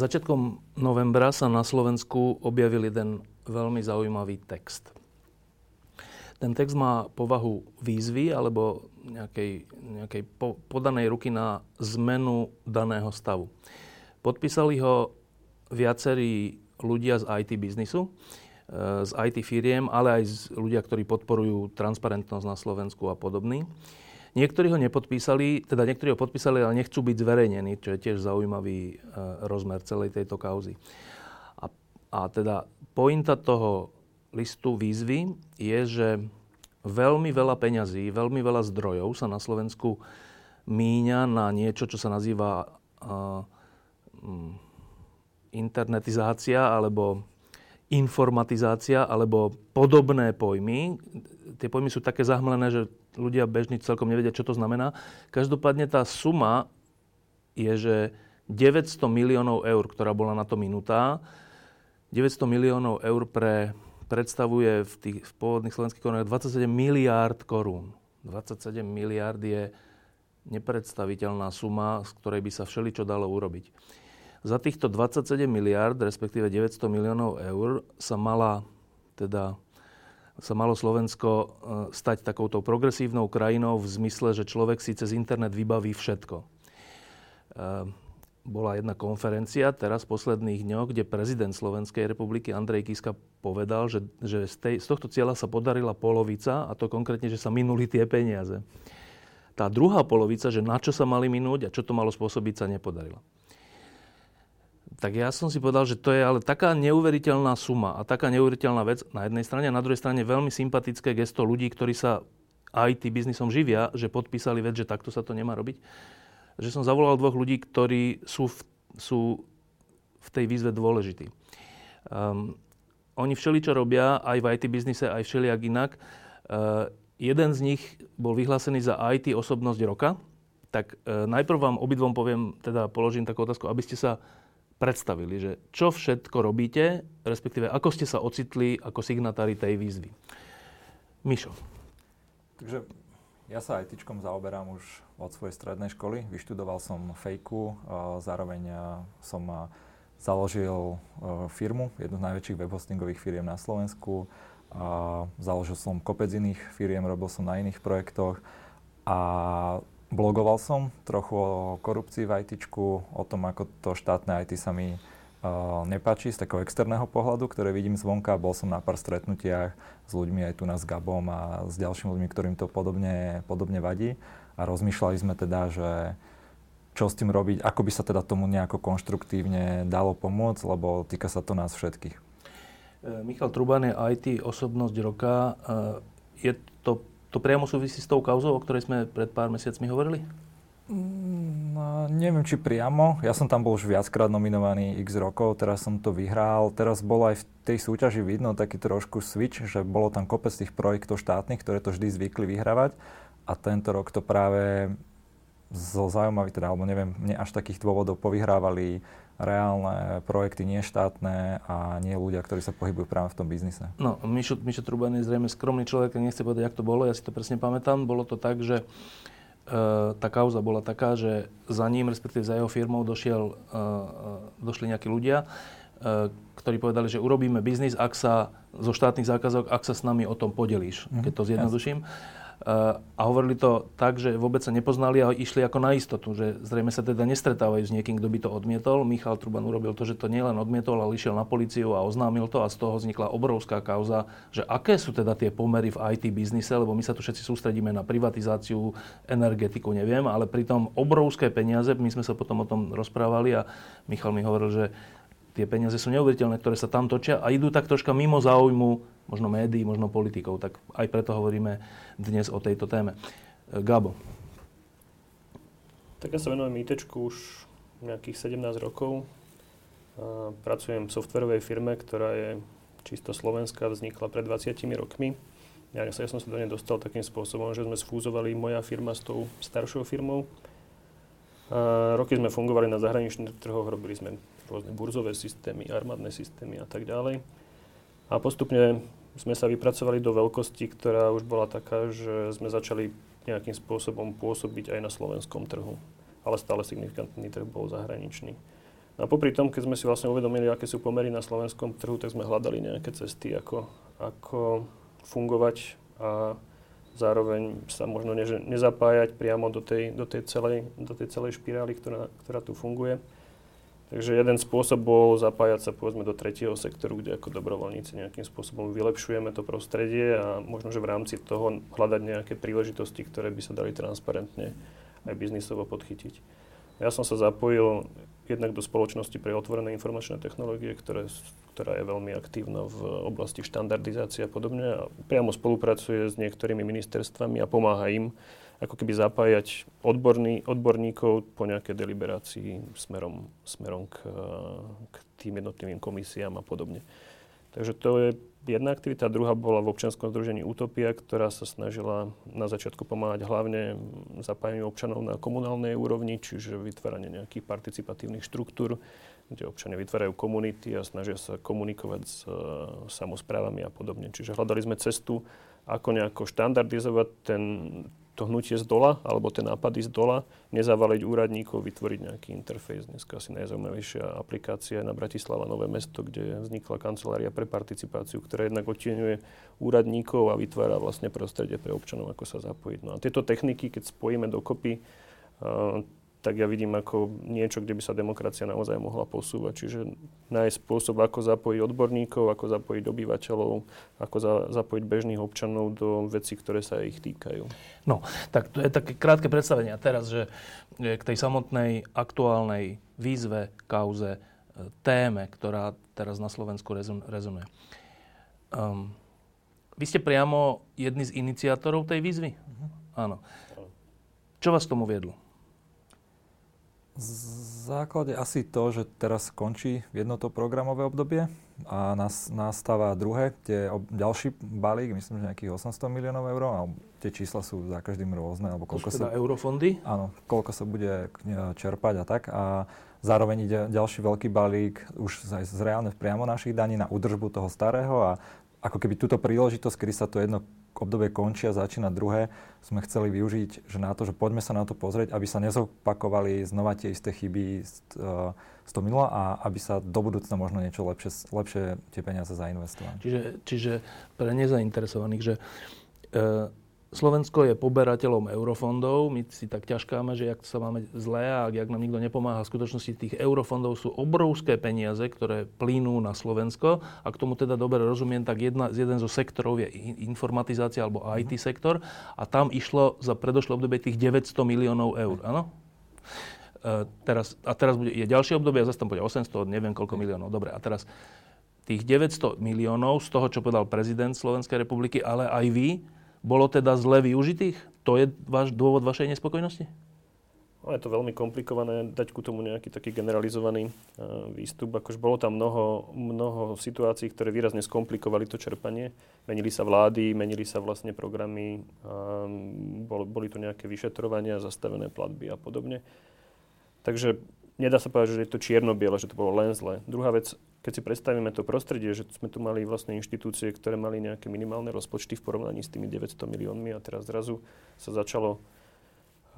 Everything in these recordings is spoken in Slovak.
Začiatkom novembra sa na Slovensku objavil jeden veľmi zaujímavý text. Ten text má povahu výzvy alebo nejakej, nejakej po, podanej ruky na zmenu daného stavu. Podpísali ho viacerí ľudia z IT biznisu, e, z IT firiem, ale aj z ľudia, ktorí podporujú transparentnosť na Slovensku a podobný. Niektorí ho nepodpísali, teda niektorí ho podpísali, ale nechcú byť zverejnení, čo je tiež zaujímavý e, rozmer celej tejto kauzy. A, a teda pointa toho listu výzvy je, že veľmi veľa peňazí, veľmi veľa zdrojov sa na Slovensku míňa na niečo, čo sa nazýva uh, internetizácia alebo informatizácia alebo podobné pojmy. Tie pojmy sú také zahmlené, že ľudia bežní celkom nevedia, čo to znamená. Každopádne tá suma je, že 900 miliónov eur, ktorá bola na to minutá, 900 miliónov eur pre, predstavuje v tých v pôvodných slovenských korunách 27 miliárd korún. 27 miliárd je nepredstaviteľná suma, z ktorej by sa všeličo dalo urobiť. Za týchto 27 miliárd, respektíve 900 miliónov eur, sa mala teda sa malo Slovensko e, stať takouto progresívnou krajinou v zmysle, že človek si cez internet vybaví všetko. E, bola jedna konferencia teraz v posledných dňoch, kde prezident Slovenskej republiky Andrej Kiska povedal, že, že z, tej, z tohto cieľa sa podarila polovica, a to konkrétne, že sa minuli tie peniaze. Tá druhá polovica, že na čo sa mali minúť a čo to malo spôsobiť, sa nepodarila. Tak ja som si povedal, že to je ale taká neuveriteľná suma a taká neuveriteľná vec na jednej strane a na druhej strane veľmi sympatické gesto ľudí, ktorí sa IT biznisom živia, že podpísali vec, že takto sa to nemá robiť že som zavolal dvoch ľudí, ktorí sú v, sú v tej výzve dôležití. Um, oni všeli, čo robia, aj v IT biznise, aj všelijak inak. Uh, jeden z nich bol vyhlásený za IT osobnosť roka. Tak uh, najprv vám obidvom poviem, teda položím takú otázku, aby ste sa predstavili, že čo všetko robíte, respektíve ako ste sa ocitli ako signatári tej výzvy. Mišo. Takže ja sa ITčkom zaoberám už od svojej strednej školy. Vyštudoval som fejku, zároveň som založil firmu, jednu z najväčších webhostingových firiem na Slovensku. Založil som kopec iných firiem, robil som na iných projektoch a blogoval som trochu o korupcii v ITčku, o tom, ako to štátne IT sa mi uh, nepáči z takého externého pohľadu, ktoré vidím zvonka. Bol som na pár stretnutiach s ľuďmi aj tu na s Gabom a s ďalšími ľuďmi, ktorým to podobne, podobne vadí. A rozmýšľali sme teda, že čo s tým robiť, ako by sa teda tomu nejako konštruktívne dalo pomôcť, lebo týka sa to nás všetkých. E, Michal Truban je IT osobnosť roka. E, je to, to priamo súvisí s tou kauzou, o ktorej sme pred pár mesiacmi hovorili? Mm, no, neviem, či priamo. Ja som tam bol už viackrát nominovaný x rokov, teraz som to vyhral. Teraz bolo aj v tej súťaži vidno taký trošku switch, že bolo tam kopec tých projektov štátnych, ktoré to vždy zvykli vyhrávať. A tento rok to práve zo zaujímavých, teda, alebo neviem, nie až takých dôvodov povyhrávali reálne projekty, nie štátne a nie ľudia, ktorí sa pohybujú práve v tom biznise. No, Mišo, Mišo Truban je zrejme skromný človek, nechce povedať, jak to bolo, ja si to presne pamätám. Bolo to tak, že E, tá kauza bola taká, že za ním, respektíve za jeho firmou, došiel, e, e, došli nejakí ľudia, ktorí povedali, že urobíme biznis, ak sa zo štátnych zákazok, ak sa s nami o tom podelíš, mm-hmm. keď to zjednoduším. Yes. A hovorili to tak, že vôbec sa nepoznali a išli ako na istotu, že zrejme sa teda nestretávajú s niekým, kto by to odmietol. Michal Truban urobil to, že to nielen odmietol, ale išiel na policiu a oznámil to a z toho vznikla obrovská kauza, že aké sú teda tie pomery v IT biznise, lebo my sa tu všetci sústredíme na privatizáciu, energetiku, neviem, ale pritom obrovské peniaze, my sme sa potom o tom rozprávali a Michal mi hovoril, že tie peniaze sú neuveriteľné, ktoré sa tam točia a idú tak troška mimo záujmu možno médií, možno politikov. Tak aj preto hovoríme dnes o tejto téme. E, Gabo. Tak ja sa venujem IT už nejakých 17 rokov. A pracujem v softverovej firme, ktorá je čisto slovenská, vznikla pred 20 rokmi. Ja, ja som sa do nej dostal takým spôsobom, že sme sfúzovali moja firma s tou staršou firmou. A roky sme fungovali na zahraničných trhoch, robili sme rôzne burzové systémy, armádne systémy a tak ďalej. A postupne sme sa vypracovali do veľkosti, ktorá už bola taká, že sme začali nejakým spôsobom pôsobiť aj na slovenskom trhu. Ale stále signifikantný trh bol zahraničný. A popri tom, keď sme si vlastne uvedomili, aké sú pomery na slovenskom trhu, tak sme hľadali nejaké cesty, ako, ako fungovať a zároveň sa možno ne, nezapájať priamo do tej, do tej, celej, do tej celej špirály, ktorá, ktorá tu funguje. Takže jeden spôsob bol zapájať sa povedzme do tretieho sektoru, kde ako dobrovoľníci nejakým spôsobom vylepšujeme to prostredie a možno, že v rámci toho hľadať nejaké príležitosti, ktoré by sa dali transparentne aj biznisovo podchytiť. Ja som sa zapojil jednak do spoločnosti pre otvorené informačné technológie, ktoré, ktorá je veľmi aktívna v oblasti štandardizácie a podobne a priamo spolupracuje s niektorými ministerstvami a pomáha im ako keby zapájať odborný, odborníkov po nejakej deliberácii smerom, smerom k, k tým jednotlivým komisiám a podobne. Takže to je jedna aktivita. Druhá bola v občianskom združení Utopia, ktorá sa snažila na začiatku pomáhať hlavne zapájaniu občanov na komunálnej úrovni, čiže vytváranie nejakých participatívnych štruktúr, kde občania vytvárajú komunity a snažia sa komunikovať s uh, samozprávami a podobne. Čiže hľadali sme cestu, ako nejako štandardizovať ten, to hnutie z dola, alebo ten nápady z dola, nezavaliť úradníkov, vytvoriť nejaký interfejs. Dneska asi najzaujímavejšia aplikácia na Bratislava Nové mesto, kde vznikla kancelária pre participáciu, ktorá jednak odtieňuje úradníkov a vytvára vlastne prostredie pre občanov, ako sa zapojiť. No a tieto techniky, keď spojíme dokopy, uh, tak ja vidím ako niečo, kde by sa demokracia naozaj mohla posúvať. Čiže nájsť spôsob, ako zapojiť odborníkov, ako zapojiť obyvateľov, ako za, zapojiť bežných občanov do vecí, ktoré sa ich týkajú. No, tak to je také krátke predstavenie. A teraz, že k tej samotnej aktuálnej výzve, kauze, e, téme, ktorá teraz na Slovensku rezonuje. Um, vy ste priamo jedni z iniciátorov tej výzvy? Uh-huh. Áno. Čo vás tomu viedlo? Základe asi to, že teraz skončí jedno to programové obdobie a nás, nastáva druhé, kde ďalší balík, myslím, že nejakých 800 miliónov eur, a tie čísla sú za každým rôzne, alebo koľko sa... eurofondy? Áno, koľko sa bude čerpať a tak. A zároveň ide ďalší veľký balík už z, z reálne priamo našich daní na údržbu toho starého a ako keby túto príležitosť, kedy sa to jedno obdobie končí a začína druhé, sme chceli využiť že na to, že poďme sa na to pozrieť, aby sa nezopakovali znova tie isté chyby z, uh, z toho minula a aby sa do budúcna možno niečo lepšie, lepšie tie peniaze zainvestovali. Čiže, čiže pre nezainteresovaných, že uh, Slovensko je poberateľom eurofondov. My si tak ťažkáme, že jak sa máme zle a ak nám nikto nepomáha. V skutočnosti tých eurofondov sú obrovské peniaze, ktoré plínú na Slovensko. A k tomu teda dobre rozumiem, tak jedna, jeden zo sektorov je informatizácia alebo IT sektor. A tam išlo za predošlé obdobie tých 900 miliónov eur. Áno? E, teraz, a teraz bude, je ďalšie obdobie a zase tam bude 800, neviem koľko miliónov. Dobre, a teraz tých 900 miliónov z toho, čo povedal prezident Slovenskej republiky, ale aj vy, bolo teda zle využitých? To je váš dôvod vašej nespokojnosti? No, je to veľmi komplikované dať ku tomu nejaký taký generalizovaný uh, výstup. Akož bolo tam mnoho, mnoho situácií, ktoré výrazne skomplikovali to čerpanie. Menili sa vlády, menili sa vlastne programy, um, bol, boli tu nejaké vyšetrovania, zastavené platby a podobne. Takže nedá sa povedať, že je to čierno-biele, že to bolo len zle. Druhá vec, keď si predstavíme to prostredie, že sme tu mali vlastne inštitúcie, ktoré mali nejaké minimálne rozpočty v porovnaní s tými 900 miliónmi a teraz zrazu sa začalo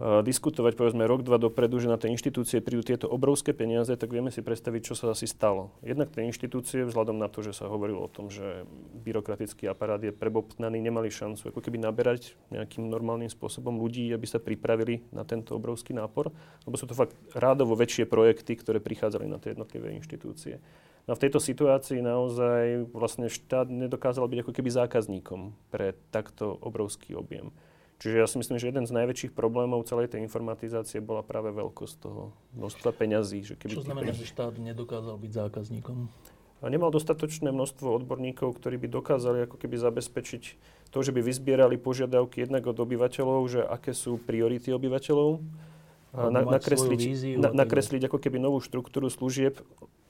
diskutovať povedzme rok, dva dopredu, že na tie inštitúcie prídu tieto obrovské peniaze, tak vieme si predstaviť, čo sa asi stalo. Jednak tie inštitúcie, vzhľadom na to, že sa hovorilo o tom, že byrokratický aparát je prebobtnaný, nemali šancu ako keby naberať nejakým normálnym spôsobom ľudí, aby sa pripravili na tento obrovský nápor, lebo sú to fakt rádovo väčšie projekty, ktoré prichádzali na tie jednotlivé inštitúcie. No v tejto situácii naozaj vlastne štát nedokázal byť ako keby zákazníkom pre takto obrovský objem. Čiže ja si myslím, že jeden z najväčších problémov celej tej informatizácie bola práve veľkosť toho množstva peňazí. Že keby Čo znamená, peňazí... že štát nedokázal byť zákazníkom? A nemal dostatočné množstvo odborníkov, ktorí by dokázali ako keby zabezpečiť to, že by vyzbierali požiadavky jednak od obyvateľov, že aké sú priority obyvateľov, a na, nakresliť, víziu, na, nakresliť ako keby novú štruktúru služieb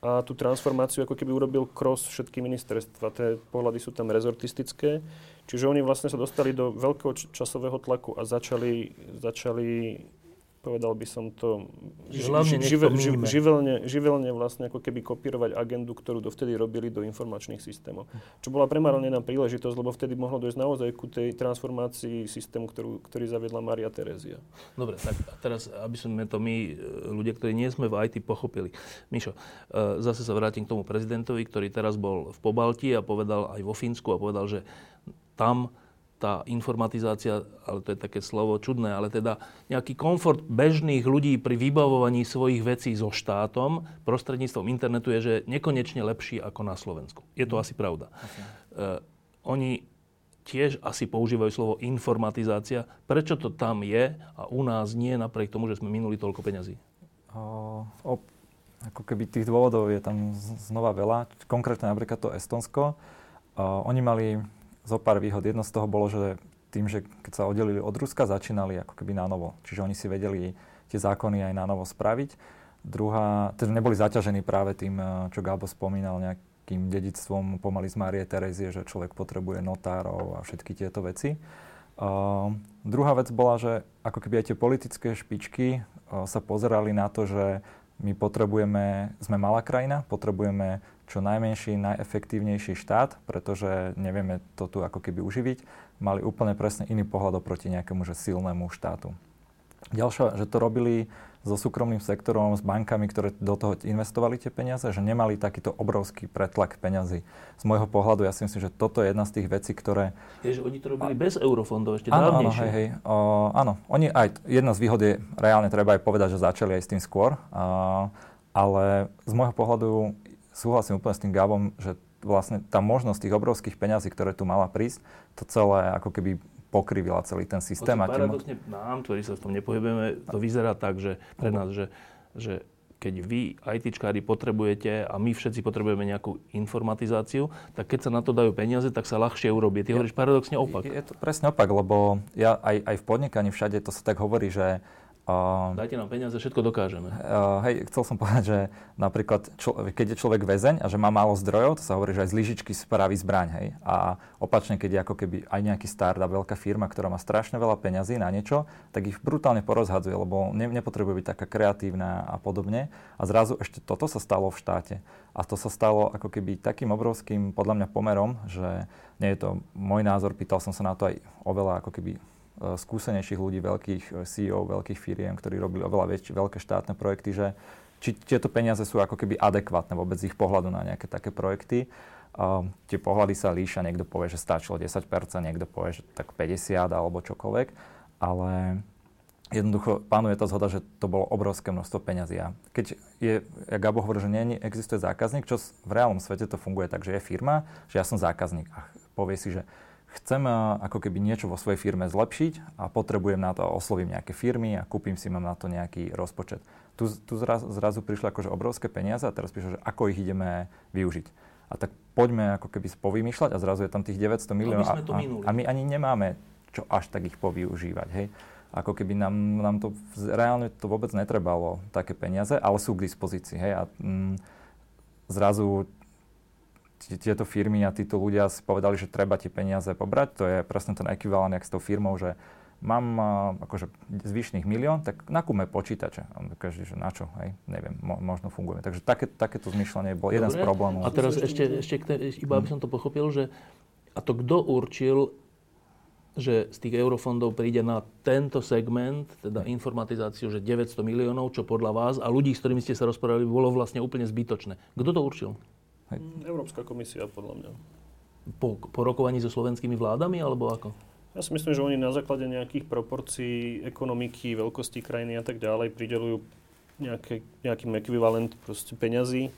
a tú transformáciu ako keby urobil cross všetky ministerstva. Tie pohľady sú tam rezortistické, čiže oni vlastne sa dostali do veľkého časového tlaku a začali, začali povedal by som to, Hlavne ži, to ži, živelne, živelne vlastne ako keby kopírovať agendu, ktorú dovtedy robili do informačných systémov. Čo bola premárnená príležitosť, lebo vtedy mohlo dojsť naozaj ku tej transformácii systému, ktorú, ktorý zaviedla Maria Terezia. Dobre, tak a teraz, aby sme to my, e, ľudia, ktorí nie sme v IT, pochopili. Mišo, e, zase sa vrátim k tomu prezidentovi, ktorý teraz bol v Pobalti a povedal aj vo Fínsku a povedal, že tam tá informatizácia, ale to je také slovo čudné, ale teda nejaký komfort bežných ľudí pri vybavovaní svojich vecí so štátom prostredníctvom internetu je, že nekonečne lepší ako na Slovensku. Je to mm. asi pravda. Okay. Uh, oni tiež asi používajú slovo informatizácia. Prečo to tam je a u nás nie, napriek tomu, že sme minuli toľko peňazí? O, o, ako keby tých dôvodov je tam znova veľa. Konkrétne napríklad to Estonsko. O, oni mali zo pár výhod. Jedno z toho bolo, že tým, že keď sa oddelili od Ruska, začínali ako keby na novo. Čiže oni si vedeli tie zákony aj na novo spraviť. Druhá, teda neboli zaťažení práve tým, eh, čo Gabo spomínal, nejakým dedictvom pomaly z Márie Terezie, že človek potrebuje notárov a všetky tieto veci. Uh, druhá vec bola, že ako keby aj tie politické špičky uh, sa pozerali na to, že my potrebujeme, sme malá krajina, potrebujeme čo najmenší, najefektívnejší štát, pretože nevieme to tu ako keby uživiť, mali úplne presne iný pohľad oproti nejakému že silnému štátu. Ďalšia, že to robili so súkromným sektorom, s bankami, ktoré do toho investovali tie peniaze, že nemali takýto obrovský pretlak peňazí. Z môjho pohľadu, ja si myslím, že toto je jedna z tých vecí, ktoré... Je, že oni to robili a... bez eurofondov ešte áno, dávnejšie. Áno, hej, hej. O, áno, oni aj, jedna z výhod je, reálne treba aj povedať, že začali aj s tým skôr, a, ale z môjho pohľadu súhlasím úplne s tým Gabom, že vlastne tá možnosť tých obrovských peňazí, ktoré tu mala prísť, to celé ako keby pokrivila celý ten systém. A paradoxne nám, ktorí sa v tom nepohybujeme, to vyzerá tak, že pre nás, že, že keď vy, ITčkári, potrebujete a my všetci potrebujeme nejakú informatizáciu, tak keď sa na to dajú peniaze, tak sa ľahšie urobí. Ty hovoríš paradoxne opak. Je to presne opak, lebo ja aj, aj v podnikaní všade to sa tak hovorí, že Uh, Dajte nám peniaze, všetko dokážeme. Uh, hej, chcel som povedať, že napríklad, čo, keď je človek väzeň a že má málo zdrojov, to sa hovorí, že aj z lyžičky spraví zbraň. Hej. A opačne, keď je ako keby aj nejaký startup, veľká firma, ktorá má strašne veľa peňazí na niečo, tak ich brutálne porozhadzuje, lebo ne, nepotrebuje byť taká kreatívna a podobne. A zrazu ešte toto sa stalo v štáte. A to sa stalo ako keby takým obrovským, podľa mňa, pomerom, že nie je to môj názor, pýtal som sa na to aj oveľa ako keby skúsenejších ľudí, veľkých e, CEO, veľkých firiem, ktorí robili oveľa väčšie, veľké štátne projekty, že či tieto peniaze sú ako keby adekvátne vôbec ich pohľadu na nejaké také projekty. Uh, tie pohľady sa líšia, niekto povie, že stačilo 10%, niekto povie, že tak 50 alebo čokoľvek, ale jednoducho pánuje tá zhoda, že to bolo obrovské množstvo peňazí. A keď je, ja Gabo hovorí, že nie, existuje zákazník, čo v reálnom svete to funguje tak, že je firma, že ja som zákazník a povie si, že chcem ako keby niečo vo svojej firme zlepšiť a potrebujem na to, oslovím nejaké firmy a kúpim si mám na to nejaký rozpočet. Tu, tu zrazu, zrazu prišli akože obrovské peniaze a teraz píšu, že ako ich ideme využiť. A tak poďme ako keby povymýšľať a zrazu je tam tých 900 miliónov a, a, a my ani nemáme čo až tak ich povyužívať. Hej? Ako keby nám, nám to reálne to vôbec netrebalo také peniaze, ale sú k dispozícii. Hej? A mm, zrazu tieto firmy a títo ľudia si povedali, že treba tie peniaze pobrať. To je presne ten ekvivalent s tou firmou, že mám akože zvyšných milión, tak nakúme počítače. A každý, že na čo, hej, neviem, mo, možno funguje. Takže také, takéto zmyšľanie bol jeden z problémov. A teraz ešte, ešte iba aby som to pochopil, že a to kto určil, že z tých eurofondov príde na tento segment, teda informatizáciu, že 900 miliónov, čo podľa vás a ľudí, s ktorými ste sa rozprávali, bolo vlastne úplne zbytočné. Kto to určil? Hej. Mm, Európska komisia, podľa mňa. Po, po rokovaní so slovenskými vládami, alebo ako? Ja si myslím, že oni na základe nejakých proporcií ekonomiky, veľkosti krajiny a tak ďalej pridelujú nejaké, nejaký ekvivalent proste peňazí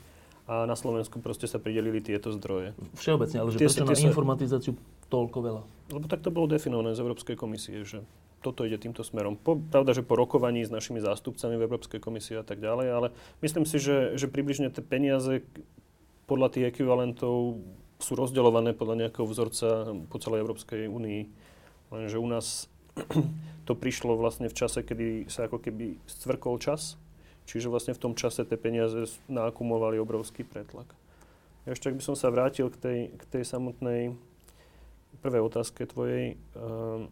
a na Slovensku proste sa pridelili tieto zdroje. Všeobecne, ale že tie, prečo na sa... informatizáciu toľko veľa? Lebo tak to bolo definované z Európskej komisie, že toto ide týmto smerom. Po, pravda, že po rokovaní s našimi zástupcami v Európskej komisii a tak ďalej, ale myslím si, že, že približne tie peniaze podľa tých ekvivalentov sú rozdeľované podľa nejakého vzorca po celej Európskej únii. Lenže u nás to prišlo vlastne v čase, kedy sa ako keby stvrkol čas, čiže vlastne v tom čase tie peniaze naakumulovali obrovský pretlak. Ešte ak by som sa vrátil k tej, k tej samotnej prvej otázke tvojej, uh,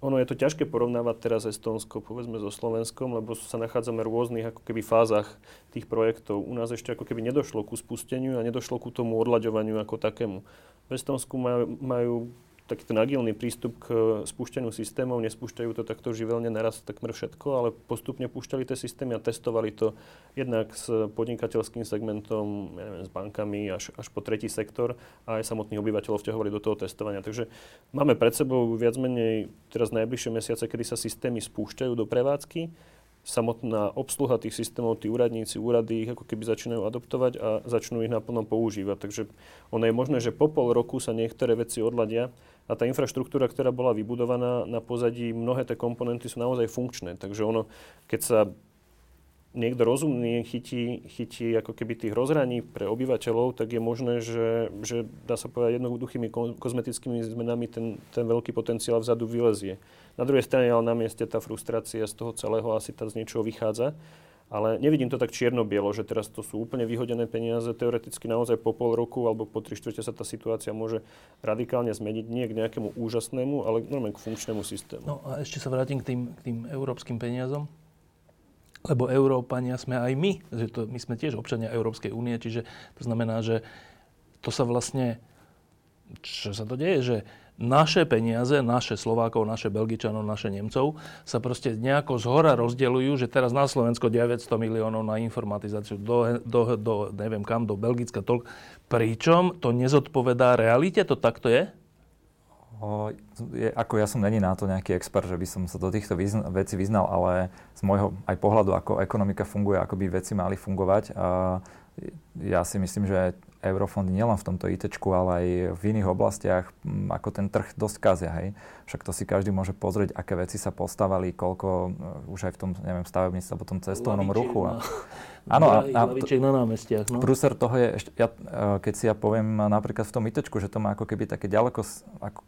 ono je to ťažké porovnávať teraz Estonsko, povedzme so Slovenskom, lebo sa nachádzame v rôznych ako keby fázach tých projektov. U nás ešte ako keby nedošlo ku spusteniu a nedošlo ku tomu odlaďovaniu ako takému. V Estonsku majú, majú taký ten agilný prístup k spúšťaniu systémov. Nespúšťajú to takto živelne naraz takmer všetko, ale postupne púšťali tie systémy a testovali to jednak s podnikateľským segmentom, ja neviem, s bankami až, až po tretí sektor a aj samotných obyvateľov vťahovali do toho testovania. Takže máme pred sebou viac menej teraz najbližšie mesiace, kedy sa systémy spúšťajú do prevádzky samotná obsluha tých systémov, tí úradníci, úrady ich ako keby začínajú adoptovať a začnú ich naplno používať. Takže ono je možné, že po pol roku sa niektoré veci odladia a tá infraštruktúra, ktorá bola vybudovaná na pozadí, mnohé tie komponenty sú naozaj funkčné. Takže ono, keď sa niekto rozumný chytí, chytí ako keby tých rozhraní pre obyvateľov, tak je možné, že, že dá sa povedať jednoduchými kozmetickými zmenami ten, ten veľký potenciál vzadu vylezie. Na druhej strane ale na mieste tá frustrácia z toho celého asi tá z niečoho vychádza. Ale nevidím to tak čierno-bielo, že teraz to sú úplne vyhodené peniaze. Teoreticky naozaj po pol roku alebo po tri štvrte sa tá situácia môže radikálne zmeniť. Nie k nejakému úžasnému, ale normálne k funkčnému systému. No a ešte sa vrátim k tým, k tým európskym peniazom. Lebo Európania sme aj my. Že to, my sme tiež občania Európskej únie, čiže to znamená, že to sa vlastne... Čo sa to deje? Že naše peniaze, naše Slovákov, naše Belgičanov, naše Nemcov sa proste nejako zhora rozdeľujú, že teraz na Slovensko 900 miliónov na informatizáciu, do, do, do neviem kam, do Belgicka toľko. Pričom to nezodpovedá realite? To takto je? O, je, ako ja som není na to nejaký expert, že by som sa do týchto vyzna, vecí vyznal, ale z môjho aj pohľadu, ako ekonomika funguje, ako by veci mali fungovať, a ja si myslím, že eurofondy nielen v tomto IT, ale aj v iných oblastiach, ako ten trh dosť kazia, hej. Však to si každý môže pozrieť, aké veci sa postávali, koľko uh, už aj v tom, neviem, stavebníctve, potom cestovnom ruchu. A, Áno, a, a na námestiach. No. Prúser toho je, ešte, ja, e, keď si ja poviem napríklad v tom ITčku, že to má ako keby také ďaleko, ako,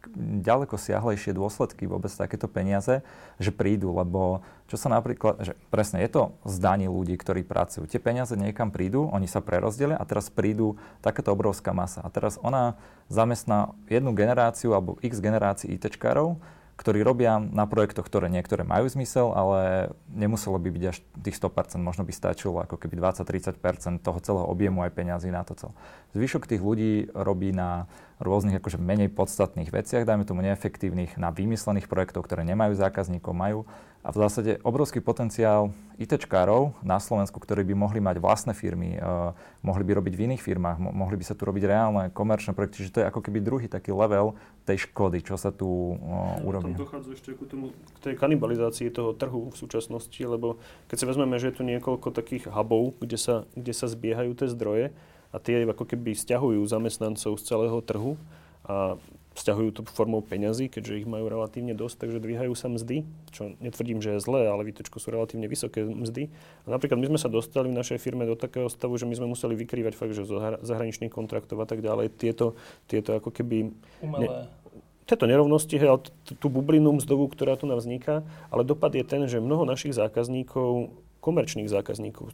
ďaleko siahlejšie dôsledky vôbec takéto peniaze, že prídu, lebo čo sa napríklad, že presne je to zdaní ľudí, ktorí pracujú. Tie peniaze niekam prídu, oni sa prerozdelia a teraz prídu takáto obrovská masa. A teraz ona zamestná jednu generáciu alebo x generácií ITčkárov, ktorí robia na projektoch, ktoré niektoré majú zmysel, ale nemuselo by byť až tých 100%, možno by stačilo ako keby 20-30% toho celého objemu aj peňazí na to celé. Zvyšok tých ľudí robí na rôznych akože menej podstatných veciach, dajme tomu neefektívnych, na vymyslených projektoch, ktoré nemajú zákazníkov, majú a v zásade obrovský potenciál ITčkárov na Slovensku, ktorí by mohli mať vlastné firmy, uh, mohli by robiť v iných firmách, mo- mohli by sa tu robiť reálne komerčné projekty, čiže to je ako keby druhý taký level tej škody, čo sa tu uh, urobí. Tam dochádza ešte k, tomu, k tej kanibalizácii toho trhu v súčasnosti, lebo keď si vezmeme, že je tu niekoľko takých hubov, kde sa, kde sa zbiehajú tie zdroje a tie ako keby stiahujú zamestnancov z celého trhu a vzťahujú to formou peňazí, keďže ich majú relatívne dosť, takže dvíhajú sa mzdy, čo netvrdím, že je zlé, ale výtočko sú relatívne vysoké mzdy. A napríklad my sme sa dostali v našej firme do takého stavu, že my sme museli vykrývať fakt, že zo zahraničných kontraktov a tak ďalej tieto, tieto ako keby... Umelé. Ne, tieto nerovnosti, hej, tú bublinu mzdovú, ktorá tu nám vzniká, ale dopad je ten, že mnoho našich zákazníkov, komerčných zákazníkov,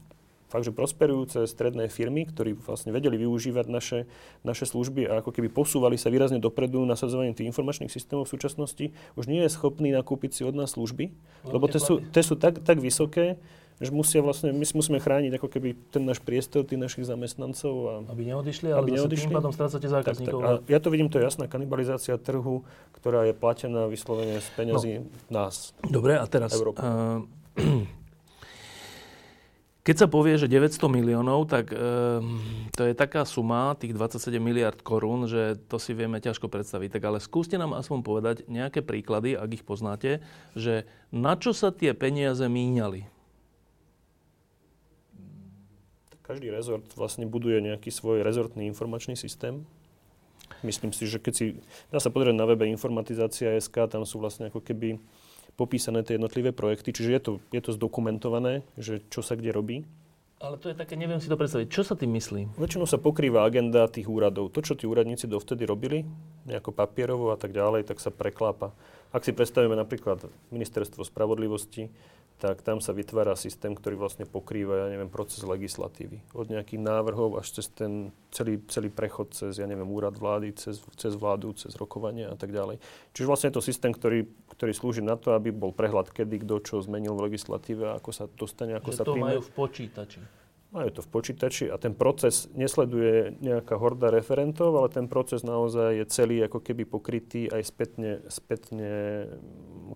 fakt, že prosperujúce stredné firmy, ktorí vlastne vedeli využívať naše, naše služby a ako keby posúvali sa výrazne dopredu nasadzovaním tých informačných systémov v súčasnosti, už nie je schopný nakúpiť si od nás služby, no, lebo tie sú, tie sú tak, tak vysoké, že musia vlastne, my musíme chrániť ako keby ten náš priestor, tých našich zamestnancov. A, aby neodišli, ale aby neodišli. tým pádom strácate zákazníkov. Tak, tak. A ja to vidím, to je jasná kanibalizácia trhu, ktorá je platená vyslovene z peňazí no. nás. Dobre, a teraz, uh, Keď sa povie, že 900 miliónov, tak e, to je taká suma, tých 27 miliard korún, že to si vieme ťažko predstaviť. Tak ale skúste nám aspoň povedať nejaké príklady, ak ich poznáte, že na čo sa tie peniaze míňali? Každý rezort vlastne buduje nejaký svoj rezortný informačný systém. Myslím si, že keď si, dá sa pozrieť na webe informatizácia SK, tam sú vlastne ako keby popísané tie jednotlivé projekty, čiže je to, je to zdokumentované, že čo sa kde robí. Ale to je také, neviem si to predstaviť. Čo sa tým myslí? Väčšinou sa pokrýva agenda tých úradov. To, čo tí úradníci dovtedy robili, nejako papierovo a tak ďalej, tak sa preklápa. Ak si predstavíme napríklad ministerstvo spravodlivosti, tak tam sa vytvára systém, ktorý vlastne pokrýva, ja neviem, proces legislatívy. Od nejakých návrhov až cez ten celý, celý prechod cez, ja neviem, úrad vlády, cez, cez vládu, cez rokovanie a tak ďalej. Čiže vlastne je to systém, ktorý, ktorý slúži na to, aby bol prehľad, kedy kto čo zmenil v legislatíve ako sa dostane, ako Že sa to príjme. majú v počítači. Majú to v počítači a ten proces nesleduje nejaká horda referentov, ale ten proces naozaj je celý ako keby pokrytý aj spätne, spätne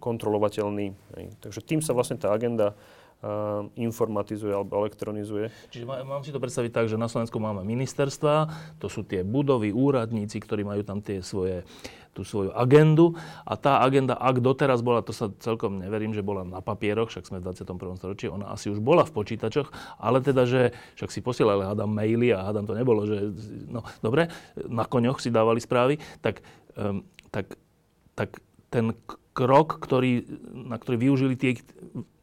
kontrolovateľný. Takže tým sa vlastne tá agenda a, informatizuje alebo elektronizuje. Čiže má, mám si to predstaviť tak, že na Slovensku máme ministerstva, to sú tie budovy, úradníci, ktorí majú tam tie svoje, tú svoju agendu a tá agenda, ak doteraz bola, to sa celkom neverím, že bola na papieroch, však sme v 21. storočí, ona asi už bola v počítačoch, ale teda, že však si posielali, hádam, maily a hádam to nebolo, že no dobre, na koňoch si dávali správy, tak, um, tak, tak ten krok, ktorý, na ktorý využili tie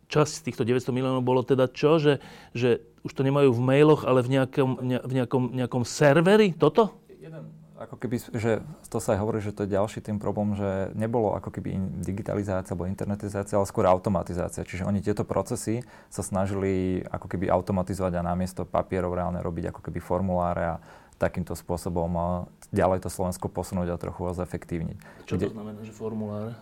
časť z týchto 900 miliónov bolo teda čo, že, že už to nemajú v mailoch, ale v nejakom, ne, v nejakom, nejakom serveri? Toto? Jeden, ako keby, že to sa aj hovorí, že to je ďalší tým problém, že nebolo ako keby digitalizácia alebo internetizácia, ale skôr automatizácia. Čiže oni tieto procesy sa snažili ako keby automatizovať a namiesto papierov reálne robiť ako keby formuláre a takýmto spôsobom ďalej to Slovensko posunúť a trochu ho zefektívniť. Čo to znamená, že formuláre?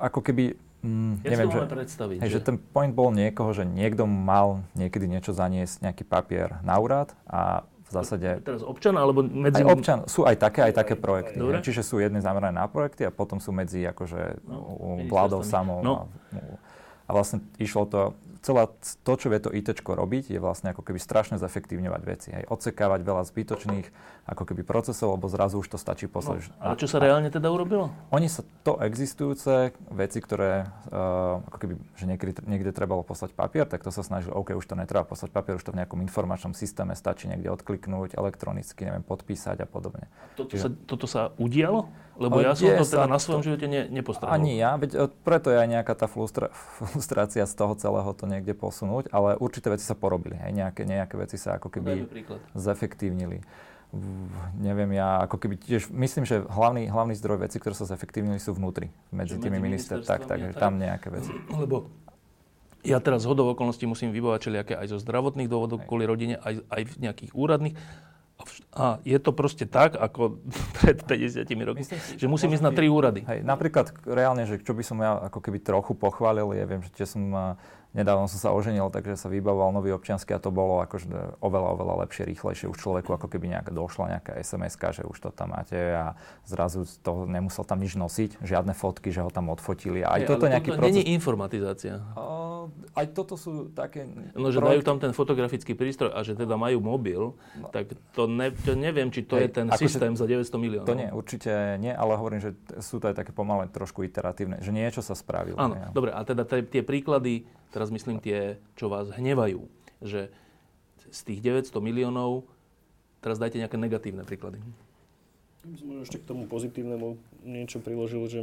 Ako keby, mm, Ja neviem, si to že, predstaviť. hej, že ten point bol niekoho, že niekto mal niekedy niečo zaniesť, nejaký papier na úrad a zásade Teraz občan, alebo medzi... Aj občan, sú aj také, aj také projekty. Dobre. Čiže sú jedny zamerané na projekty a potom sú medzi akože No, vládou samou. No. A, a vlastne išlo to, celá to, čo vie to IT robiť, je vlastne ako keby strašne zefektívňovať veci. Hej. Odsekávať veľa zbytočných ako keby procesov, lebo zrazu už to stačí No, poslať. ale čo sa reálne teda urobilo? Oni sa to existujúce veci, ktoré uh, ako keby, že niekde, niekde trebalo poslať papier, tak to sa snažil, OK, už to netreba poslať papier, už to v nejakom informačnom systéme stačí niekde odkliknúť, elektronicky, neviem, podpísať a podobne. Toto sa, Čiže- toto sa udialo? Lebo Ale ja som to teda sa na svojom to- živote ne, nepostrehol. Ani ja, veď e, preto je aj nejaká tá frustra- frustrácia z toho celého to niekde posunúť, ale určité veci sa porobili, hej, nejaké, nejaké veci sa ako keby zefektívnili. Neviem ja, ako keby tiež, myslím, že hlavný, hlavný zdroj veci, ktoré sa zefektívnili, sú vnútri, medzi tými minister, tak, tak, tak? tam nejaké veci. Lebo ja teraz z hodou okolností musím vybovať všelijaké aj zo zdravotných dôvodov Hej. kvôli rodine, aj, aj v nejakých úradných. A, je to proste tak, ako pred 50 rokmi, Myslím si, že musím ísť na tri úrady. Hej, napríklad reálne, že čo by som ja ako keby trochu pochválil, je, viem, že som, nedávno som sa oženil, takže sa vybavoval nový občiansky a to bolo akože oveľa, oveľa lepšie, rýchlejšie už človeku, ako keby nejaká došla nejaká sms že už to tam máte a zrazu toho nemusel tam nič nosiť, žiadne fotky, že ho tam odfotili. Aj toto ale je nejaký toto proces. není informatizácia. Uh, aj toto sú také... No, že dajú tam ten fotografický prístroj a že teda majú mobil, No. tak to, ne, to neviem, či to Hej, je ten systém za 900 miliónov. To nie, určite nie, ale hovorím, že sú to aj také pomalé, trošku iteratívne, že niečo sa spravilo. Áno, hej. dobre, a teda tie príklady, teraz myslím tie, čo vás hnevajú, že z tých 900 miliónov, teraz dajte nejaké negatívne príklady. By ešte k tomu pozitívnemu niečo priložil, že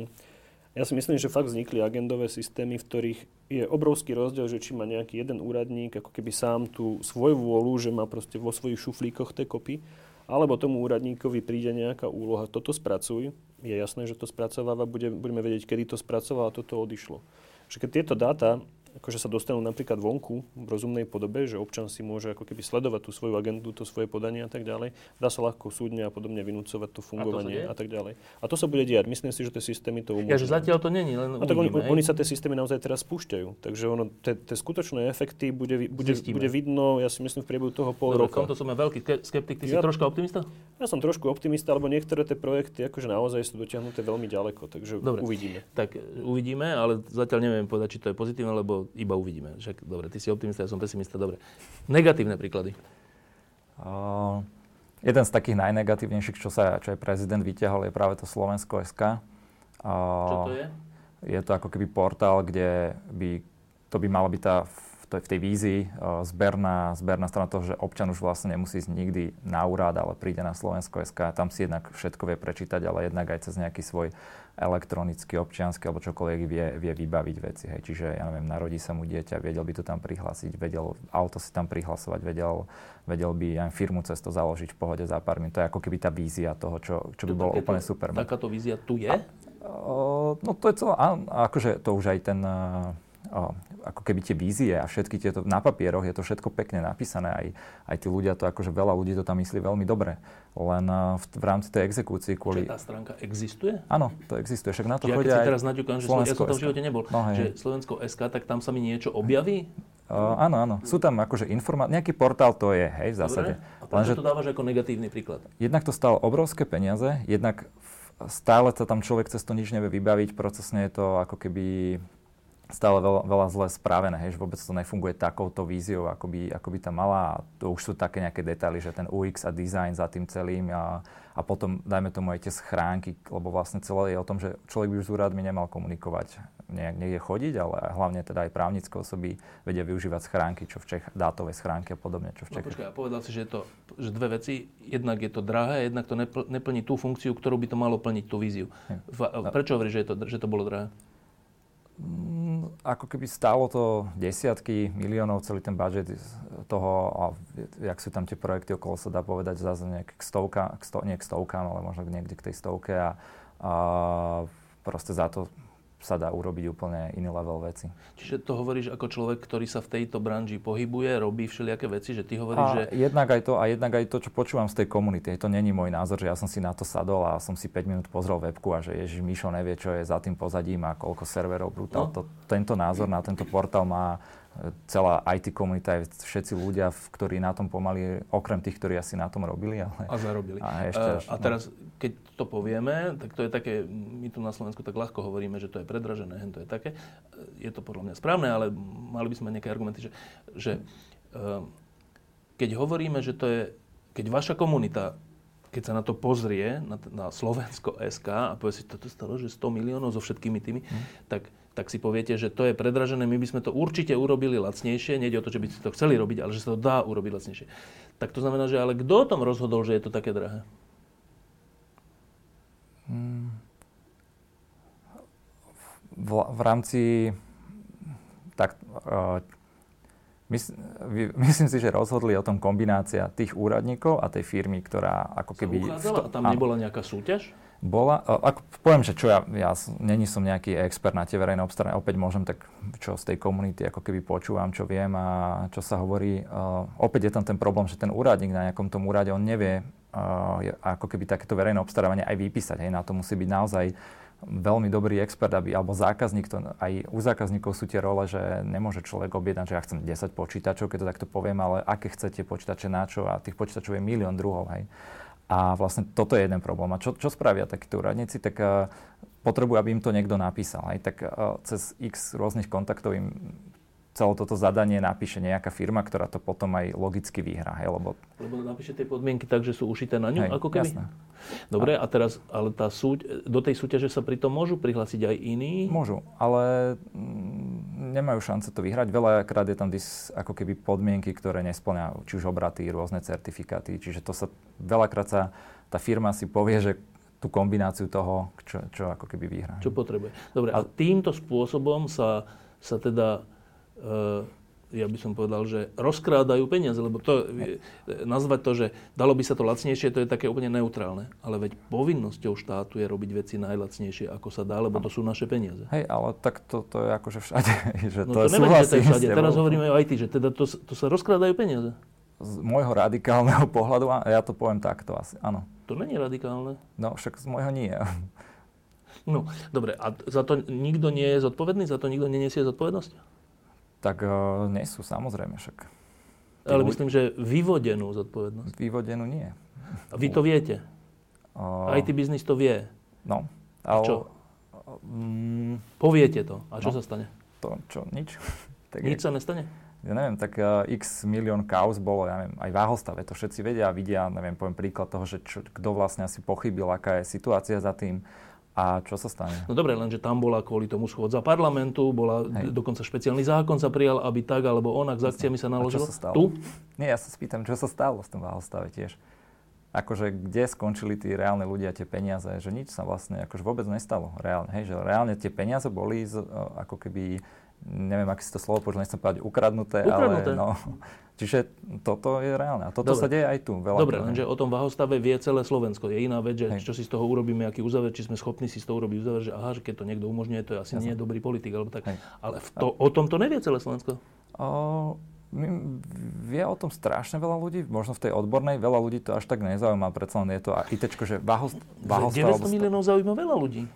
ja si myslím, že fakt vznikli agendové systémy, v ktorých je obrovský rozdiel, že či má nejaký jeden úradník ako keby sám tú svoju vôľu, že má proste vo svojich šuflíkoch tie kopy, alebo tomu úradníkovi príde nejaká úloha, toto spracuj, je jasné, že to spracováva, bude, budeme vedieť, kedy to spracoval a toto odišlo. Že keď tieto dáta akože sa dostanú napríklad vonku v rozumnej podobe, že občan si môže ako keby sledovať tú svoju agendu, to svoje podanie a tak ďalej, dá sa ľahko súdne a podobne vynúcovať to fungovanie deje? a, tak ďalej. A to sa bude diať. Myslím si, že tie systémy to Ja, že umožňujú. zatiaľ to není, len No tak oni, hej. oni sa tie systémy naozaj teraz spúšťajú. Takže ono, tie, skutočné efekty bude, bude, Zistíme. bude vidno, ja si myslím, v priebehu toho pol Dobre, roka. tomto som ja veľký ske- skeptik, ty si Ja- troška optimista? Ja som trošku optimista, lebo niektoré tie projekty akože naozaj sú dotiahnuté veľmi ďaleko, takže Dobre. uvidíme. Tak uvidíme, ale zatiaľ neviem povedať, či to je pozitívne, lebo iba uvidíme. Však, dobre, ty si optimista, ja som pesimista, dobre. Negatívne príklady. Uh, jeden z takých najnegatívnejších, čo, sa, čo aj prezident vyťahol, je práve to Slovensko SK. Uh, Čo to je? Je to ako keby portál, kde by, to by mala byť tá, v tej, v tej vízii uh, zberná, zberná strana toho, že občan už vlastne nemusí ísť nikdy na úrad, ale príde na Slovensko SK. Tam si jednak všetko vie prečítať, ale jednak aj cez nejaký svoj elektronický, občiansky alebo čokoľvek vie, vie vybaviť veci. Hej. Čiže, ja neviem, narodí sa mu dieťa, vedel by to tam prihlásiť, vedel auto si tam prihlasovať, vedel, vedel by aj firmu cez to založiť v pohode za pár minút. To je ako keby tá vízia toho, čo, čo by To bolo úplne super. Takáto vízia tu je? O, no to je celé, áno, akože to už aj ten, o, ako keby tie vízie a všetky tieto na papieroch je to všetko pekne napísané. Aj, aj tí ľudia to, akože veľa ľudí to tam myslí veľmi dobre. Len uh, v, v rámci tej exekúcii kvôli... Čiže tá stránka existuje? Áno, to existuje. Však na to Čiže chodia keď aj teraz naťukám, že ja som tam v živote nebol, no, hej. že Slovensko SK, tak tam sa mi niečo objaví? Uh, áno, áno. Sú tam akože informácie, nejaký portál to je, hej, v zásade. Dobre. A prečo to dávaš ako negatívny príklad? Jednak to stalo obrovské peniaze, jednak stále sa tam človek cez to nič nevie vybaviť, procesne je to ako keby stále veľa, veľa zle správené, hej, že vôbec to nefunguje takouto víziou, ako by, ako by tam mala. A to už sú také nejaké detaily, že ten UX a design za tým celým a, a potom dajme tomu aj tie schránky, lebo vlastne celé je o tom, že človek by už s úradmi nemal komunikovať, nejak niekde chodiť, ale hlavne teda aj právnické osoby vedia využívať schránky, čo v Čech, dátové schránky a podobne, čo v Čechách. No počkaj, a povedal si, že, to, že dve veci, jednak je to drahé, jednak to neplní tú funkciu, ktorú by to malo plniť, tú víziu. V, prečo hovoríš, že, to, že to bolo drahé? Mm, ako keby stálo to desiatky miliónov, celý ten budget toho, a jak sú tam tie projekty okolo, sa dá povedať zase nejak k stovka, k sto, nie k stovkám, ale možno niekde k tej stovke a, a proste za to sa dá urobiť úplne iný level veci. Čiže to hovoríš ako človek, ktorý sa v tejto branži pohybuje, robí všelijaké veci, že ty hovoríš, a že... Jednak aj to, a jednak aj to, čo počúvam z tej komunity. To není môj názor, že ja som si na to sadol a som si 5 minút pozrel webku a že Ježiš Mišo nevie, čo je za tým pozadím a koľko serverov brutál. No. To, tento názor na tento portál má celá IT komunita, aj všetci ľudia, ktorí na tom pomaly, okrem tých, ktorí asi na tom robili. Ale... A zarobili. A, ešte až, a teraz. Keď to povieme, tak to je také, my tu na Slovensku tak ľahko hovoríme, že to je predražené, to je také. Je to podľa mňa správne, ale mali by sme nejaké argumenty, že, že uh, keď hovoríme, že to je, keď vaša komunita keď sa na to pozrie, na, na Slovensko SK a povie si, toto stalo, že 100 miliónov so všetkými tými, hmm. tak tak si poviete, že to je predražené, my by sme to určite urobili lacnejšie, nejde o to, že by ste to chceli robiť, ale že sa to dá urobiť lacnejšie. Tak to znamená, že ale kto o tom rozhodol, že je to také drahé? Hmm. V, v rámci tak, mys, myslím si, že rozhodli o tom kombinácia tých úradníkov a tej firmy, ktorá ako keby... Sa a tam nebola nejaká súťaž? bola, ako poviem, že čo ja, ja není som nejaký expert na tie verejné obstarávania, opäť môžem tak, čo z tej komunity ako keby počúvam, čo viem a čo sa hovorí. Uh, opäť je tam ten problém, že ten úradník na nejakom tom úrade, on nevie ako keby takéto verejné obstarávanie aj vypísať. Hej, na to musí byť naozaj veľmi dobrý expert, aby, alebo zákazník, to, aj u zákazníkov sú tie role, že nemôže človek objednať, že ja chcem 10 počítačov, keď to takto poviem, ale aké chcete počítače na čo a tých počítačov je milión druhov. Hej. A vlastne toto je jeden problém. A čo, čo spravia takíto úradníci? Tak uh, potrebujú, aby im to niekto napísal. Aj tak uh, cez x rôznych kontaktov im celé toto zadanie napíše nejaká firma, ktorá to potom aj logicky vyhrá. Hej, lebo... lebo napíše tie podmienky tak, že sú ušité na ňu, hej, ako keby? Jasné. Dobre, a... teraz, ale tá súť, do tej súťaže sa pritom môžu prihlásiť aj iní? Môžu, ale mm, nemajú šance to vyhrať. Veľakrát je tam dis, ako keby podmienky, ktoré nesplňa, či už obraty, rôzne certifikáty. Čiže to sa, veľakrát sa tá firma si povie, že tú kombináciu toho, čo, čo ako keby vyhrá. Čo potrebuje. Dobre, a, a týmto spôsobom sa, sa teda ja by som povedal, že rozkrádajú peniaze, lebo to, nazvať to, že dalo by sa to lacnejšie, to je také úplne neutrálne. Ale veď povinnosťou štátu je robiť veci najlacnejšie, ako sa dá, lebo to sú naše peniaze. Hej, ale tak to, to je akože všade. Že no to, to neviem, že to je všade. Teraz hovoríme o IT, že teda to, to sa rozkrádajú peniaze. Z môjho radikálneho pohľadu, a ja to poviem takto asi, áno. To není radikálne. No, však z môjho nie. No, dobre, a za to nikto nie je zodpovedný? Za to nikto neniesie zodpovednosť? Tak uh, nie sú, samozrejme však. Ale myslím, že vyvodenú zodpovednosť. Vyvodenú nie. A vy to viete? Uh, IT biznis to vie. No. A čo? Um, Poviete to. A čo no, sa stane? To čo, nič. tak nič je, sa nestane? Ja neviem, tak uh, x milión kauz bolo, ja neviem, aj v Ahostave. To všetci vedia a vidia, neviem, poviem príklad toho, že čo, kto vlastne asi pochybil, aká je situácia za tým a čo sa stane? No dobre, lenže tam bola kvôli tomu schôdza parlamentu, bola Hej. dokonca špeciálny zákon sa prijal, aby tak alebo onak s akciami sa naložilo. A čo sa stalo? Tu? Nie, ja sa spýtam, čo sa stalo v tom Váhostave tiež. Akože kde skončili tí reálne ľudia tie peniaze, že nič sa vlastne akože vôbec nestalo reálne. Hej, že reálne tie peniaze boli z, ako keby, neviem, aké si to slovo počul, nechcem povedať ukradnuté, ukradnuté. ale no, Čiže toto je reálne. A toto Dobre. sa deje aj tu. Veľa Dobre, lenže o tom vahostave vie celé Slovensko. Je iná vec, že Hej. čo si z toho urobíme, aký uzáver, či sme schopní si z toho urobiť uzáver, že aha, že keď to niekto umožňuje, to je asi Jasne. nie dobrý politik. Alebo tak. Ale v to, o tom to nevie celé Slovensko. O, vie o tom strašne veľa ľudí, možno v tej odbornej, veľa ľudí to až tak nezaujíma, predsa len je to IT, že vahost, 900 miliónov zaujíma veľa ľudí.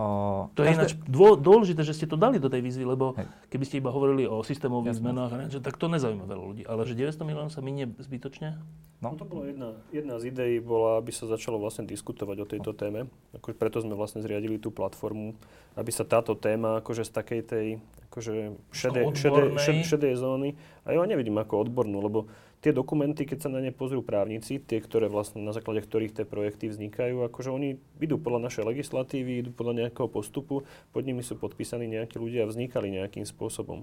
O, to je ináč dô, dôležité, že ste to dali do tej výzvy, lebo Hej. keby ste iba hovorili o systémových Jasne. zmenách, že, tak to nezaujíma veľa ľudí. Ale že 900 miliónov sa minie zbytočne? No. no to bola jedna, jedna z ideí, bola, aby sa začalo vlastne diskutovať o tejto téme. Ako, preto sme vlastne zriadili tú platformu, aby sa táto téma akože z takej tej akože šedej, šedej, šedej zóny, a ja nevidím ako odbornú, lebo tie dokumenty, keď sa na ne pozrú právnici, tie, ktoré vlastne na základe ktorých tie projekty vznikajú, akože oni idú podľa našej legislatívy, idú podľa nejakého postupu, pod nimi sú podpísaní nejakí ľudia a vznikali nejakým spôsobom.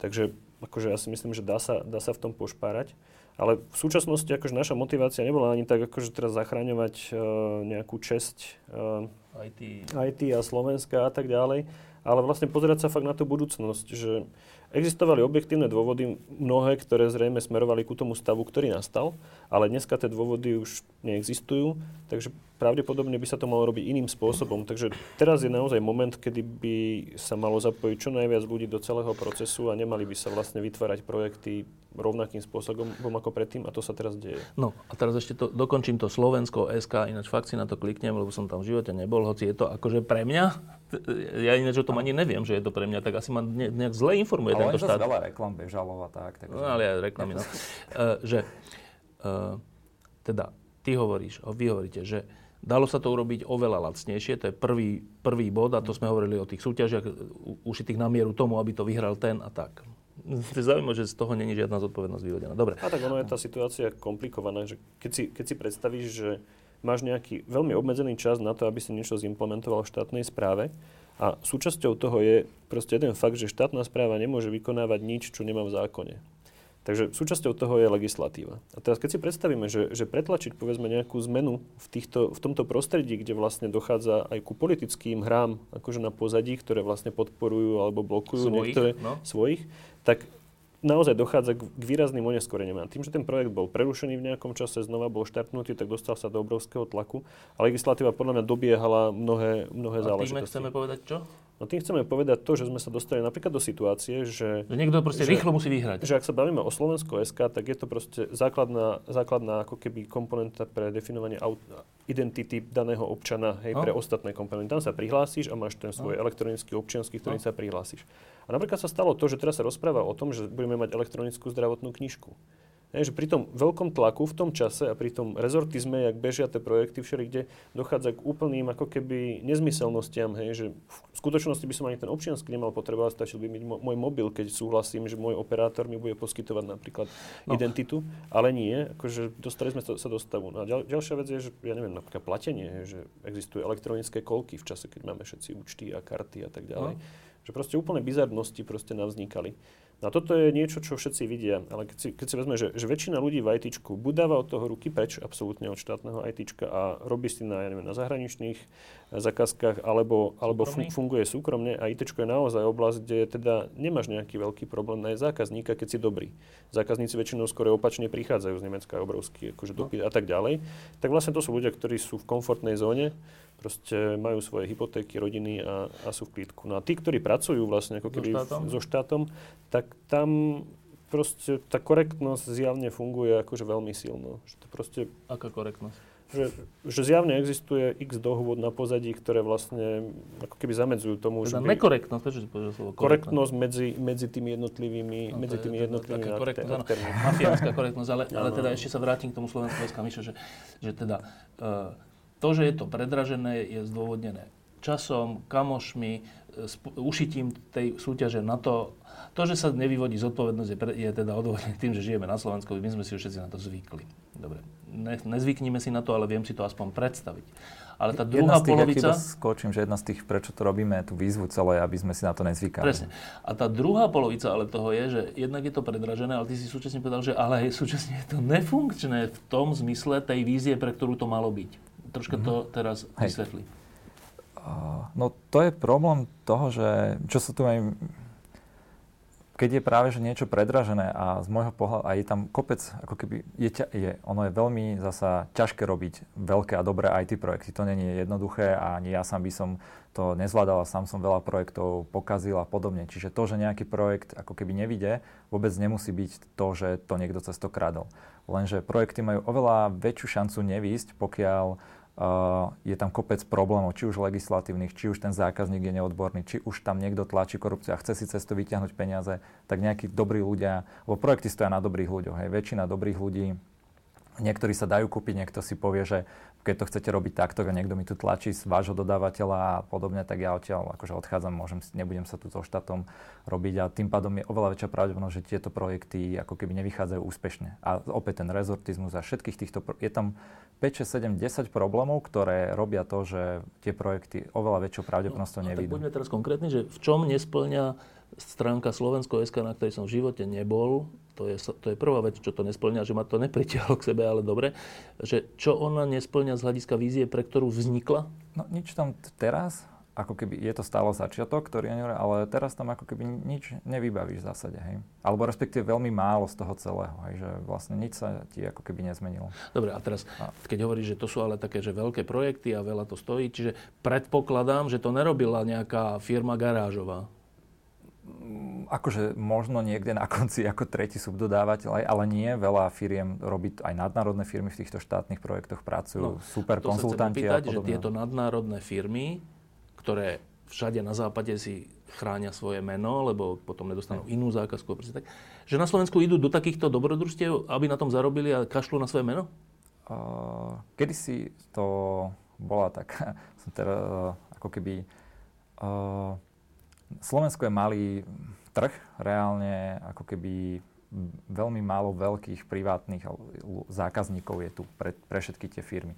Takže akože ja si myslím, že dá sa, dá sa v tom pošpárať. Ale v súčasnosti akože naša motivácia nebola ani tak, akože teraz zachraňovať uh, nejakú česť uh, IT. IT a Slovenska a tak ďalej, ale vlastne pozerať sa fakt na tú budúcnosť, že Existovali objektívne dôvody, mnohé, ktoré zrejme smerovali ku tomu stavu, ktorý nastal, ale dneska tie dôvody už neexistujú, takže pravdepodobne by sa to malo robiť iným spôsobom. Takže teraz je naozaj moment, kedy by sa malo zapojiť čo najviac ľudí do celého procesu a nemali by sa vlastne vytvárať projekty rovnakým spôsobom ako predtým a to sa teraz deje. No a teraz ešte to, dokončím to Slovensko SK, ináč fakt si na to kliknem, lebo som tam v živote nebol, hoci je to akože pre mňa, ja ináč o tom ani neviem, že je to pre mňa, tak asi ma nejak zle informuje ale tento štát. Ale veľa reklam bežalo a tak. tak no, ale aj reklamy, no. uh, že, uh, teda, ty hovoríš, vy hovoríte, že Dalo sa to urobiť oveľa lacnejšie, to je prvý, prvý bod a to sme hovorili o tých súťažiach ušitých na mieru tomu, aby to vyhral ten a tak. Zaujímavé, že z toho není žiadna zodpovednosť vyvedená. Dobre. A tak ono je tá situácia komplikovaná, že keď si, keď si predstavíš, že máš nejaký veľmi obmedzený čas na to, aby si niečo zimplementoval v štátnej správe a súčasťou toho je proste jeden fakt, že štátna správa nemôže vykonávať nič, čo nemá v zákone. Takže súčasťou toho je legislatíva. A teraz keď si predstavíme, že, že pretlačiť povedzme nejakú zmenu v, týchto, v tomto prostredí, kde vlastne dochádza aj ku politickým hrám akože na pozadí, ktoré vlastne podporujú alebo blokujú svojich, niektoré no. svojich, tak naozaj dochádza k, k výrazným oneskoreniam. A tým, že ten projekt bol prerušený v nejakom čase, znova bol štartnutý, tak dostal sa do obrovského tlaku. A legislatíva podľa mňa dobiehala mnohé, mnohé a záležitosti. A chceme povedať čo? No tým chceme povedať to, že sme sa dostali napríklad do situácie, že... Že niekto proste že, rýchlo musí vyhrať. Že ak sa bavíme o Slovensko SK, tak je to proste základná, základná ako keby komponenta pre definovanie aut- identity daného občana, hej, no. pre ostatné komponenty. Tam sa prihlásiš a máš ten svoj no. elektronický občiansky, ktorým no. sa prihlásiš. A napríklad sa stalo to, že teraz sa rozpráva o tom, že budeme mať elektronickú zdravotnú knižku. Že pri tom veľkom tlaku v tom čase a pri tom rezortizme, jak bežia tie projekty všelikde, dochádza k úplným ako keby nezmyselnostiam, hej, že v skutočnosti by som ani ten občiansky nemal potrebovať, stačil by mi môj mobil, keď súhlasím, že môj operátor mi bude poskytovať napríklad no. identitu, ale nie, akože dostali sme sa do stavu. No a ďal, ďalšia vec je, že ja neviem, napríklad platenie, hej, že existujú elektronické kolky v čase, keď máme všetci účty a karty a tak ďalej. No. Že proste úplne bizarnosti proste navznikali. No a toto je niečo, čo všetci vidia, ale keď si, keď si vezme, že, že väčšina ľudí v IT buď dáva od toho ruky preč absolútne od štátneho IT a robí si na, ja neviem, na zahraničných eh, zakázkach, alebo, alebo fun, funguje súkromne a IT je naozaj oblasť, kde teda nemáš nejaký veľký problém nájsť zákazníka, keď si dobrý. Zákazníci väčšinou skôr opačne prichádzajú z Nemecka obrovský akože no. dopyt no. a tak ďalej. Tak vlastne to sú ľudia, ktorí sú v komfortnej zóne, proste majú svoje hypotéky, rodiny a, a sú v klídku. No a tí, ktorí pracujú vlastne ako keby so štátom, so štátom tak tam proste tá korektnosť zjavne funguje akože veľmi silno. Že to proste, Aká korektnosť? Že, že zjavne existuje x dohôd na pozadí, ktoré vlastne ako keby zamedzujú tomu, teda že by... nekorektnosť, prečo si povedal slovo korektnosť medzi, medzi tými jednotlivými, no, medzi tými jednotlivými korektnosť, aktérmi. Mafiánska korektnosť, ale, ale teda ešte sa vrátim k tomu slovenskému SK, že, že teda uh, to, že je to predražené, je zdôvodnené časom, kamošmi, e, ušitím tej súťaže na to. To, že sa nevyvodí zodpovednosť, je, pre, je teda odôvodnené tým, že žijeme na Slovensku. My sme si už všetci na to zvykli. Dobre, ne, nezvyknime si na to, ale viem si to aspoň predstaviť. Ale tá druhá jedna z tých, polovica... skočím, že jedna z tých, prečo to robíme, tú výzvu celé, aby sme si na to nezvykali. Presne. A tá druhá polovica ale toho je, že jednak je to predražené, ale ty si súčasne povedal, že ale súčasne je to nefunkčné v tom zmysle tej vízie, pre ktorú to malo byť. Troška mm-hmm. to teraz Hej. vysvetli. No to je problém toho, že čo sa tu aj keď je práve že niečo predražené a z môjho pohľadu, a je tam kopec, ako keby, je, je, ono je veľmi zasa ťažké robiť veľké a dobré IT projekty. To nie je jednoduché a ani ja sám by som to nezvládal a sám som veľa projektov pokazil a podobne. Čiže to, že nejaký projekt ako keby nevidie, vôbec nemusí byť to, že to niekto cez to kradol. Lenže projekty majú oveľa väčšiu šancu nevísť, pokiaľ je tam kopec problémov, či už legislatívnych, či už ten zákazník je neodborný, či už tam niekto tlačí korupciu a chce si cez to vyťahnuť peniaze, tak nejakí dobrí ľudia, lebo projekty stoja na dobrých ľuďoch, hej, väčšina dobrých ľudí Niektorí sa dajú kúpiť, niekto si povie, že keď to chcete robiť takto a niekto mi tu tlačí z vášho dodávateľa a podobne, tak ja odtiaľ akože odchádzam, môžem, nebudem sa tu so štátom robiť a tým pádom je oveľa väčšia pravdepodobnosť, že tieto projekty ako keby nevychádzajú úspešne. A opäť ten rezortizmus a všetkých týchto, je tam 5, 6, 7, 10 problémov, ktoré robia to, že tie projekty oveľa väčšou pravdepodobnosťou no, nevidú. Tak poďme teraz konkrétne, že v čom nesplňa stránka Slovensko.sk, na ktorej som v živote nebol, to je, to je prvá vec, čo to nesplňa, že ma to nepritiahlo k sebe, ale dobre, že čo ona nesplňa z hľadiska vízie, pre ktorú vznikla? No nič tam teraz, ako keby je to stále začiatok, ktorý ale teraz tam ako keby nič nevybavíš v zásade, hej. Alebo respektíve veľmi málo z toho celého, hej, že vlastne nič sa ti ako keby nezmenilo. Dobre, a teraz, a. keď hovoríš, že to sú ale také, že veľké projekty a veľa to stojí, čiže predpokladám, že to nerobila nejaká firma garážová. Mm, akože možno niekde na konci ako tretí subdodávateľ, ale nie. Veľa firiem robí, aj nadnárodné firmy v týchto štátnych projektoch pracujú, no, super to konzultanti sa opýtať, a že tieto nadnárodné firmy, ktoré všade na západe si chránia svoje meno, lebo potom nedostanú inú zákazku. Tak, že na Slovensku idú do takýchto dobrodružstiev, aby na tom zarobili a kašľú na svoje meno? Uh, kedysi to bola tak, som teraz uh, ako keby uh, Slovensko je malý trh, reálne ako keby veľmi málo veľkých privátnych zákazníkov je tu pre, pre všetky tie firmy.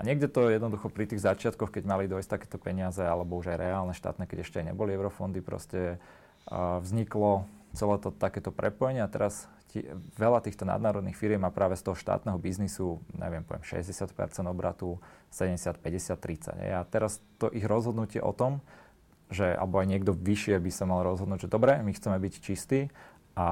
A niekde to jednoducho pri tých začiatkoch, keď mali dojsť takéto peniaze, alebo už aj reálne štátne, keď ešte aj neboli eurofondy, proste uh, vzniklo celé to takéto prepojenie a teraz tí, veľa týchto nadnárodných firiem má práve z toho štátneho biznisu, neviem, poviem 60% obratu, 70, 50, 30. A teraz to ich rozhodnutie o tom, že, alebo aj niekto vyššie by sa mal rozhodnúť, že dobre, my chceme byť čistí a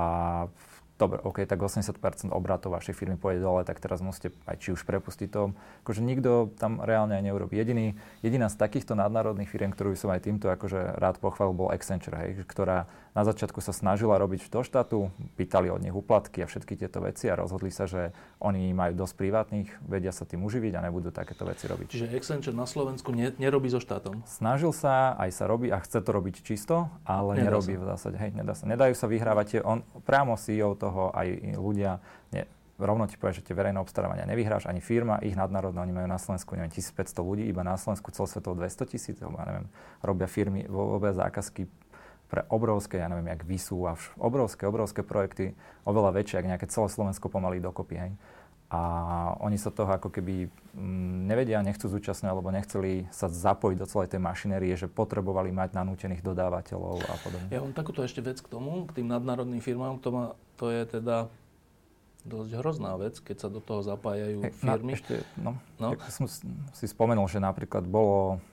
dobre, OK, tak 80% obratov vašej firmy pôjde dole, tak teraz musíte aj či už prepustiť to. Akože nikto tam reálne aj neurobi. Jediný, jediná z takýchto nadnárodných firiem, ktorú som aj týmto akože rád pochválil, bol Accenture, hej, ktorá na začiatku sa snažila robiť do štátu, pýtali od nich úplatky a všetky tieto veci a rozhodli sa, že oni majú dosť privátnych, vedia sa tým uživiť a nebudú takéto veci robiť. Čiže Accenture na Slovensku ne, nerobí so štátom? Snažil sa, aj sa robí a chce to robiť čisto, ale nedá nerobí sa. v zásade. Hej, nedá sa. Nedajú sa vyhrávať. On, priamo CEO toho aj ľudia, ne, rovno ti povie, že tie verejné obstarávania nevyhráš, ani firma, ich nadnárodné, oni majú na Slovensku neviem, 1500 ľudí, iba na Slovensku celosvetovo 200 tisíc, alebo neviem, robia firmy, robia zákazky pre obrovské, ja neviem, jak VISu a vš- obrovské, obrovské projekty, oveľa väčšie, ako nejaké celé Slovensko pomaly dokopy, hej. A oni sa toho ako keby m, mm, nevedia, nechcú zúčastňovať, alebo nechceli sa zapojiť do celej tej mašinérie, že potrebovali mať nanútených dodávateľov a podobne. Ja mám takúto ešte vec k tomu, k tým nadnárodným firmám, to, má, to je teda dosť hrozná vec, keď sa do toho zapájajú firmy. Na, ešte, no, no. som si spomenul, že napríklad bolo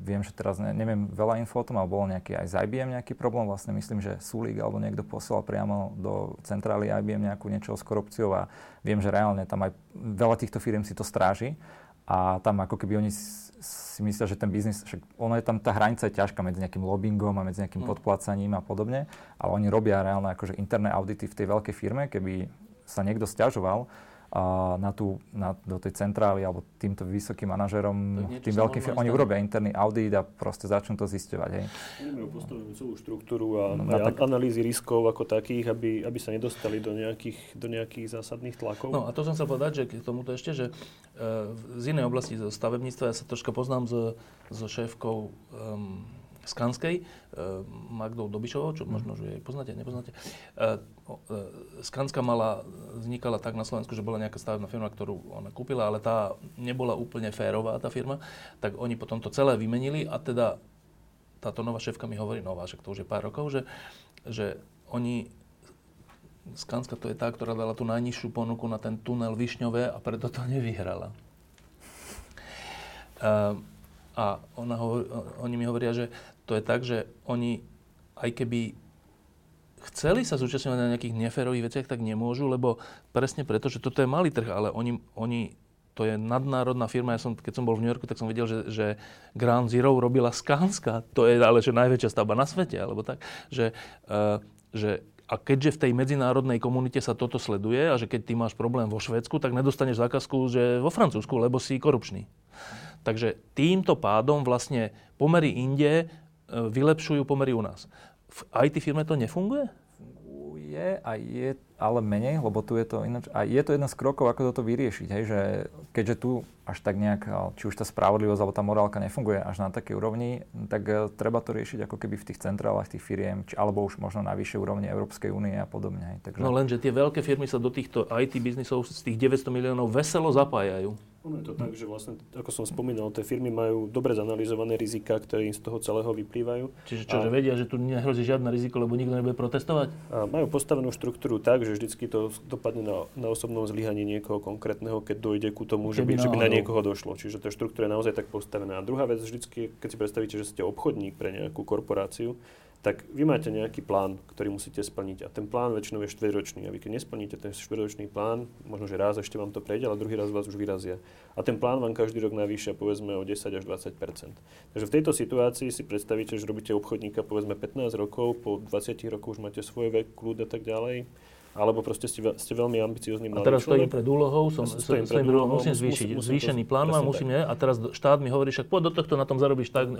viem, že teraz ne, neviem veľa info o tom, ale bolo nejaký aj z IBM nejaký problém. Vlastne myslím, že Sulík alebo niekto posielal priamo do centrály IBM nejakú niečo s korupciou a viem, že reálne tam aj veľa týchto firm si to stráži a tam ako keby oni si myslia, že ten biznis, však ono je tam, tá hranica je ťažká medzi nejakým lobbyingom a medzi nejakým mm. podplacaním a podobne, ale oni robia reálne akože interné audity v tej veľkej firme, keby sa niekto stiažoval, a na tú, na, do tej centrály alebo týmto vysokým manažerom, tým veľkým firmám, oni urobia interný audit a proste začnú to zisťovať. Hej. Oni majú postavenú celú štruktúru a no, aj tak... analýzy riskov ako takých, aby, aby sa nedostali do nejakých, do nejakých zásadných tlakov. No a to som sa povedať, že k tomuto ešte, že e, z inej oblasti, zo stavebníctva, ja sa troška poznám so, so šéfkou um, Skanskej, uh, Magdou Dobišovou, čo možno, že jej poznáte, nepoznáte. Uh, uh, Skanska mala, vznikala tak na Slovensku, že bola nejaká stavebná firma, ktorú ona kúpila, ale tá nebola úplne férová, tá firma, tak oni potom to celé vymenili a teda táto nová šéfka mi hovorí, nová, však to už je pár rokov, že, že oni Skanska to je tá, ktorá dala tú najnižšiu ponuku na ten tunel Višňové a preto to nevyhrala. Uh, a ona hovor, oni mi hovoria, že to je tak, že oni, aj keby chceli sa zúčastňovať na nejakých neférových veciach, tak nemôžu, lebo presne preto, že toto je malý trh, ale oni, oni to je nadnárodná firma. Ja som, keď som bol v New Yorku, tak som videl, že, že Ground Zero robila Skanska. To je ale že najväčšia stavba na svete, alebo tak. Že, uh, že a keďže v tej medzinárodnej komunite sa toto sleduje a že keď ty máš problém vo Švedsku, tak nedostaneš zákazku že vo Francúzsku, lebo si korupčný. Takže týmto pádom vlastne pomery inde vylepšujú pomery u nás. V IT firme to nefunguje? je a je ale menej, lebo tu je to ináč. A je to jeden z krokov, ako toto vyriešiť, hej, že keďže tu až tak nejak, či už tá spravodlivosť alebo tá morálka nefunguje až na takej úrovni, tak uh, treba to riešiť ako keby v tých centrálach tých firiem, či, alebo už možno na vyššej úrovni Európskej únie a podobne. Hej. Takže... No lenže tie veľké firmy sa do týchto IT biznisov z tých 900 miliónov veselo zapájajú. Ono je to tak, že vlastne, ako som spomínal, tie firmy majú dobre zanalizované rizika, ktoré im z toho celého vyplývajú. Čiže čo, a... že vedia, že tu nehrozí žiadne riziko, lebo nikto nebude protestovať? A majú postavenú štruktúru tak, že vždycky to dopadne na, na osobnom zlyhaní niekoho konkrétneho, keď dojde ku tomu, že by, že by na niekoho došlo. Čiže tá štruktúra je naozaj tak postavená. A druhá vec, vždycky, keď si predstavíte, že ste obchodník pre nejakú korporáciu, tak vy máte nejaký plán, ktorý musíte splniť. A ten plán väčšinou je štvrťročný. A vy keď nesplníte ten štvrťročný plán, možno, že raz ešte vám to prejde, ale druhý raz vás už vyrazia. A ten plán vám každý rok navýšia povedzme o 10 až 20% Takže v tejto situácii si predstavíte, že robíte obchodníka povedzme 15 rokov, po 20 rokoch už máte svoj vek, kľud a tak ďalej alebo proste ste, ste veľmi ambiciozný A teraz stojím pred úlohou, som, stojím pred úlohou, musím zvýšiť, musím, zvýšený plán mám, musím, ne? a teraz štát mi hovorí, však poď do tohto, na tom zarobíš tak,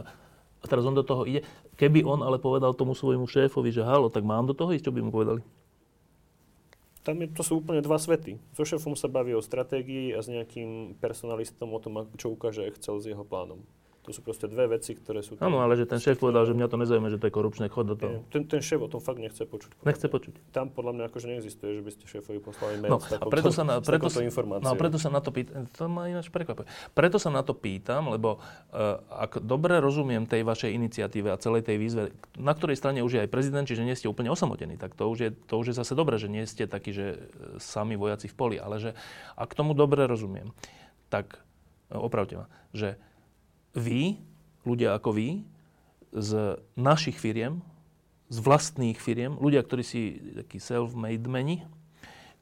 a teraz on do toho ide. Keby on ale povedal tomu svojmu šéfovi, že halo, tak mám do toho ísť, čo by mu povedali? Tam je, to sú úplne dva svety. So šéfom sa baví o stratégii a s nejakým personalistom o tom, čo ukáže Excel s jeho plánom. To sú proste dve veci, ktoré sú... Áno, ale že ten šéf povedal, že mňa to nezaujíma, že to je korupčné, chod do toho. Ten, ten šéf o tom fakt nechce počuť. Nechce počuť. Tam podľa mňa akože neexistuje, že by ste šéfovi poslali mail no, s takouto, a preto sa na, preto, No a preto sa na to pýtam, to ma ináč prekvapuje. Preto sa na to pýtam, lebo uh, ak dobre rozumiem tej vašej iniciatíve a celej tej výzve, na ktorej strane už je aj prezident, čiže nie ste úplne osamotení, tak to už je, to už je zase dobré, že nie ste takí, že e, sami vojaci v poli, ale že ak tomu dobre rozumiem, tak e, opravte ma, že vy ľudia ako vy, z našich firiem, z vlastných firiem, ľudia, ktorí si takí self-made meni,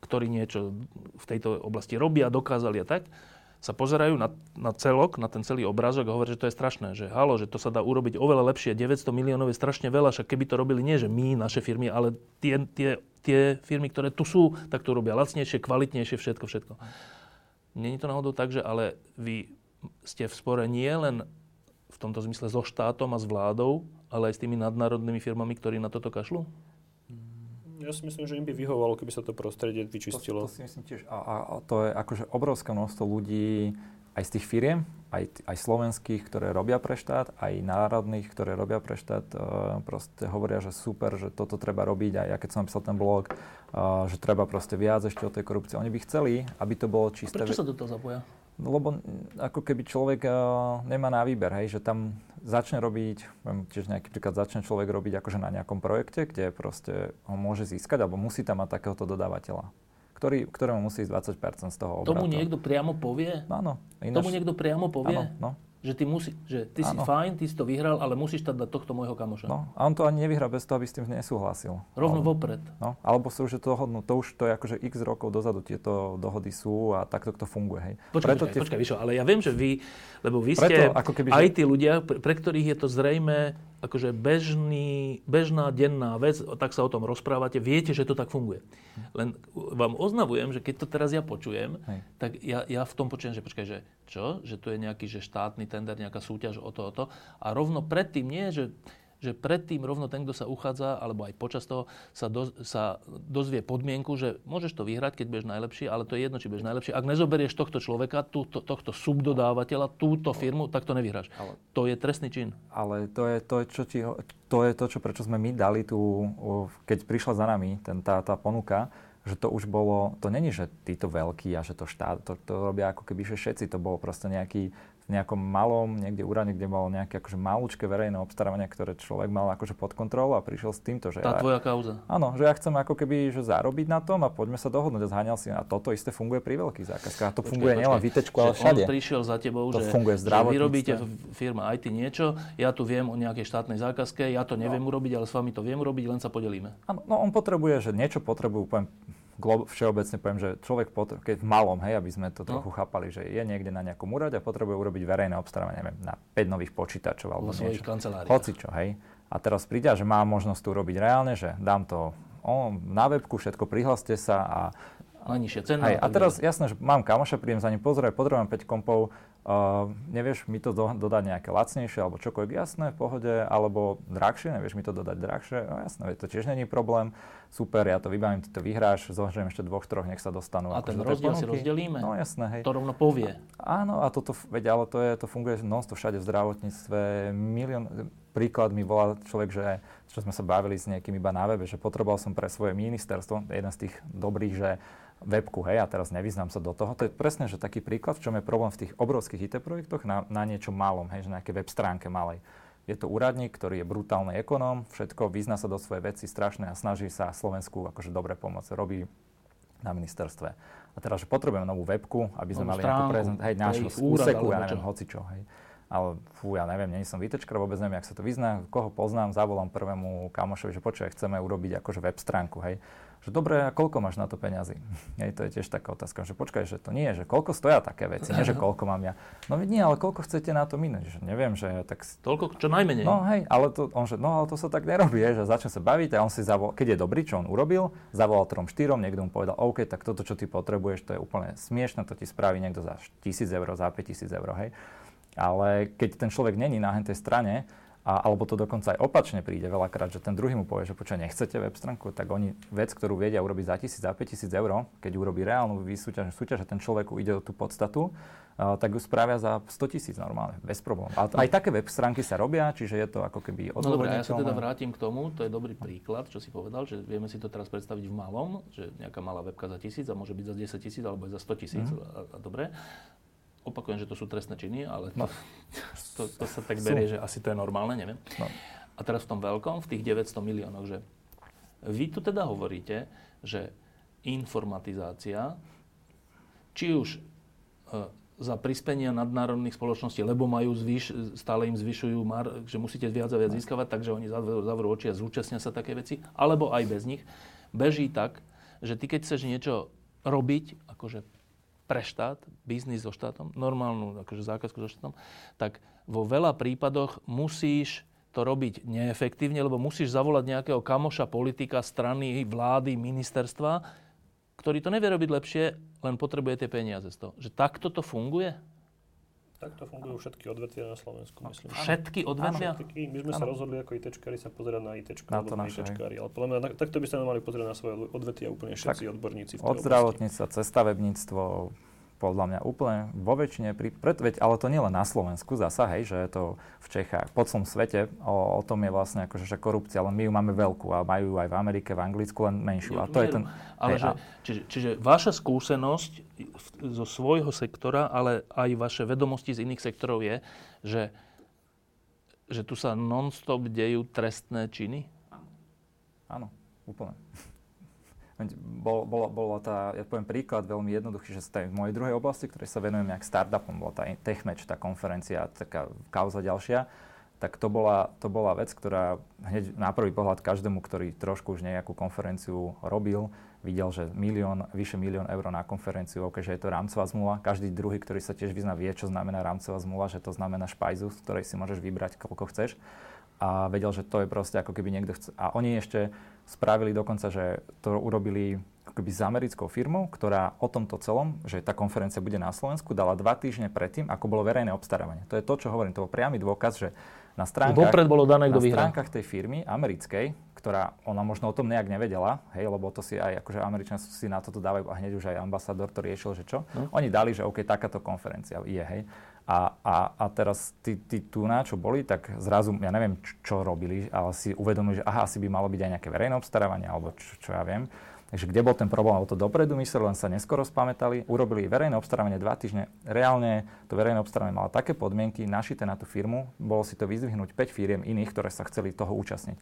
ktorí niečo v tejto oblasti robia, dokázali a tak, sa pozerajú na, na celok, na ten celý obrázok a hovoria, že to je strašné, že halo, že to sa dá urobiť oveľa lepšie, 900 miliónov je strašne veľa, však keby to robili nie, že my, naše firmy, ale tie, tie, tie firmy, ktoré tu sú, tak to robia lacnejšie, kvalitnejšie, všetko, všetko. Není to náhodou tak, že ale vy ste v spore nie len v tomto zmysle so štátom a s vládou, ale aj s tými nadnárodnými firmami, ktorí na toto kašľú? Ja si myslím, že im by vyhovalo, keby sa to prostredie vyčistilo. To, to si myslím tiež. A, a, a to je akože obrovské množstvo ľudí, aj z tých firiem, aj, aj slovenských, ktoré robia pre štát, aj národných, ktoré robia pre štát, uh, proste hovoria, že super, že toto treba robiť. A ja keď som napísal ten blog, uh, že treba proste viac ešte o tej korupcii. Oni by chceli, aby to bolo čisté. Prečo sa do toho zapoja? No, lebo ako keby človek uh, nemá na výber, hej, že tam začne robiť, poviem, tiež nejaký príklad, začne človek robiť akože na nejakom projekte, kde proste ho môže získať, alebo musí tam mať takéhoto dodávateľa, ktorý, ktorému musí ísť 20% z toho obratu. Tomu niekto priamo povie? Áno. Ináč... Tomu niekto priamo povie? Áno, no. Že ty, musí, že ty si fajn, ty si to vyhral, ale musíš tam dať tohto môjho kamoša. No, a on to ani nevyhrá bez toho, aby s tým nesúhlasil. Rovno ale, vopred. No, alebo sa už to dohodnú, to už to je akože x rokov dozadu tieto dohody sú a takto to funguje. Hej. Počkaj, Preto počkaj, tie... počkaj, Vyšo, ale ja viem, že vy, lebo vy Preto, ste ako keby, aj tí ľudia, pre, pre ktorých je to zrejme akože bežný, bežná denná vec, tak sa o tom rozprávate, viete, že to tak funguje. Len vám oznavujem, že keď to teraz ja počujem, Hej. tak ja, ja v tom počujem, že počkaj, že čo? Že tu je nejaký že štátny tender, nejaká súťaž o to, o to. A rovno predtým nie, že že predtým rovno ten, kto sa uchádza, alebo aj počas toho, sa, do, sa dozvie podmienku, že môžeš to vyhrať, keď budeš najlepší, ale to je jedno, či budeš najlepší. Ak nezoberieš tohto človeka, túto, tohto subdodávateľa, túto firmu, tak to nevyhráš. Ale, to je trestný čin. Ale to je to, čo ti, to je to, čo, prečo sme my dali tu, keď prišla za nami ten, tá, tá ponuka, že to už bolo, to není, že títo veľkí a že to štát, to, to robia ako keby, že všetci, to bolo proste nejaký nejakom malom, niekde úrade, kde bolo nejaké akože malúčke verejné obstarávanie, ktoré človek mal akože pod kontrolou a prišiel s týmto, že... Tá ja, tvoja kauza. Áno, že ja chcem ako keby že zarobiť na tom a poďme sa dohodnúť a zháňal si. A toto isté funguje pri veľkých zákazkách. A to počkej, funguje počkej, nielen v ITčku, ale všade. On prišiel za tebou, to že, funguje že vy robíte firma IT niečo, ja tu viem o nejakej štátnej zákazke, ja to neviem no. urobiť, ale s vami to viem urobiť, len sa podelíme. Áno, no on potrebuje, že niečo potrebujú, poviem, všeobecne poviem, že človek, potrebuje, keď v malom, hej, aby sme to no. trochu chápali, že je niekde na nejakom úrade a potrebuje urobiť verejné obstarávanie, neviem, na 5 nových počítačov alebo niečo. kanceláriách. Hoci čo, hej. A teraz príde, že má možnosť to urobiť reálne, že dám to o, na webku, všetko prihlaste sa a najnižšia cena. Hej, a teraz jasné, že mám kamoša, prídem za ním pozrieť, potrebujem 5 kompov, uh, nevieš mi to do, dodať nejaké lacnejšie alebo čokoľvek jasné v pohode, alebo drahšie, nevieš mi to dodať drahšie, no jasné, to tiež není problém, super, ja to vybavím, ty to vyhráš, zožujem ešte dvoch, troch, nech sa dostanú. A ten rozdiel si rozdelíme? No jasné, hej. To rovno povie. Áno, a toto, veď, ale to, je, to funguje non všade v zdravotníctve, milión, príklad mi volá človek, že čo sme sa bavili s niekým iba na webe, že potreboval som pre svoje ministerstvo, jeden z tých dobrých, že webku, hej, a teraz nevyznám sa do toho. To je presne, že taký príklad, v čom je problém v tých obrovských IT projektoch na, na niečo malom, hej, že nejaké web stránke malej. Je to úradník, ktorý je brutálny ekonóm, všetko vyzná sa do svojej veci strašné a snaží sa Slovensku akože dobre pomôcť. Robí na ministerstve. A teraz, že potrebujeme novú webku, aby sme mali nejakú prezent, hej, nášho úseku, ja neviem, hoci čo, hej. Ale fú, ja neviem, nie som výtečkar, vôbec neviem, jak sa to vyzná. Koho poznám, zavolám prvému kamošovi, že počuj, chceme urobiť akože web stránku, hej že dobre, a koľko máš na to peňazí? Hej, to je tiež taká otázka, že počkaj, že to nie je, že koľko stoja také veci, nie, že koľko mám ja. No nie, ale koľko chcete na to minúť? Že neviem, že tak... Toľko, čo najmenej. No hej, ale to, on, že no ale to sa tak nerobí, že začne sa baviť a on si zavolal, keď je dobrý, čo on urobil, zavolal trom štyrom, niekto mu povedal, OK, tak toto, čo ty potrebuješ, to je úplne smiešne, to ti spraví niekto za 1000 eur, za 5000 eur, hej. Ale keď ten človek není na tej strane, a, alebo to dokonca aj opačne príde veľakrát, že ten druhý mu povie, že počkaj, nechcete web stránku, tak oni vec, ktorú vedia urobiť za 1000, za 5000 eur, keď urobí reálnu výsúťaž, súťaž a ten človek ide o tú podstatu, uh, tak ju spravia za 100 tisíc normálne, bez problémov. Ale aj také web stránky sa robia, čiže je to ako keby No dobré, ja sa teda vrátim k tomu, to je dobrý príklad, čo si povedal, že vieme si to teraz predstaviť v malom, že nejaká malá webka za tisíc a môže byť za 10 tisíc alebo aj za 100 tisíc mm. a, a dobre opakujem, že to sú trestné činy, ale to, no. to, to sa tak berie, že asi to je normálne, neviem. No. A teraz v tom veľkom, v tých 900 miliónoch, že vy tu teda hovoríte, že informatizácia, či už e, za prispenia nadnárodných spoločností, lebo majú zvyš, stále im zvyšujú, mar, že musíte viac a viac no. získavať, takže oni zavrú oči a zúčastnia sa také veci, alebo aj bez nich, beží tak, že ty keď chceš niečo robiť, akože pre štát, biznis so štátom, normálnu akože zákazku so štátom, tak vo veľa prípadoch musíš to robiť neefektívne, lebo musíš zavolať nejakého kamoša, politika, strany, vlády, ministerstva, ktorý to nevie robiť lepšie, len potrebuje tie peniaze z toho. Že takto to funguje? Takto fungujú všetky odvetvia na Slovensku, myslím. Všetky odvetvia? Všetky. My sme ano. sa rozhodli ako ITčkári sa pozerať na ITčka, na to naše, ITčkári. Ale podľa mňa, takto by sa mali pozrieť na svoje odvetvia úplne všetci tak, odborníci v Od zdravotníctva cez stavebníctvo, podľa mňa úplne vo väčšine, pri, pred, veď, ale to nie len na Slovensku zasa, hej, že je to v Čechách, po celom svete, o, o tom je vlastne akože, že korupcia, len my ju máme veľkú a majú aj v Amerike, v Anglicku len menšiu. a to je ten, ale hej, že, a... čiže, čiže vaša skúsenosť zo svojho sektora, ale aj vaše vedomosti z iných sektorov je, že, že tu sa non-stop dejú trestné činy? Áno, úplne bol, bol, bola tá, ja poviem príklad veľmi jednoduchý, že v mojej druhej oblasti, ktorej sa venujem nejak startupom, bola tá TechMatch, tá konferencia, taká kauza ďalšia, tak to bola, to bola vec, ktorá hneď na prvý pohľad každému, ktorý trošku už nejakú konferenciu robil, videl, že milión, vyše milión eur na konferenciu, okay, že je to rámcová zmluva. Každý druhý, ktorý sa tiež vyzná, vie, čo znamená rámcová zmluva, že to znamená špajzu, z ktorej si môžeš vybrať, koľko chceš. A vedel, že to je proste ako keby niekto chce. A oni ešte spravili dokonca, že to urobili akoby s americkou firmou, ktorá o tomto celom, že tá konferencia bude na Slovensku, dala dva týždne predtým, ako bolo verejné obstarávanie. To je to, čo hovorím, to bol priamy dôkaz, že na stránkach, bolo dané, na stránkach tej firmy americkej, ktorá ona možno o tom nejak nevedela, hej, lebo to si aj, akože Američania si na toto dávajú a hneď už aj ambasador to riešil, že čo. Hm. Oni dali, že OK, takáto konferencia je, hej. A, a, a teraz tí, tí tu na čo boli, tak zrazu, ja neviem, čo, čo robili, ale si uvedomili, že aha, asi by malo byť aj nejaké verejné obstarávanie, alebo čo, čo ja viem. Takže kde bol ten problém? Bolo to dopredu mysleli, len sa neskoro spamätali, urobili verejné obstarávanie dva týždne. Reálne to verejné obstarávanie malo také podmienky našité na tú firmu, bolo si to vyzvihnúť 5 firiem iných, ktoré sa chceli toho účastniť.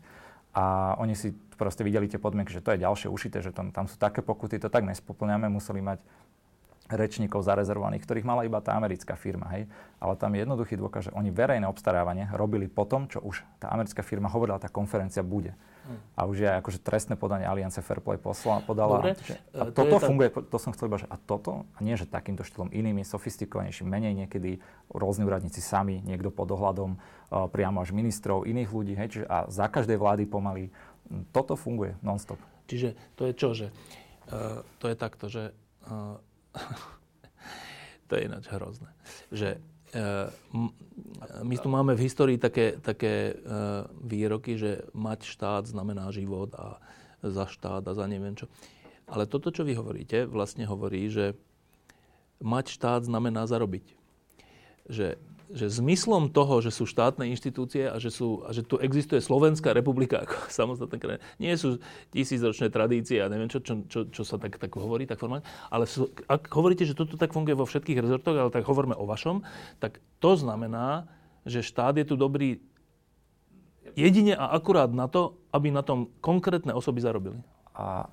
A oni si proste videli tie podmienky, že to je ďalšie ušité, že tam, tam sú také pokuty, to tak nespoplňame, museli mať rečníkov zarezervovaných, ktorých mala iba tá americká firma, hej. Ale tam je jednoduchý dôkaz, že oni verejné obstarávanie robili po tom, čo už tá americká firma hovorila, tá konferencia bude. Hmm. A už je akože trestné podanie Aliance Fairplay posla, podala. Dobre, že, a to toto funguje, tá... to som chcel iba, že a toto, a nie, že takýmto štýlom inými, sofistikovanejším, menej niekedy rôzni úradníci sami, niekto pod dohľadom uh, priamo až ministrov, iných ľudí, hej, čiže a za každej vlády pomaly. Toto funguje non-stop. Čiže to je čo, že uh, to je takto, že uh, to je ináč hrozné. Že e, my tu máme v histórii také, také e, výroky, že mať štát znamená život a za štát a za neviem čo. Ale toto, čo vy hovoríte, vlastne hovorí, že mať štát znamená zarobiť. Že že zmyslom toho, že sú štátne inštitúcie a že, sú, a že tu existuje Slovenská republika ako samostatná krajina, nie sú tisícročné tradície a neviem čo, čo, čo, čo sa tak, tak hovorí, tak formálne, ale sú, ak hovoríte, že toto tak funguje vo všetkých rezortoch, ale tak hovoríme o vašom, tak to znamená, že štát je tu dobrý jedine a akurát na to, aby na tom konkrétne osoby zarobili. A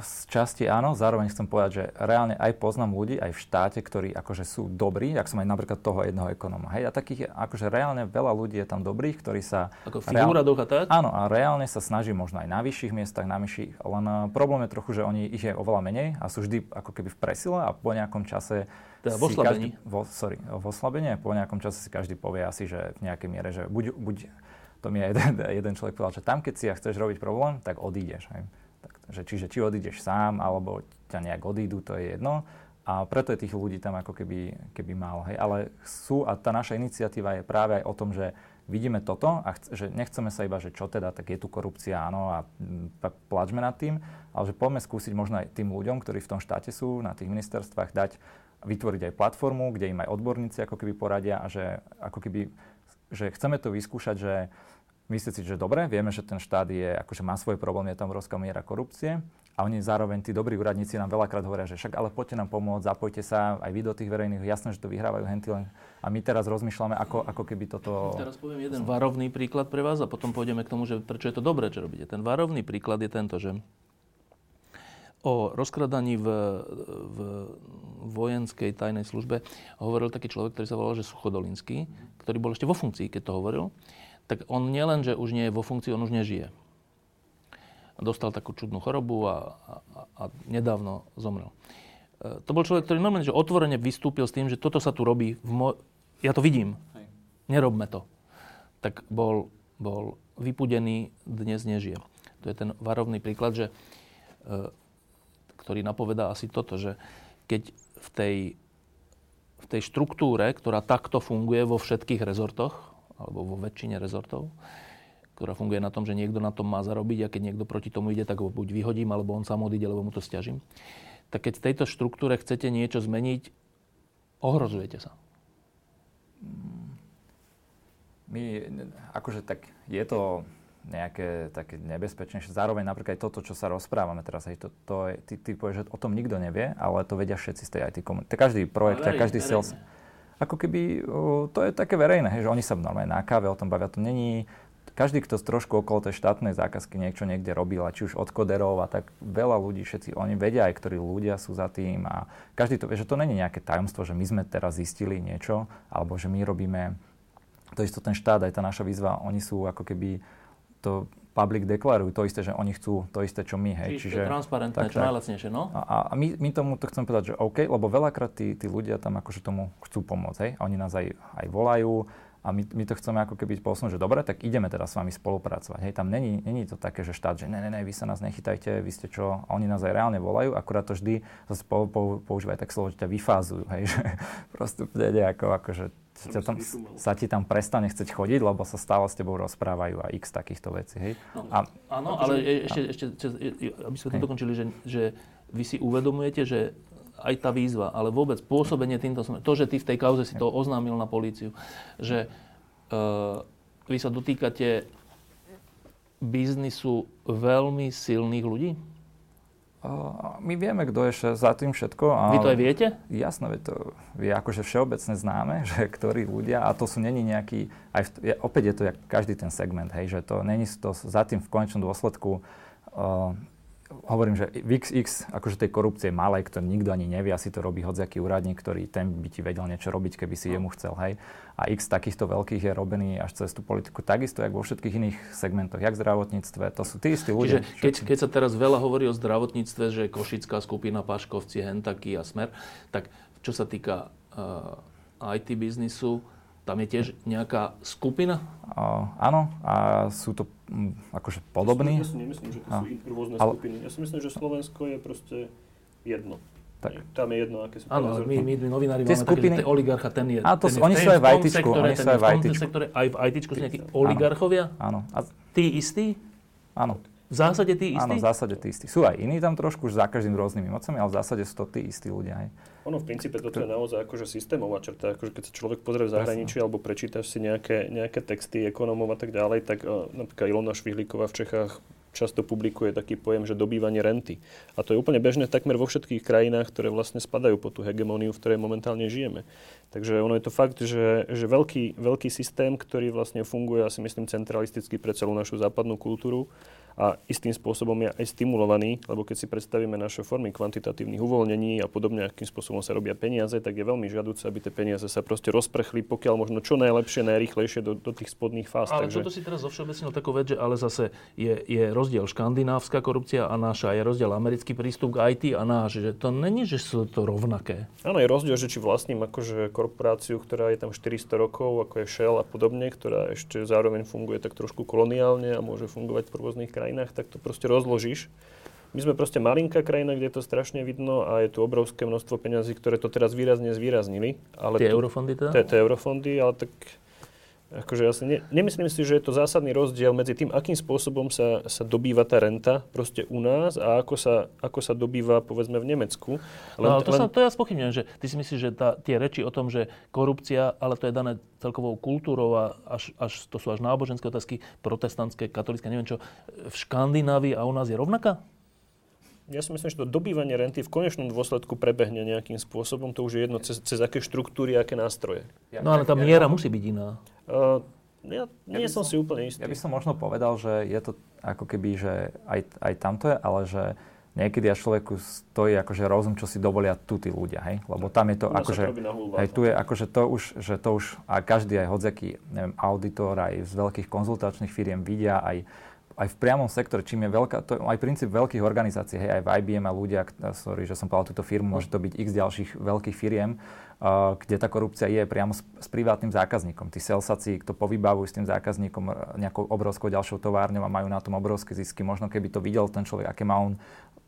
z časti áno, zároveň chcem povedať, že reálne aj poznám ľudí aj v štáte, ktorí akože sú dobrí, ak som aj napríklad toho jedného ekonóma. Hej, a takých akože reálne veľa ľudí je tam dobrých, ktorí sa... Ako v reál... a tak? Áno, a reálne sa snaží možno aj na vyšších miestach, na vyšších, len uh, problém je trochu, že oni ich je oveľa menej a sú vždy ako keby v presile a po nejakom čase teda vo Každý, vo, sorry, vo oslabení po nejakom čase si každý povie asi, že v nejakej miere, že buď, buď to mi jeden, jeden človek povedal, že tam, keď si ja chceš robiť problém, tak odídeš. Hej. Že čiže či odídeš sám, alebo ťa nejak odídu, to je jedno. A preto je tých ľudí tam ako keby, keby málo. Hej. Ale sú, a tá naša iniciatíva je práve aj o tom, že vidíme toto a chc- že nechceme sa iba, že čo teda, tak je tu korupcia, áno, a plačme nad tým, ale že poďme skúsiť možno aj tým ľuďom, ktorí v tom štáte sú, na tých ministerstvách, dať, vytvoriť aj platformu, kde im aj odborníci ako keby poradia a že ako keby, že chceme to vyskúšať, že myslieť si, že dobre, vieme, že ten štát je, akože má svoje problémy, je tam obrovská miera korupcie. A oni zároveň, tí dobrí úradníci nám veľakrát hovoria, že však ale poďte nám pomôcť, zapojte sa aj vy do tých verejných, jasné, že to vyhrávajú henty len. A my teraz rozmýšľame, ako, ako keby toto... Teraz poviem jeden varovný príklad pre vás a potom pôjdeme k tomu, že prečo je to dobré, čo robíte. Ten varovný príklad je tento, že o rozkradaní v, v vojenskej tajnej službe hovoril taký človek, ktorý sa volal, že Suchodolinský, ktorý bol ešte vo funkcii, keď to hovoril tak on nielen, že už nie je vo funkcii, on už nežije. Dostal takú čudnú chorobu a, a, a nedávno zomrel. E, to bol človek, ktorý normálne, že otvorene vystúpil s tým, že toto sa tu robí, v mo- ja to vidím, Hej. nerobme to. Tak bol, bol vypudený, dnes nežije. To je ten varovný príklad, že, e, ktorý napovedá asi toto, že keď v tej, v tej štruktúre, ktorá takto funguje vo všetkých rezortoch, alebo vo väčšine rezortov, ktorá funguje na tom, že niekto na tom má zarobiť a keď niekto proti tomu ide, tak ho buď vyhodím, alebo on sám odíde, alebo mu to stiažím. Tak keď v tejto štruktúre chcete niečo zmeniť, ohrozujete sa. My, akože tak je to nejaké také nebezpečnejšie. Zároveň napríklad aj toto, čo sa rozprávame teraz, hej, to, to je, ty, ty povieš, že o tom nikto nevie, ale to vedia všetci z tej IT komunity. Každý projekt, verejne, každý verejne. sales ako keby to je také verejné, že oni sa normálne na káve o tom bavia. To není, každý, kto trošku okolo tej štátnej zákazky niečo niekde robil, a či už od koderov a tak veľa ľudí, všetci oni vedia aj, ktorí ľudia sú za tým a každý to vie, že to není nejaké tajomstvo, že my sme teraz zistili niečo, alebo že my robíme, to isto ten štát, aj tá naša výzva, oni sú ako keby to public deklarujú to isté, že oni chcú to isté, čo my. Hej. Čiže, Čiže transparentné, tak, čo najlacnejšie, no? A, a my, my tomu to chcem povedať, že OK, lebo veľakrát tí, tí ľudia tam akože tomu chcú pomôcť. Hej. Oni nás aj, aj volajú a my, my to chceme ako keby posunúť, že dobre, tak ideme teraz s vami spolupracovať. Hej. Tam není, není to také, že štát, že ne, ne, ne, vy sa nás nechytajte, vy ste čo, a oni nás aj reálne volajú, akurát to vždy zase po, po, používajú tak slovo, že ťa vyfázujú, hej, že proste nejako akože sa, tam, sa ti tam prestane chceť chodiť, lebo sa stále s tebou rozprávajú a x takýchto vecí, hej? No, a, áno, ale e, ešte, ešte, ešte, aby sme to dokončili, že, že vy si uvedomujete, že aj tá výzva, ale vôbec pôsobenie týmto smerom, to, že ty v tej kauze si to oznámil na políciu, že uh, vy sa dotýkate biznisu veľmi silných ľudí? My vieme, kto je za tým všetko. A Vy to aj viete? Jasné, to je akože všeobecne známe, že ktorí ľudia, a to sú není nejaký, aj v, je, opäť je to jak každý ten segment, hej, že to není to za tým v konečnom dôsledku uh, hovorím, že XX akože tej korupcie malej, ktorý nikto ani nevie, asi to robí hodziaký úradník, ktorý ten by ti vedel niečo robiť, keby si no. jemu chcel, hej. A X takýchto veľkých je robený až cez tú politiku. Takisto, jak vo všetkých iných segmentoch, jak v zdravotníctve, to sú tí istí ľudia. Čiže keď, keď sa teraz veľa hovorí o zdravotníctve, že Košická skupina, Paškovci, Hentaky a Smer, tak čo sa týka uh, IT biznisu, tam je tiež nejaká skupina? Uh, áno, a sú to akože podobní. Ja si nemyslím, že to sú rôzne ale... skupiny. Ja si myslím, že Slovensko je proste jedno. Tak. Tam je jedno, aké sú Áno, my, my, my novinári máme skupiny... také, že oligarcha, ten je, a to ten sú, oni sú aj v IT, oni sú aj v IT. Aj v IT sú nejakí oligarchovia? Áno. A... Tí istí? Áno. V zásade tí istí? Áno, v zásade tí istí. Sú aj iní tam trošku, už za každým rôznymi mocami, ale v zásade sú to tí istí ľudia. Aj. Ono v princípe toto je naozaj akože systémová črta, akože keď sa človek pozrie v zahraničí alebo prečítaš si nejaké, nejaké texty ekonómov a tak ďalej, tak uh, napríklad Ilona Švihlíková v Čechách často publikuje taký pojem, že dobývanie renty. A to je úplne bežné takmer vo všetkých krajinách, ktoré vlastne spadajú po tú hegemóniu, v ktorej momentálne žijeme. Takže ono je to fakt, že, že veľký, veľký systém, ktorý vlastne funguje, asi myslím, centralisticky pre celú našu západnú kultúru, a istým spôsobom je aj stimulovaný, lebo keď si predstavíme naše formy kvantitatívnych uvoľnení a podobne, akým spôsobom sa robia peniaze, tak je veľmi žiaduce, aby tie peniaze sa proste rozprchli, pokiaľ možno čo najlepšie, najrychlejšie do, do tých spodných fáz. Ale Takže... toto si teraz zovšeobecnil takú vec, že ale zase je, je rozdiel škandinávska korupcia a naša, je rozdiel americký prístup k IT a náš, že to není, že sú to rovnaké. Áno, je rozdiel, že či vlastním akože korporáciu, ktorá je tam 400 rokov, ako je Shell a podobne, ktorá ešte zároveň funguje tak trošku koloniálne a môže fungovať v rôznych krajinách krajinách, tak to proste rozložíš. My sme proste malinká krajina, kde je to strašne vidno a je tu obrovské množstvo peňazí, ktoré to teraz výrazne zvýraznili. Ale tie to, eurofondy teda? Tie, tie eurofondy, ale tak Akože ja si ne, nemyslím si, že je to zásadný rozdiel medzi tým, akým spôsobom sa, sa dobýva tá renta proste u nás a ako sa, ako sa dobýva povedzme v Nemecku. Len, no, to, len... sa, to ja spochybňujem, že ty si myslíš, že tá, tie reči o tom, že korupcia, ale to je dané celkovou kultúrou a až, až, to sú až náboženské otázky, protestantské, katolické, neviem čo, v Škandinávii a u nás je rovnaká? Ja si myslím, že to dobývanie renty v konečnom dôsledku prebehne nejakým spôsobom. To už je jedno, cez, cez aké štruktúry, aké nástroje. No ale tá miera musí byť iná. Uh, ja nie ja som, som si úplne istý. Ja by som možno povedal, že je to ako keby, že aj, aj tamto je, ale že niekedy až človeku stojí akože rozum, čo si dovolia tu tí ľudia, hej? Lebo tam je to akože, hej, tu je akože to už, že to už, a každý aj hodzaký, neviem, auditor aj z veľkých konzultačných firiem vidia, aj, aj v priamom sektore, čím je veľká, to je aj princíp veľkých organizácií, hej, aj v IBM a ľudia, sorry, že som povedal túto firmu, môže to byť x ďalších veľkých firiem, kde tá korupcia je priamo s, s privátnym zákazníkom. Tí selsaci to povybavujú s tým zákazníkom nejakou obrovskou ďalšou továrňou a majú na tom obrovské zisky. Možno keby to videl ten človek, aké má on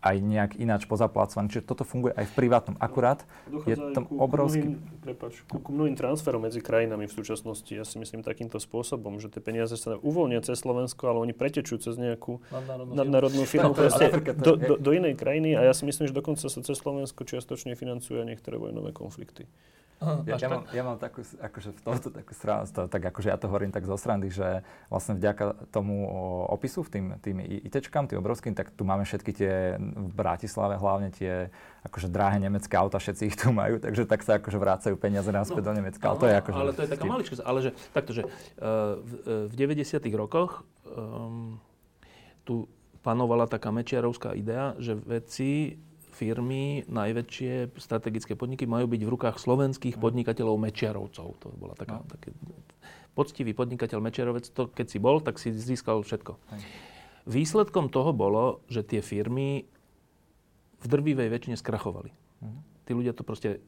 aj nejak ináč pozaplácovaný. Čiže toto funguje aj v privátnom. Akurát je tam ku, obrovský... Ku mnohým, prepáč, ku, ku mnohým transferom medzi krajinami v súčasnosti. Ja si myslím takýmto spôsobom, že tie peniaze sa uvoľnia cez Slovensko, ale oni pretečú cez nejakú nadnárodnú firmu do, do, do inej krajiny a ja si myslím, že dokonca sa cez Slovensko čiastočne financujú aj niektoré vojnové konflikty. Aha, ja, ja, mám, ja mám takú, akože v tomto takú stranu, tak akože ja to hovorím tak zo srandy, že vlastne vďaka tomu opisu, tým, tým ITčkám, tým obrovským, tak tu máme všetky tie v Bratislave hlavne tie akože drahé nemecké auta, všetci ich tu majú, takže tak sa akože vrácajú peniaze naspäť no, do Nemecka. Ale to je akože... Ale to je taká malička, ale že takto, že uh, v, v 90 rokoch um, tu panovala taká mečiarovská idea, že veci firmy, najväčšie strategické podniky majú byť v rukách slovenských mhm. podnikateľov Mečiarovcov. To bola taká, no. taký poctivý podnikateľ Mečiarovec, to keď si bol, tak si získal všetko. Aj. Výsledkom toho bolo, že tie firmy v drvivej väčšine skrachovali. Uh-huh. Tí ľudia to proste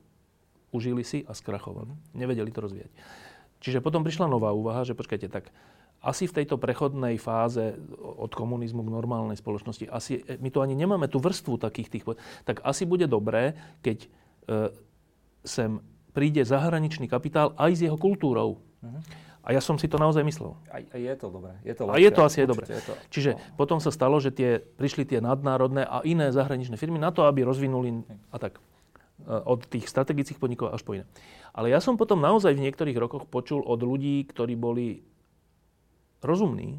užili si a skrachovali. Uh-huh. Nevedeli to rozvíjať. Čiže potom prišla nová úvaha, že počkajte, tak asi v tejto prechodnej fáze od komunizmu k normálnej spoločnosti, asi, my tu ani nemáme tú vrstvu takých tých, tak asi bude dobré, keď e, sem príde zahraničný kapitál aj s jeho kultúrou. Uh-huh. A ja som si to naozaj myslel. A, je to dobré. Je to a je to asi aj dobré. To, Čiže no. potom sa stalo, že tie, prišli tie nadnárodné a iné zahraničné firmy na to, aby rozvinuli a tak e, od tých strategických podnikov až po iné. Ale ja som potom naozaj v niektorých rokoch počul od ľudí, ktorí boli rozumný,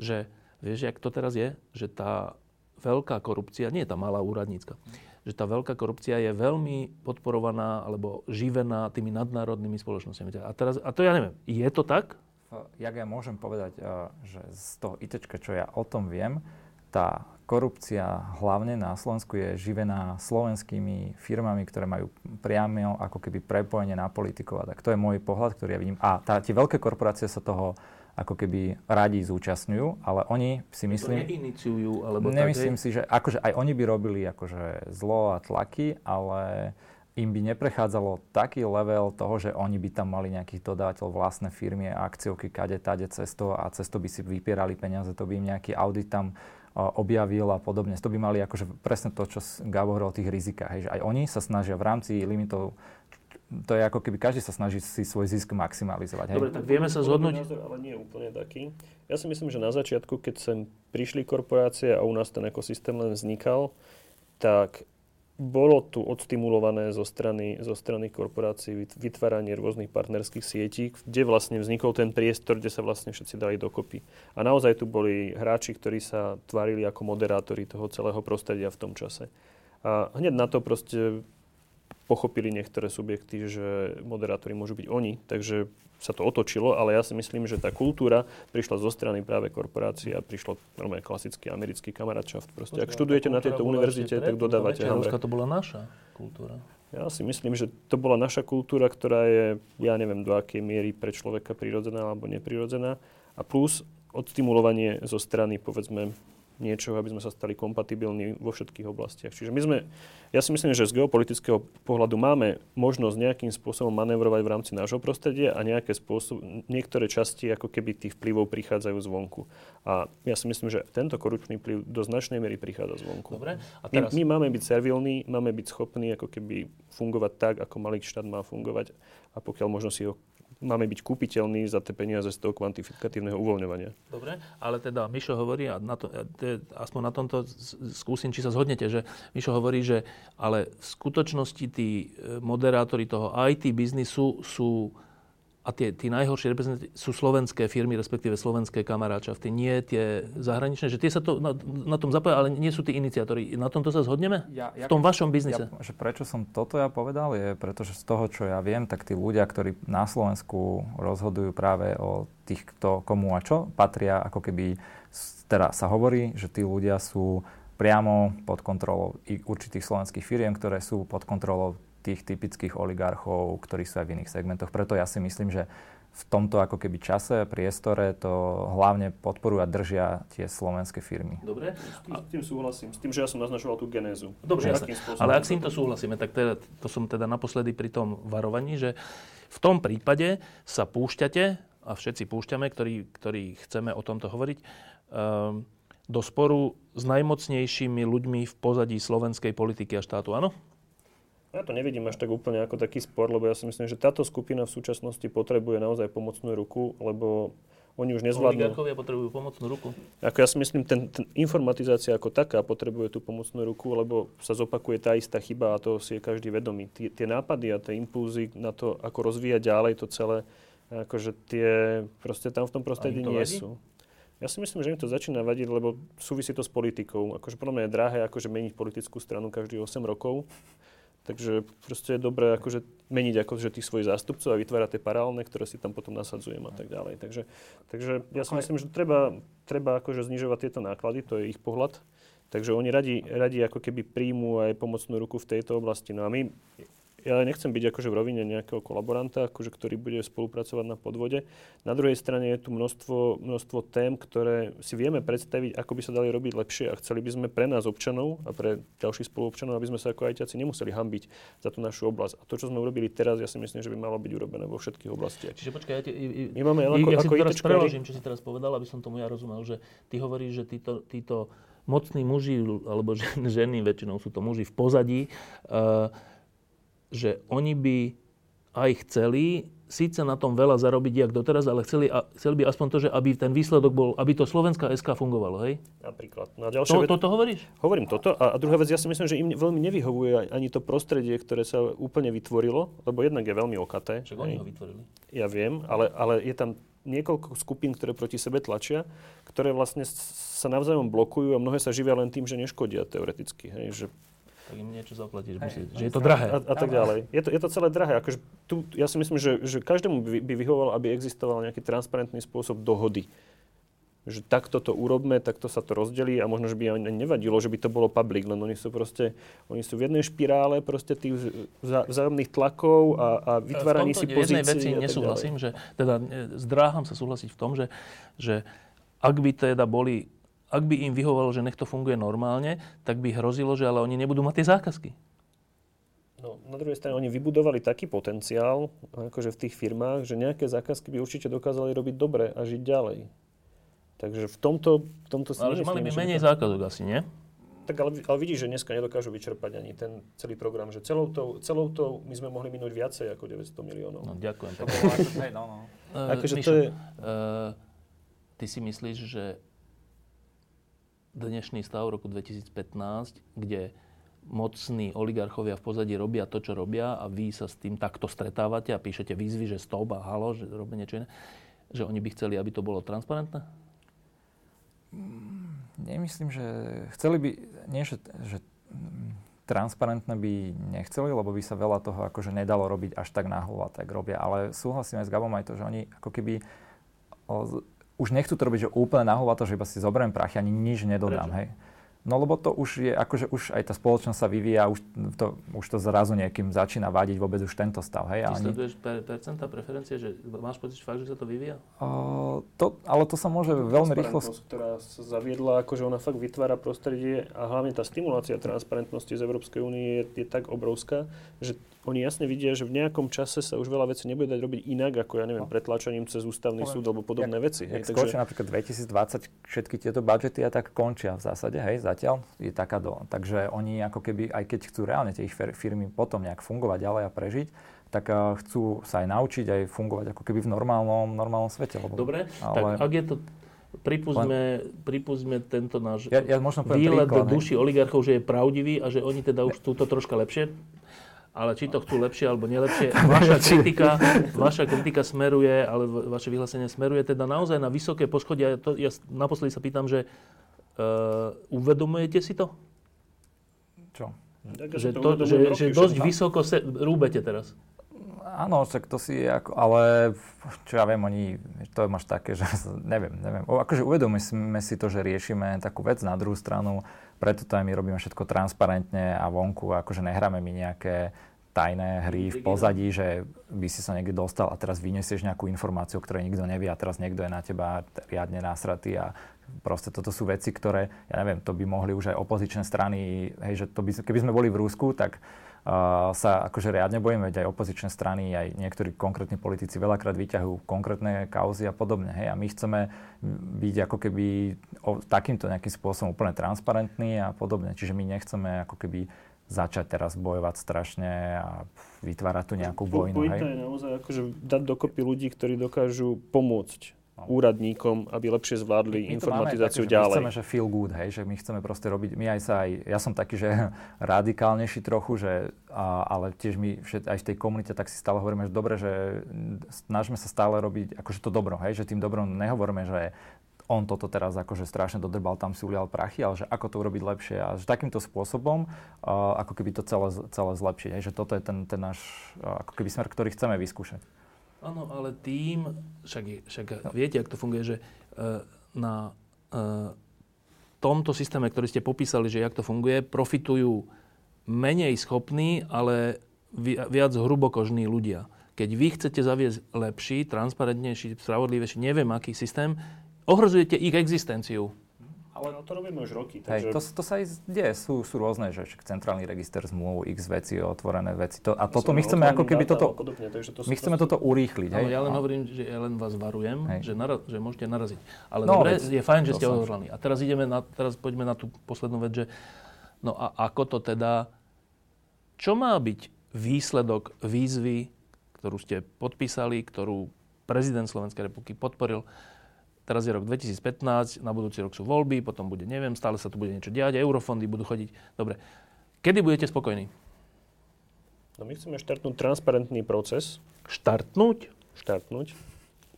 že vieš, jak to teraz je, že tá veľká korupcia, nie je tá malá úradnícka, že tá veľká korupcia je veľmi podporovaná alebo živená tými nadnárodnými spoločnosťami. A, teraz, a to ja neviem, je to tak? Jak ja môžem povedať, že z toho IT, čo ja o tom viem, tá korupcia hlavne na Slovensku je živená slovenskými firmami, ktoré majú priame ako keby prepojenie na politikov. A tak to je môj pohľad, ktorý ja vidím. A tá, tie veľké korporácie sa toho ako keby radi zúčastňujú, ale oni si myslím... To neiniciujú, alebo Nemyslím tak, si, že akože aj oni by robili akože zlo a tlaky, ale im by neprechádzalo taký level toho, že oni by tam mali nejakých dodávateľov vlastné firmy, akciovky, kade, tade, cesto a cesto by si vypierali peniaze, to by im nejaký audit tam objavil a podobne. To by mali akože presne to, čo Gabo hovoril o tých rizikách. Hej, že aj oni sa snažia v rámci limitov to je ako keby každý sa snaží si svoj zisk maximalizovať. Hej? Dobre, tak vieme sa zhodnúť. Názor, ale nie úplne taký. Ja si myslím, že na začiatku, keď sem prišli korporácie a u nás ten ekosystém len vznikal, tak bolo tu odstimulované zo strany, zo strany korporácií vytváranie rôznych partnerských sietí, kde vlastne vznikol ten priestor, kde sa vlastne všetci dali dokopy. A naozaj tu boli hráči, ktorí sa tvárili ako moderátori toho celého prostredia v tom čase. A hneď na to proste pochopili niektoré subjekty, že moderátori môžu byť oni, takže sa to otočilo, ale ja si myslím, že tá kultúra prišla zo strany práve korporácií a prišlo normálne klasický americký kamarátschaft. Proste, ak študujete na tejto univerzite, tak dodávate hambre. to bola naša kultúra. Ja si myslím, že to bola naša kultúra, ktorá je, ja neviem do akej miery pre človeka prirodzená alebo neprirodzená. A plus odstimulovanie zo strany, povedzme, niečoho, aby sme sa stali kompatibilní vo všetkých oblastiach. Čiže my sme, ja si myslím, že z geopolitického pohľadu máme možnosť nejakým spôsobom manevrovať v rámci nášho prostredia a nejaké spôsob, niektoré časti ako keby tých vplyvov prichádzajú zvonku. A ja si myslím, že tento korupčný vplyv do značnej miery prichádza zvonku. Dobre. A teraz... my, my máme byť servilní, máme byť schopní ako keby fungovať tak, ako malý štát má fungovať a pokiaľ možno si ho máme byť kúpiteľní za tie peniaze z toho kvantifikatívneho uvoľňovania. Dobre, ale teda Mišo hovorí, a na to, aspoň na tomto skúsim, či sa zhodnete, že Mišo hovorí, že ale v skutočnosti tí e, moderátori toho IT biznisu sú a tie, tí najhoršie reprezentanti sú slovenské firmy, respektíve slovenské kamaráčavty, nie tie zahraničné, že tie sa to na, na tom zapája, ale nie sú tí iniciátori. Na tomto sa zhodneme? Ja, ja, v tom vašom biznise? Ja, že prečo som toto ja povedal, je pretože z toho, čo ja viem, tak tí ľudia, ktorí na Slovensku rozhodujú práve o tých, kto komu a čo patria, ako keby teda sa hovorí, že tí ľudia sú priamo pod kontrolou určitých slovenských firiem, ktoré sú pod kontrolou tých typických oligarchov, ktorí sú aj v iných segmentoch. Preto ja si myslím, že v tomto ako keby čase, priestore to hlavne podporujú a držia tie slovenské firmy. Dobre. S tým, s tým súhlasím. S tým, že ja som naznačoval tú genézu. Dobre, ale ak s týmto súhlasíme, tak teda, to som teda naposledy pri tom varovaní, že v tom prípade sa púšťate, a všetci púšťame, ktorí, ktorí chceme o tomto hovoriť, um, do sporu s najmocnejšími ľuďmi v pozadí slovenskej politiky a štátu, áno? Ja to nevidím až tak úplne ako taký spor, lebo ja si myslím, že táto skupina v súčasnosti potrebuje naozaj pomocnú ruku, lebo oni už nezvládnu. Oligarchovia potrebujú pomocnú ruku? Ako ja si myslím, ten, ten informatizácia ako taká potrebuje tú pomocnú ruku, lebo sa zopakuje tá istá chyba a to si je každý vedomý. Tie, tie nápady a tie impulzy na to, ako rozvíjať ďalej to celé, akože tie proste tam v tom prostredí nie vadí? sú. Ja si myslím, že im to začína vadiť, lebo súvisí to s politikou. Akože podľa mňa je drahé akože meniť politickú stranu každých 8 rokov. Takže proste je dobré akože meniť akože tých svojich zástupcov a vytvárať tie paralelné, ktoré si tam potom nasadzujem a tak ďalej. Takže, takže ja si myslím, že treba, treba akože znižovať tieto náklady, to je ich pohľad. Takže oni radi, radi ako keby príjmu aj pomocnú ruku v tejto oblasti. No a my ja nechcem byť akože v rovine nejakého kolaboranta, akože, ktorý bude spolupracovať na podvode. Na druhej strane je tu množstvo, množstvo tém, ktoré si vieme predstaviť, ako by sa dali robiť lepšie a chceli by sme pre nás občanov a pre ďalších spoluobčanov, aby sme sa ako ajťaci nemuseli hambiť za tú našu oblasť. A to, čo sme urobili teraz, ja si myslím, že by malo byť urobené vo všetkých oblastiach. Čiže počkaj, ja ti, My máme ako, ja ako si teraz preložím, čo si teraz povedal, aby som tomu ja rozumel, že ty hovoríš, že títo, títo mocní muži, alebo ženy, väčšinou sú to muži v pozadí, uh, že oni by aj chceli síce na tom veľa zarobiť, jak doteraz, ale chceli, a, chceli by aspoň to, že aby ten výsledok bol, aby to Slovenská SK fungovalo, hej? Napríklad. No a ďalšia to, vec... Toto hovoríš? Hovorím toto. A, a druhá vec, ja si myslím, že im veľmi nevyhovuje ani to prostredie, ktoré sa úplne vytvorilo, lebo jednak je veľmi okaté. Však oni ho vytvorili. Ja viem, ale, ale je tam niekoľko skupín, ktoré proti sebe tlačia, ktoré vlastne sa navzájom blokujú a mnohé sa živia len tým, že neškodia teoreticky. Hej, že tak im niečo zaplatíš, musí, že je to drahé. A, a tak ďalej. Je to, je to celé drahé. Akože tu, ja si myslím, že, že každému by, by vyhovovalo, aby existoval nejaký transparentný spôsob dohody že takto to urobme, takto sa to rozdelí a možno, že by ani nevadilo, že by to bolo public, len oni sú proste, oni sú v jednej špirále proste tých vzájomných tlakov a, a vytváraní si pozícií. V veci nesúhlasím, že teda e, zdráham sa súhlasiť v tom, že, že ak by teda boli, ak by im vyhovalo, že nech to funguje normálne, tak by hrozilo, že ale oni nebudú mať tie zákazky. No, na druhej strane oni vybudovali taký potenciál akože v tých firmách, že nejaké zákazky by určite dokázali robiť dobre a žiť ďalej. Takže v tomto, v tomto si Ale mali by menej zákazok asi, nie? Tak ale, ale vidíš, že dneska nedokážu vyčerpať ani ten celý program, že celou tou, celou tou my sme mohli minúť viacej ako 900 miliónov. No ďakujem. To bolo hej, no, no. Uh, akože Mišo, to je... Uh, ty si myslíš, že dnešný stav roku 2015, kde mocní oligarchovia v pozadí robia to, čo robia a vy sa s tým takto stretávate a píšete výzvy, že stop a halo, že robia niečo iné, že oni by chceli, aby to bolo transparentné? Nemyslím, že chceli by, nie že, že transparentné by nechceli, lebo by sa veľa toho akože nedalo robiť až tak náhlo a tak robia. Ale súhlasím aj s Gabom aj to, že oni ako keby už nechcú to robiť, že úplne náhlo to, že iba si zoberiem prachy, ani nič nedodám, Prečo? hej. No lebo to už je, akože už aj tá spoločnosť sa vyvíja, už to, už to zrazu niekým začína vadiť vôbec už tento stav. Hej? Ty sleduješ per, percenta preferencie, že máš pocit fakt, že sa to vyvíja? Uh, to, ale to sa môže veľmi rýchlo... ktorá sa zaviedla, akože ona fakt vytvára prostredie a hlavne tá stimulácia transparentnosti z Európskej únie je, je tak obrovská, že oni jasne vidia, že v nejakom čase sa už veľa vecí nebude dať robiť inak, ako ja neviem, no. pretláčaním cez ústavný súd alebo podobné jak, veci. Jak hej, takže... napríklad 2020 všetky tieto budžety a tak končia v zásade, hej, zatiaľ je taká do. Takže oni ako keby, aj keď chcú reálne tie ich firmy potom nejak fungovať ďalej a prežiť, tak uh, chcú sa aj naučiť aj fungovať ako keby v normálnom, normálnom svete. Lebo, Dobre, ale... tak ak je to pripustme, pripustme tento náš ja, ja výlet do duši oligarchov, že je pravdivý a že oni teda už sú to troška lepšie ale či to chcú lepšie alebo nelepšie, vaša kritika, vaša kritika smeruje, ale vaše vyhlásenie smeruje teda naozaj na vysoké poschodia. To, ja naposledy sa pýtam, že uh, uvedomujete si to? Čo? Že, to, že, že dosť vysoko se, rúbete teraz. Áno, však to si ako, ale čo ja viem, oni, to máš také, že neviem, neviem. O, akože uvedomíme si to, že riešime takú vec na druhú stranu, preto to aj my robíme všetko transparentne a vonku, akože nehráme my nejaké tajné hry v pozadí, že by si sa niekde dostal a teraz vyniesieš nejakú informáciu, o ktorej nikto nevie a teraz niekto je na teba riadne násratý a proste toto sú veci, ktoré, ja neviem, to by mohli už aj opozičné strany, hej, že to by, keby sme boli v Rúsku, tak sa akože riadne bojíme, veď aj opozičné strany, aj niektorí konkrétni politici veľakrát vyťahujú konkrétne kauzy a podobne. Hej. A my chceme byť ako keby o, takýmto nejakým spôsobom úplne transparentní a podobne. Čiže my nechceme ako keby začať teraz bojovať strašne a vytvárať tu nejakú vojnu. Hej? je naozaj akože dať dokopy ľudí, ktorí dokážu pomôcť úradníkom, aby lepšie zvládli my, my informatizáciu také, ďalej. My chceme, že feel good, hej, že my chceme proste robiť, my aj sa aj, ja som taký, že radikálnejší trochu, že, a, ale tiež my všet, aj v tej komunite tak si stále hovoríme, že dobre, že snažíme sa stále robiť akože to dobro, hej, že tým dobrom nehovoríme, že on toto teraz akože strašne dodrbal, tam si ulial prachy, ale že ako to urobiť lepšie a že takýmto spôsobom uh, ako keby to celé, celé zlepšiť. Hej, že toto je ten, ten náš uh, ako keby smer, ktorý chceme vyskúšať. Áno, ale tým, však, však viete, ako to funguje, že uh, na uh, tomto systéme, ktorý ste popísali, že jak to funguje, profitujú menej schopní, ale vi, viac hrubokožní ľudia. Keď vy chcete zaviesť lepší, transparentnejší, spravodlivejší, neviem aký systém, ohrozujete ich existenciu. Ale no to robíme už roky. Takže... Hej, to, to sa aj deje. Sú, sú rôzne, že centrálny register zmluv, x veci, otvorené veci. To, a toto my chceme ako keby toto... Podobne, takže to my chceme toto urýchliť. Hej? ja len a... hovorím, že ja len vás varujem, že, nara, že môžete naraziť. Ale no, dobre, je fajn, že ste odhodlani. A teraz ideme na, teraz poďme na tú poslednú vec, že no a ako to teda, čo má byť výsledok výzvy, ktorú ste podpísali, ktorú prezident Slovenskej republiky podporil, Teraz je rok 2015, na budúci rok sú voľby, potom bude, neviem, stále sa tu bude niečo diať, eurofondy budú chodiť. Dobre. Kedy budete spokojní? No my chceme štartnúť transparentný proces. Štartnúť? Štartnúť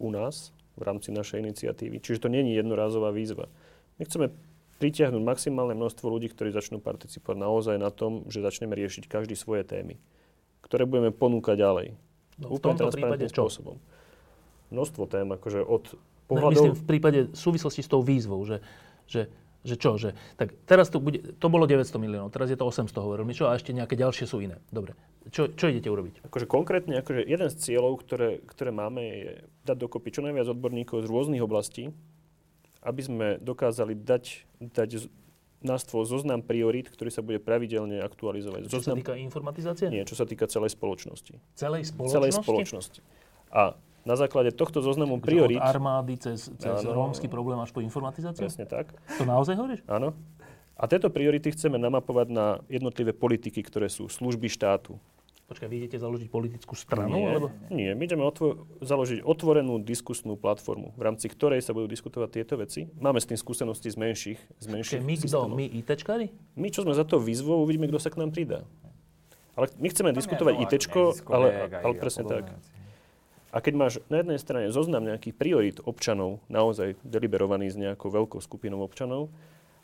u nás. v rámci našej iniciatívy. Čiže to nie je jednorázová výzva. My chceme pritiahnuť maximálne množstvo ľudí, ktorí začnú participovať naozaj na tom, že začneme riešiť každý svoje témy, ktoré budeme ponúkať ďalej. No, v tomto prípade čo? spôsobom. Množstvo tém, akože od pohľadov... Myslím v prípade v súvislosti s tou výzvou, že, že že čo, že tak teraz to, bude, to bolo 900 miliónov, teraz je to 800 hovoril mi, čo a ešte nejaké ďalšie sú iné. Dobre, čo, čo idete urobiť? Akože konkrétne, akože jeden z cieľov, ktoré, ktoré máme je dať dokopy čo najviac odborníkov z rôznych oblastí, aby sme dokázali dať, dať na stôl zoznam priorít, ktorý sa bude pravidelne aktualizovať. Čo zoznam... sa týka informatizácie? Nie, čo sa týka celej spoločnosti. Celej spoločnosti? Celej spoločnosti. A na základe tohto zoznamu priorít... Od armády cez, cez rómsky problém až po informatizáciu? Presne tak. To naozaj hovoríš? Áno. A tieto priority chceme namapovať na jednotlivé politiky, ktoré sú služby štátu. Počkaj, vy idete založiť politickú stranu? Nie, alebo? nie my ideme otvo- založiť otvorenú diskusnú platformu, v rámci ktorej sa budú diskutovať tieto veci. Máme s tým skúsenosti z menších, z menších Počkej, my kto? My ITčkári? My, čo sme za to výzvou, uvidíme, kto sa k nám pridá. Ale my chceme Tam diskutovať ITčko, ale, ale presne tak. A keď máš na jednej strane zoznam nejakých priorít občanov, naozaj deliberovaný s nejakou veľkou skupinou občanov,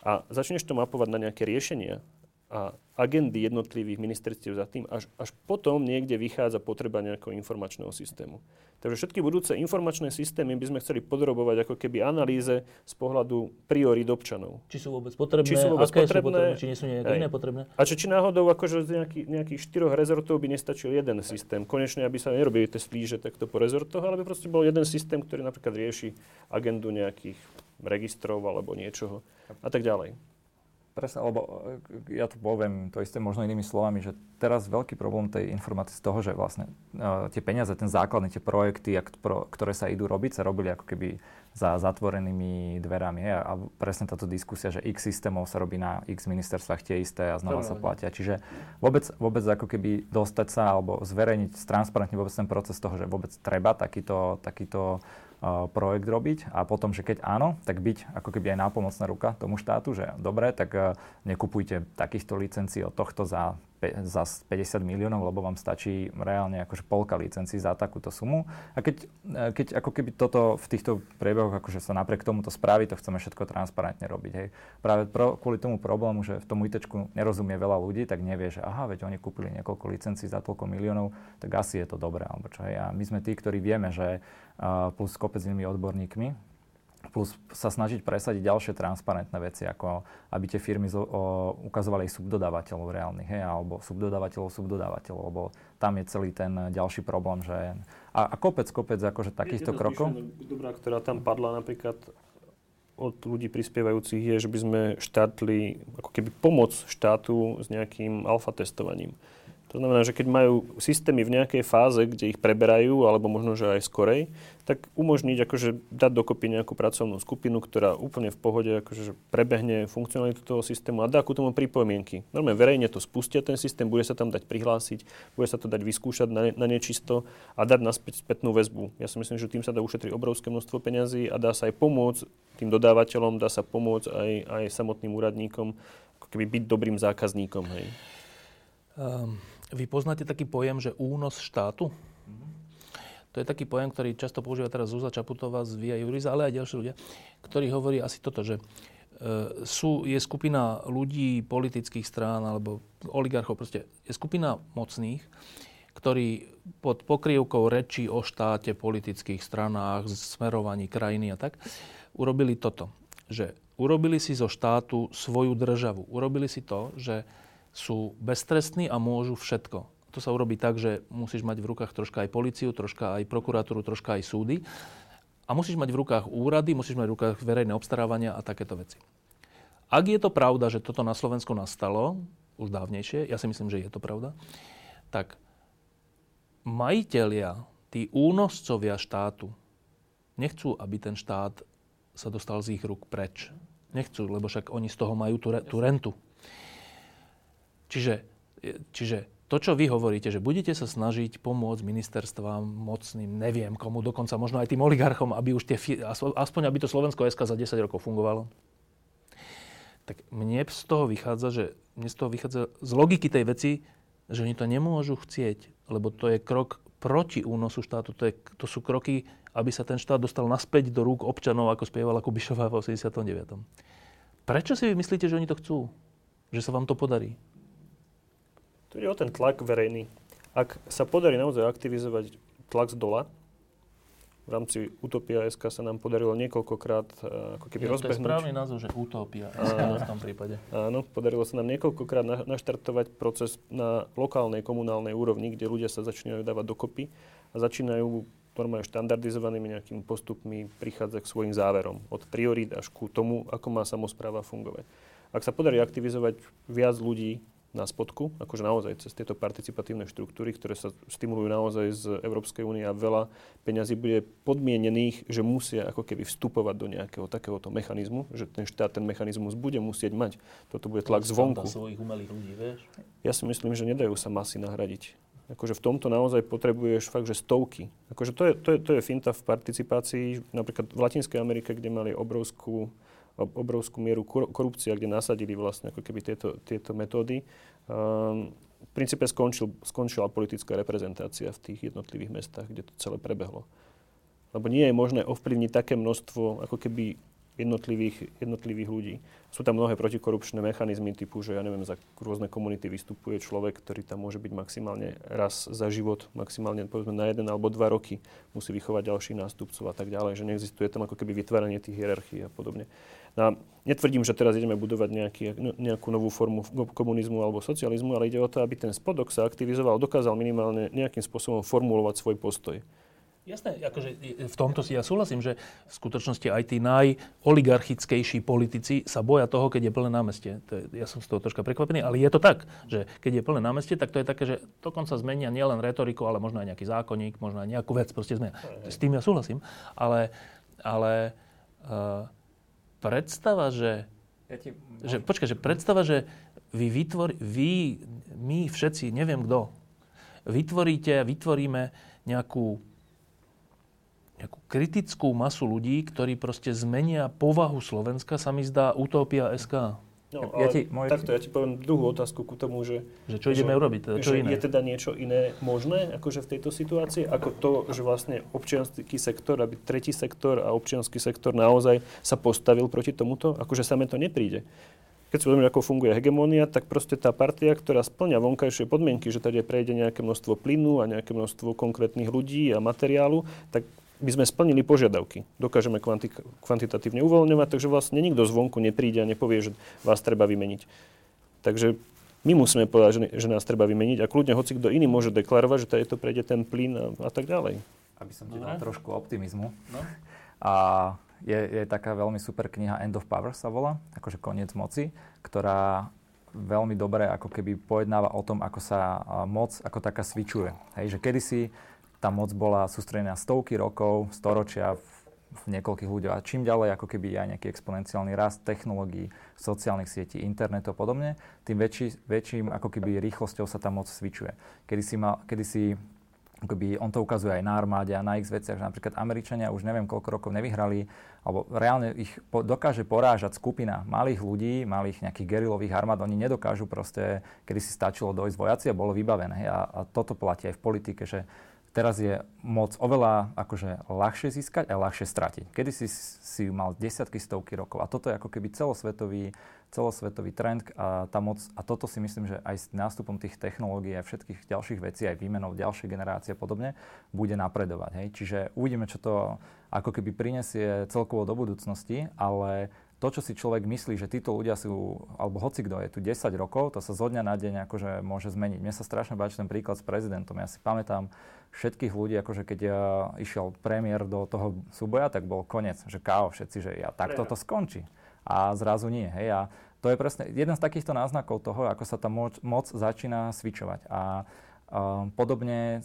a začneš to mapovať na nejaké riešenia a agendy jednotlivých ministerstiev za tým, až, až potom niekde vychádza potreba nejakého informačného systému. Takže všetky budúce informačné systémy by sme chceli podrobovať ako keby analýze z pohľadu priorít občanov. Či sú vôbec potrebné, či sú vôbec aké potrebné, sú potrebné, či nie sú nejaké iné potrebné. A či, či náhodou akože z nejaký, nejakých štyroch rezortov by nestačil jeden systém. Konečne, aby sa nerobili tie slíže takto po rezortoch, ale by proste bol jeden systém, ktorý napríklad rieši agendu nejakých registrov alebo niečoho a tak ďalej. Presne, lebo e, ja tu poviem to isté možno inými slovami, že teraz veľký problém tej informácie z toho, že vlastne uh, tie peniaze, ten základný, tie projekty, ak, pro, ktoré sa idú robiť, sa robili ako keby za zatvorenými dverami. A, a presne táto diskusia, že x systémov sa robí na x ministerstvách tie isté a znova sa platia. Čiže vôbec, vôbec ako keby dostať sa alebo zverejniť, transparentne vôbec ten proces toho, že vôbec treba takýto, takýto projekt robiť. A potom, že keď áno, tak byť ako keby aj nápomocná ruka tomu štátu, že dobre, tak e, nekupujte takýchto licencií od tohto za za 50 miliónov, lebo vám stačí reálne akože polka licencií za takúto sumu. A keď, e, keď ako keby toto v týchto priebehoch akože sa napriek tomuto spraví, to chceme všetko transparentne robiť. Hej. Práve pro, kvôli tomu problému, že v tom IT nerozumie veľa ľudí, tak nevie, že aha, veď oni kúpili niekoľko licencií za toľko miliónov, tak asi je to dobré. Alebo čo, hej. A my sme tí, ktorí vieme, že uh, plus kopec inými odborníkmi, plus sa snažiť presadiť ďalšie transparentné veci, ako aby tie firmy zo, o, ukazovali subdodávateľov reálnych, hej, alebo subdodávateľov subdodávateľov, lebo tam je celý ten ďalší problém, že a, a kopec, kopec akože takýchto krokov. Dobrá, ktorá tam padla napríklad od ľudí prispievajúcich je, že by sme štátli ako keby pomoc štátu s nejakým alfa testovaním. To znamená, že keď majú systémy v nejakej fáze, kde ich preberajú, alebo možno, že aj skorej, tak umožniť akože dať dokopy nejakú pracovnú skupinu, ktorá úplne v pohode akože prebehne funkcionalitu toho systému a dá ku tomu pripomienky. Normálne verejne to spustia ten systém, bude sa tam dať prihlásiť, bude sa to dať vyskúšať na, na nečisto a dať naspäť spätnú väzbu. Ja si myslím, že tým sa dá ušetriť obrovské množstvo peňazí a dá sa aj pomôcť tým dodávateľom, dá sa pomôcť aj, aj samotným úradníkom, ako keby byť dobrým zákazníkom. Hej. Um vy poznáte taký pojem, že únos štátu? To je taký pojem, ktorý často používa teraz Zúza Čaputová z Via Juris, ale aj ďalší ľudia, ktorí hovorí asi toto, že e, sú, je skupina ľudí, politických strán alebo oligarchov, proste je skupina mocných, ktorí pod pokrývkou rečí o štáte, politických stranách, smerovaní krajiny a tak, urobili toto, že urobili si zo štátu svoju državu. Urobili si to, že sú beztrestní a môžu všetko. To sa urobí tak, že musíš mať v rukách troška aj policiu, troška aj prokuratúru, troška aj súdy. A musíš mať v rukách úrady, musíš mať v rukách verejné obstarávania a takéto veci. Ak je to pravda, že toto na Slovensku nastalo, už dávnejšie, ja si myslím, že je to pravda, tak majiteľia, tí únoscovia štátu, nechcú, aby ten štát sa dostal z ich rúk preč. Nechcú, lebo však oni z toho majú tú, tú rentu. Čiže, čiže to, čo vy hovoríte, že budete sa snažiť pomôcť ministerstvám, mocným, neviem komu, dokonca možno aj tým oligarchom, aby už tie, aspoň aby to Slovensko SK za 10 rokov fungovalo, tak mne z toho vychádza, že mne z toho vychádza z logiky tej veci, že oni to nemôžu chcieť, lebo to je krok proti únosu štátu. To, je, to sú kroky, aby sa ten štát dostal naspäť do rúk občanov, ako spievala Kubišová v 89. Prečo si vy myslíte, že oni to chcú? Že sa vám to podarí? To je o ten tlak verejný. Ak sa podarí naozaj aktivizovať tlak z dola, v rámci Utopia SK sa nám podarilo niekoľkokrát eh, ako keby ja, rozbehnúť. To je správny názov, že Utopia SK v tom prípade. Áno, podarilo sa nám niekoľkokrát na, naštartovať proces na lokálnej, komunálnej úrovni, kde ľudia sa začínajú dávať dokopy a začínajú normálne štandardizovanými nejakými postupmi prichádzať k svojim záverom. Od priorít až ku tomu, ako má samozpráva fungovať. Ak sa podarí aktivizovať viac ľudí na spodku, akože naozaj cez tieto participatívne štruktúry, ktoré sa stimulujú naozaj z Európskej únie a veľa peňazí bude podmienených, že musia ako keby vstupovať do nejakého takéhoto mechanizmu, že ten štát ten mechanizmus bude musieť mať. Toto bude tlak zvonku. svojich umelých ľudí, vieš? Ja si myslím, že nedajú sa masy nahradiť. Akože v tomto naozaj potrebuješ fakt, že stovky. Akože to je, to je, to je finta v participácii. Napríklad v Latinskej Amerike, kde mali obrovskú obrovskú mieru korupcia, kde nasadili vlastne ako keby tieto, tieto metódy. Um, v princípe skončil, skončila politická reprezentácia v tých jednotlivých mestách, kde to celé prebehlo. Lebo nie je možné ovplyvniť také množstvo ako keby jednotlivých, jednotlivých ľudí. Sú tam mnohé protikorupčné mechanizmy typu, že ja neviem, za rôzne komunity vystupuje človek, ktorý tam môže byť maximálne raz za život, maximálne povedzme na jeden alebo dva roky, musí vychovať ďalších nástupcov a tak ďalej, že neexistuje tam ako keby vytváranie tých hierarchií a podobne. No, netvrdím, že teraz ideme budovať nejaký, nejakú novú formu komunizmu alebo socializmu, ale ide o to, aby ten spodok sa aktivizoval, dokázal minimálne nejakým spôsobom formulovať svoj postoj. Jasné, akože v tomto si ja súhlasím, že v skutočnosti aj tí najoligarchickejší politici sa boja toho, keď je plné námestie. To je, ja som z toho troška prekvapený, ale je to tak, že keď je plné námestie, tak to je také, že dokonca zmenia nielen retoriku, ale možno aj nejaký zákonník, možno aj nejakú vec proste zmenia. S tým ja súhlasím, ale, ale uh, predstava, že... Ja ti... že počkaj, že predstava, že vy vytvor, vy, my všetci, neviem kto, vytvoríte, vytvoríme nejakú, nejakú kritickú masu ľudí, ktorí proste zmenia povahu Slovenska, sa mi zdá utopia SK. No, ja ti, moje... takto, ja ti poviem druhú otázku ku tomu, že... Že čo ideme že, urobiť, teda, čo že iné? Je teda niečo iné možné, akože v tejto situácii, ako to, že vlastne občianský sektor, aby tretí sektor a občianský sektor naozaj sa postavil proti tomuto, akože same to nepríde. Keď si uvedomíme, ako funguje hegemónia, tak proste tá partia, ktorá splňa vonkajšie podmienky, že tady prejde nejaké množstvo plynu a nejaké množstvo konkrétnych ľudí a materiálu, tak by sme splnili požiadavky. Dokážeme kvanti- kvantitatívne uvoľňovať, takže vlastne nikto zvonku nepríde a nepovie, že vás treba vymeniť. Takže my musíme povedať, že, že nás treba vymeniť a kľudne hoci kto iný môže deklarovať, že tady to prejde ten plyn a, a tak ďalej. Aby som ti dal trošku optimizmu. No. A je, je taká veľmi super kniha End of Power sa volá, akože koniec moci, ktorá veľmi dobre ako keby pojednáva o tom, ako sa moc ako taká svičuje. Hej, že kedysi tá moc bola sústredená stovky rokov, storočia v, v niekoľkých ľuďoch. A čím ďalej, ako keby aj nejaký exponenciálny rast technológií, sociálnych sietí, internetu a podobne, tým väčší, väčším ako keby rýchlosťou sa tá moc svičuje. Kedy si, mal, kedy si akoby on to ukazuje aj na armáde a na ich veciach, že napríklad Američania už neviem koľko rokov nevyhrali, alebo reálne ich po, dokáže porážať skupina malých ľudí, malých nejakých gerilových armád, oni nedokážu proste, kedy si stačilo dojsť vojaci a bolo vybavené. A, a toto platí aj v politike, že Teraz je moc oveľa akože ľahšie získať a ľahšie stratiť. Kedy si, si mal desiatky, stovky rokov. A toto je ako keby celosvetový, celosvetový trend a, tá moc, a toto si myslím, že aj s nástupom tých technológií a všetkých ďalších vecí, aj výmenou ďalšej generácie a podobne, bude napredovať. Hej? Čiže uvidíme, čo to ako keby prinesie celkovo do budúcnosti, ale to, čo si človek myslí, že títo ľudia sú, alebo hoci kto je tu 10 rokov, to sa zo dňa na deň akože môže zmeniť. Mne sa strašne páči ten príklad s prezidentom. Ja si pamätám všetkých ľudí, akože keď ja išiel premiér do toho súboja, tak bol koniec, že káo všetci, že ja takto to skončí. A zrazu nie. Hej. A to je presne jeden z takýchto náznakov toho, ako sa tá moc, moc začína svičovať. A a podobne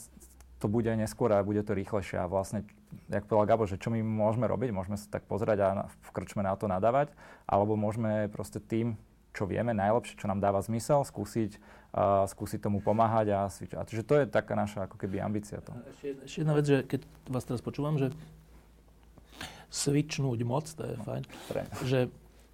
to bude neskôr a bude to rýchlejšie. A vlastne jak povedal Gabo, že čo my môžeme robiť, môžeme sa tak pozerať a v krčme na to nadávať, alebo môžeme proste tým, čo vieme najlepšie, čo nám dáva zmysel, skúsiť, uh, skúsiť tomu pomáhať a svičať. Čiže to je taká naša ako keby ambícia. To. Ešte, ešte jedna vec, že keď vás teraz počúvam, že svičnúť moc, to je fajn, Pre. že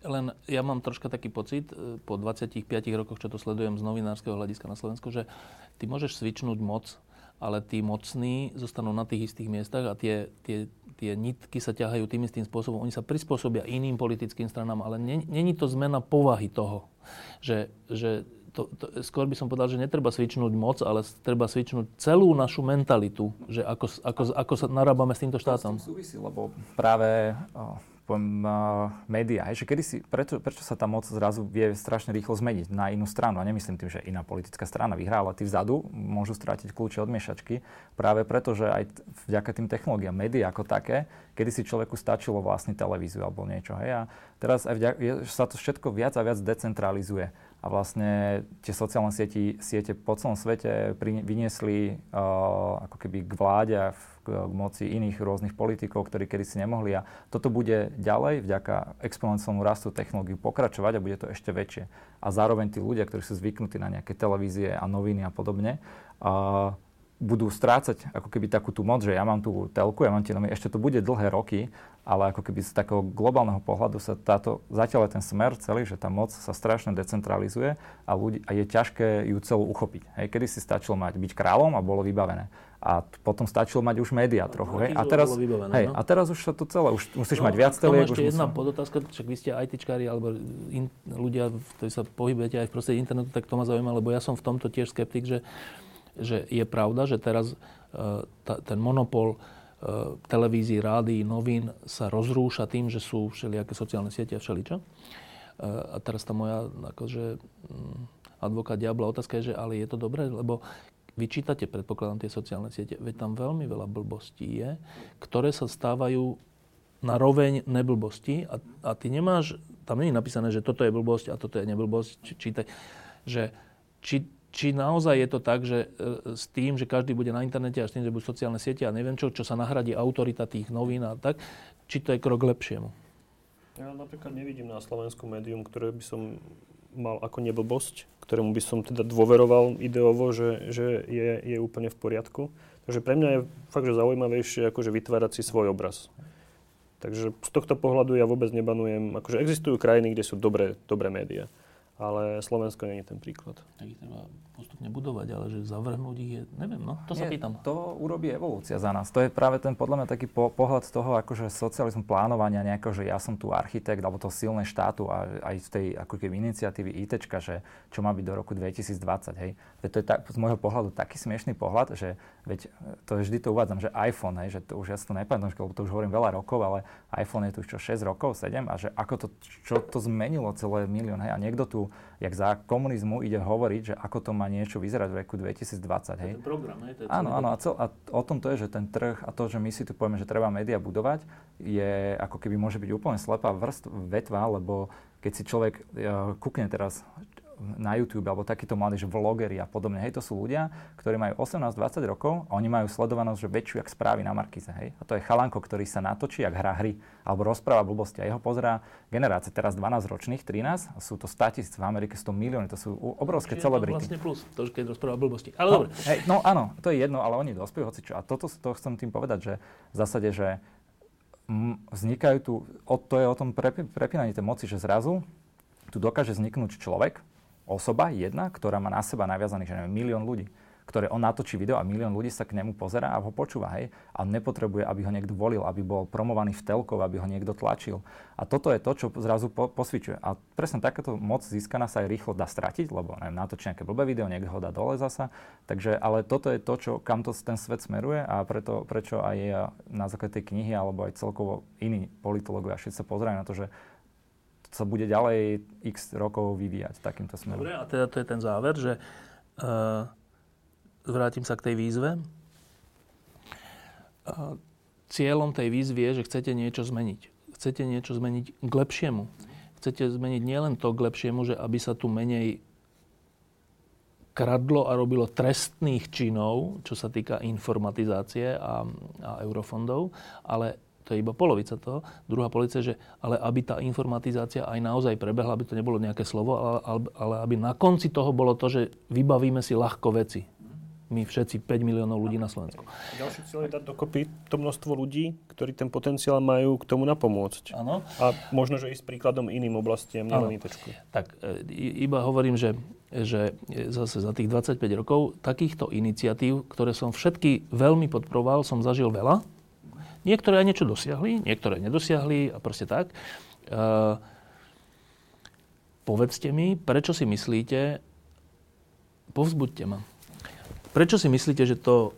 len ja mám troška taký pocit, e, po 25 rokoch, čo to sledujem z novinárskeho hľadiska na Slovensku, že ty môžeš svičnúť moc ale tí mocní zostanú na tých istých miestach a tie, tie, tie nitky sa ťahajú tým istým spôsobom. Oni sa prispôsobia iným politickým stranám, ale není to zmena povahy toho, že, že to, to, skôr by som povedal, že netreba svičnúť moc, ale treba svičnúť celú našu mentalitu, že ako, ako, ako sa narábame s týmto štátom. To súvisí, lebo práve poviem, uh, médiá. Že kedy si, prečo, prečo sa tá moc zrazu vie strašne rýchlo zmeniť na inú stranu? A nemyslím tým, že iná politická strana vyhrá, ale tí vzadu môžu strátiť kľúče od miešačky. Práve preto, že aj vďaka tým technológiám, médiá ako také, kedy si človeku stačilo vlastniť televíziu alebo niečo. Hej, a teraz aj vďaka, sa to všetko viac a viac decentralizuje a vlastne tie sociálne sieti, siete po celom svete vyniesli uh, ako keby k vláde a k, k moci iných rôznych politikov, ktorí kedy si nemohli a toto bude ďalej vďaka exponenciálnu rastu technológií pokračovať a bude to ešte väčšie. A zároveň tí ľudia, ktorí sú zvyknutí na nejaké televízie a noviny a podobne, uh, budú strácať ako keby takú tú moc, že ja mám tú telku, ja mám tie noviny, ešte to bude dlhé roky, ale ako keby z takého globálneho pohľadu sa táto, zatiaľ je ten smer celý, že tá moc sa strašne decentralizuje a, ľudí, a je ťažké ju celú uchopiť. Hej, kedy si stačilo mať byť kráľom a bolo vybavené. A potom stačilo mať už médiá trochu. Hej. A, teraz, vybavené, hej, no? a teraz už sa to celé, už musíš no, mať viac teliek. ešte jedna musel... podotázka, však vy ste ITčkári alebo in, ľudia, ktorí sa pohybujete aj v prostredí internetu, tak to ma zaujíma, lebo ja som v tomto tiež skeptik, že, že je pravda, že teraz uh, ta, ten monopol Eh, televízií, rádií, novín sa rozrúša tým, že sú všelijaké sociálne siete a všeličo. Eh, a teraz tá moja akože, mm, advokát diabla otázka je, že ale je to dobré, lebo vy čítate, predpokladám, tie sociálne siete, veď tam veľmi veľa blbostí je, ktoré sa stávajú na roveň neblbosti a, a ty nemáš, tam nie je napísané, že toto je blbosť a toto je neblbosť, či, čítaj, že či, či naozaj je to tak, že e, s tým, že každý bude na internete a s tým, že budú sociálne siete a neviem čo, čo sa nahradí autorita tých novín a tak, či to je krok lepšiemu? Ja napríklad nevidím na Slovensku médium, ktoré by som mal ako neblbosť, ktorému by som teda dôveroval ideovo, že, že je, je úplne v poriadku. Takže pre mňa je fakt, že zaujímavejšie akože vytvárať si svoj obraz. Takže z tohto pohľadu ja vôbec nebanujem, akože existujú krajiny, kde sú dobré, dobré médiá ale Slovensko nie je ten príklad. Tak treba postupne budovať, ale že zavrhnúť ich je, neviem, no, to sa nie, pýtam. To urobí evolúcia za nás. To je práve ten, podľa mňa, taký po, pohľad z toho, akože socializmu plánovania nejakého, že ja som tu architekt, alebo to silné štátu a aj z tej ako keby iniciatívy ITčka, že čo má byť do roku 2020, hej. Veď to je tak, z môjho pohľadu taký smiešný pohľad, že veď to vždy to uvádzam, že iPhone, hej, že to už ja si to nepamätám, lebo to už hovorím veľa rokov, ale iPhone je tu už čo 6 rokov, 7 a že ako to, čo to zmenilo celé milión, hej, a niekto tu jak za komunizmu ide hovoriť, že ako to má niečo vyzerať v roku 2020. Hej. Ten program, hej? To je áno, áno. A, cel, a o tom to je, že ten trh a to, že my si tu povieme, že treba média budovať, je ako keby môže byť úplne slepá vrst, vetva, lebo keď si človek uh, kúkne teraz, na YouTube alebo takíto mladí, že vlogeri a podobne. Hej, to sú ľudia, ktorí majú 18-20 rokov a oni majú sledovanosť, že väčšiu, jak správy na Markize. Hej. A to je chalanko, ktorý sa natočí, jak hrá hry alebo rozpráva blbosti. A jeho pozerá generácia, teraz 12 ročných, 13, sú to 100 tisíc v Amerike, 100 milióny, to sú obrovské Čiže celebrity. Vlastne plus, to, keď rozpráva blbosti. Ale no, dobre. Hej, no áno, to je jedno, ale oni dospejú hoci čo. A toto to chcem tým povedať, že v zásade, že vznikajú tu, to je o tom prepínaní tej moci, že zrazu tu dokáže vzniknúť človek, osoba jedna, ktorá má na seba naviazaných, že neviem, milión ľudí, ktoré on natočí video a milión ľudí sa k nemu pozera a ho počúva, hej. A nepotrebuje, aby ho niekto volil, aby bol promovaný v telkov, aby ho niekto tlačil. A toto je to, čo zrazu po, posvičuje. A presne takéto moc získaná sa aj rýchlo dá stratiť, lebo neviem, natočí nejaké blbé video, niekto ho dá dole zasa. Takže, ale toto je to, čo, kam to ten svet smeruje a preto, prečo aj na základe tej knihy alebo aj celkovo iní politológovia všetci sa pozerajú na to, že sa bude ďalej x rokov vyvíjať takýmto smerom. Dobre, a teda to je ten záver, že uh, vrátim sa k tej výzve. Uh, cieľom tej výzvy je, že chcete niečo zmeniť. Chcete niečo zmeniť k lepšiemu. Chcete zmeniť nielen to k lepšiemu, že aby sa tu menej kradlo a robilo trestných činov, čo sa týka informatizácie a, a eurofondov, ale to je iba polovica toho. Druhá polovica že ale aby tá informatizácia aj naozaj prebehla, aby to nebolo nejaké slovo, ale, ale aby na konci toho bolo to, že vybavíme si ľahko veci. my všetci 5 miliónov ľudí na Slovensku. Ďalší cieľ je dať dokopy to množstvo ľudí, ktorí ten potenciál majú k tomu napomôcť. Áno. A možno, že ísť príkladom iným oblastiam, nielen ITčku. Tak e, iba hovorím, že, že zase za tých 25 rokov takýchto iniciatív, ktoré som všetky veľmi podporoval, som zažil veľa. Niektoré aj niečo dosiahli, niektoré nedosiahli a proste tak. Uh, povedzte mi, prečo si myslíte, povzbuďte ma, prečo si myslíte, že to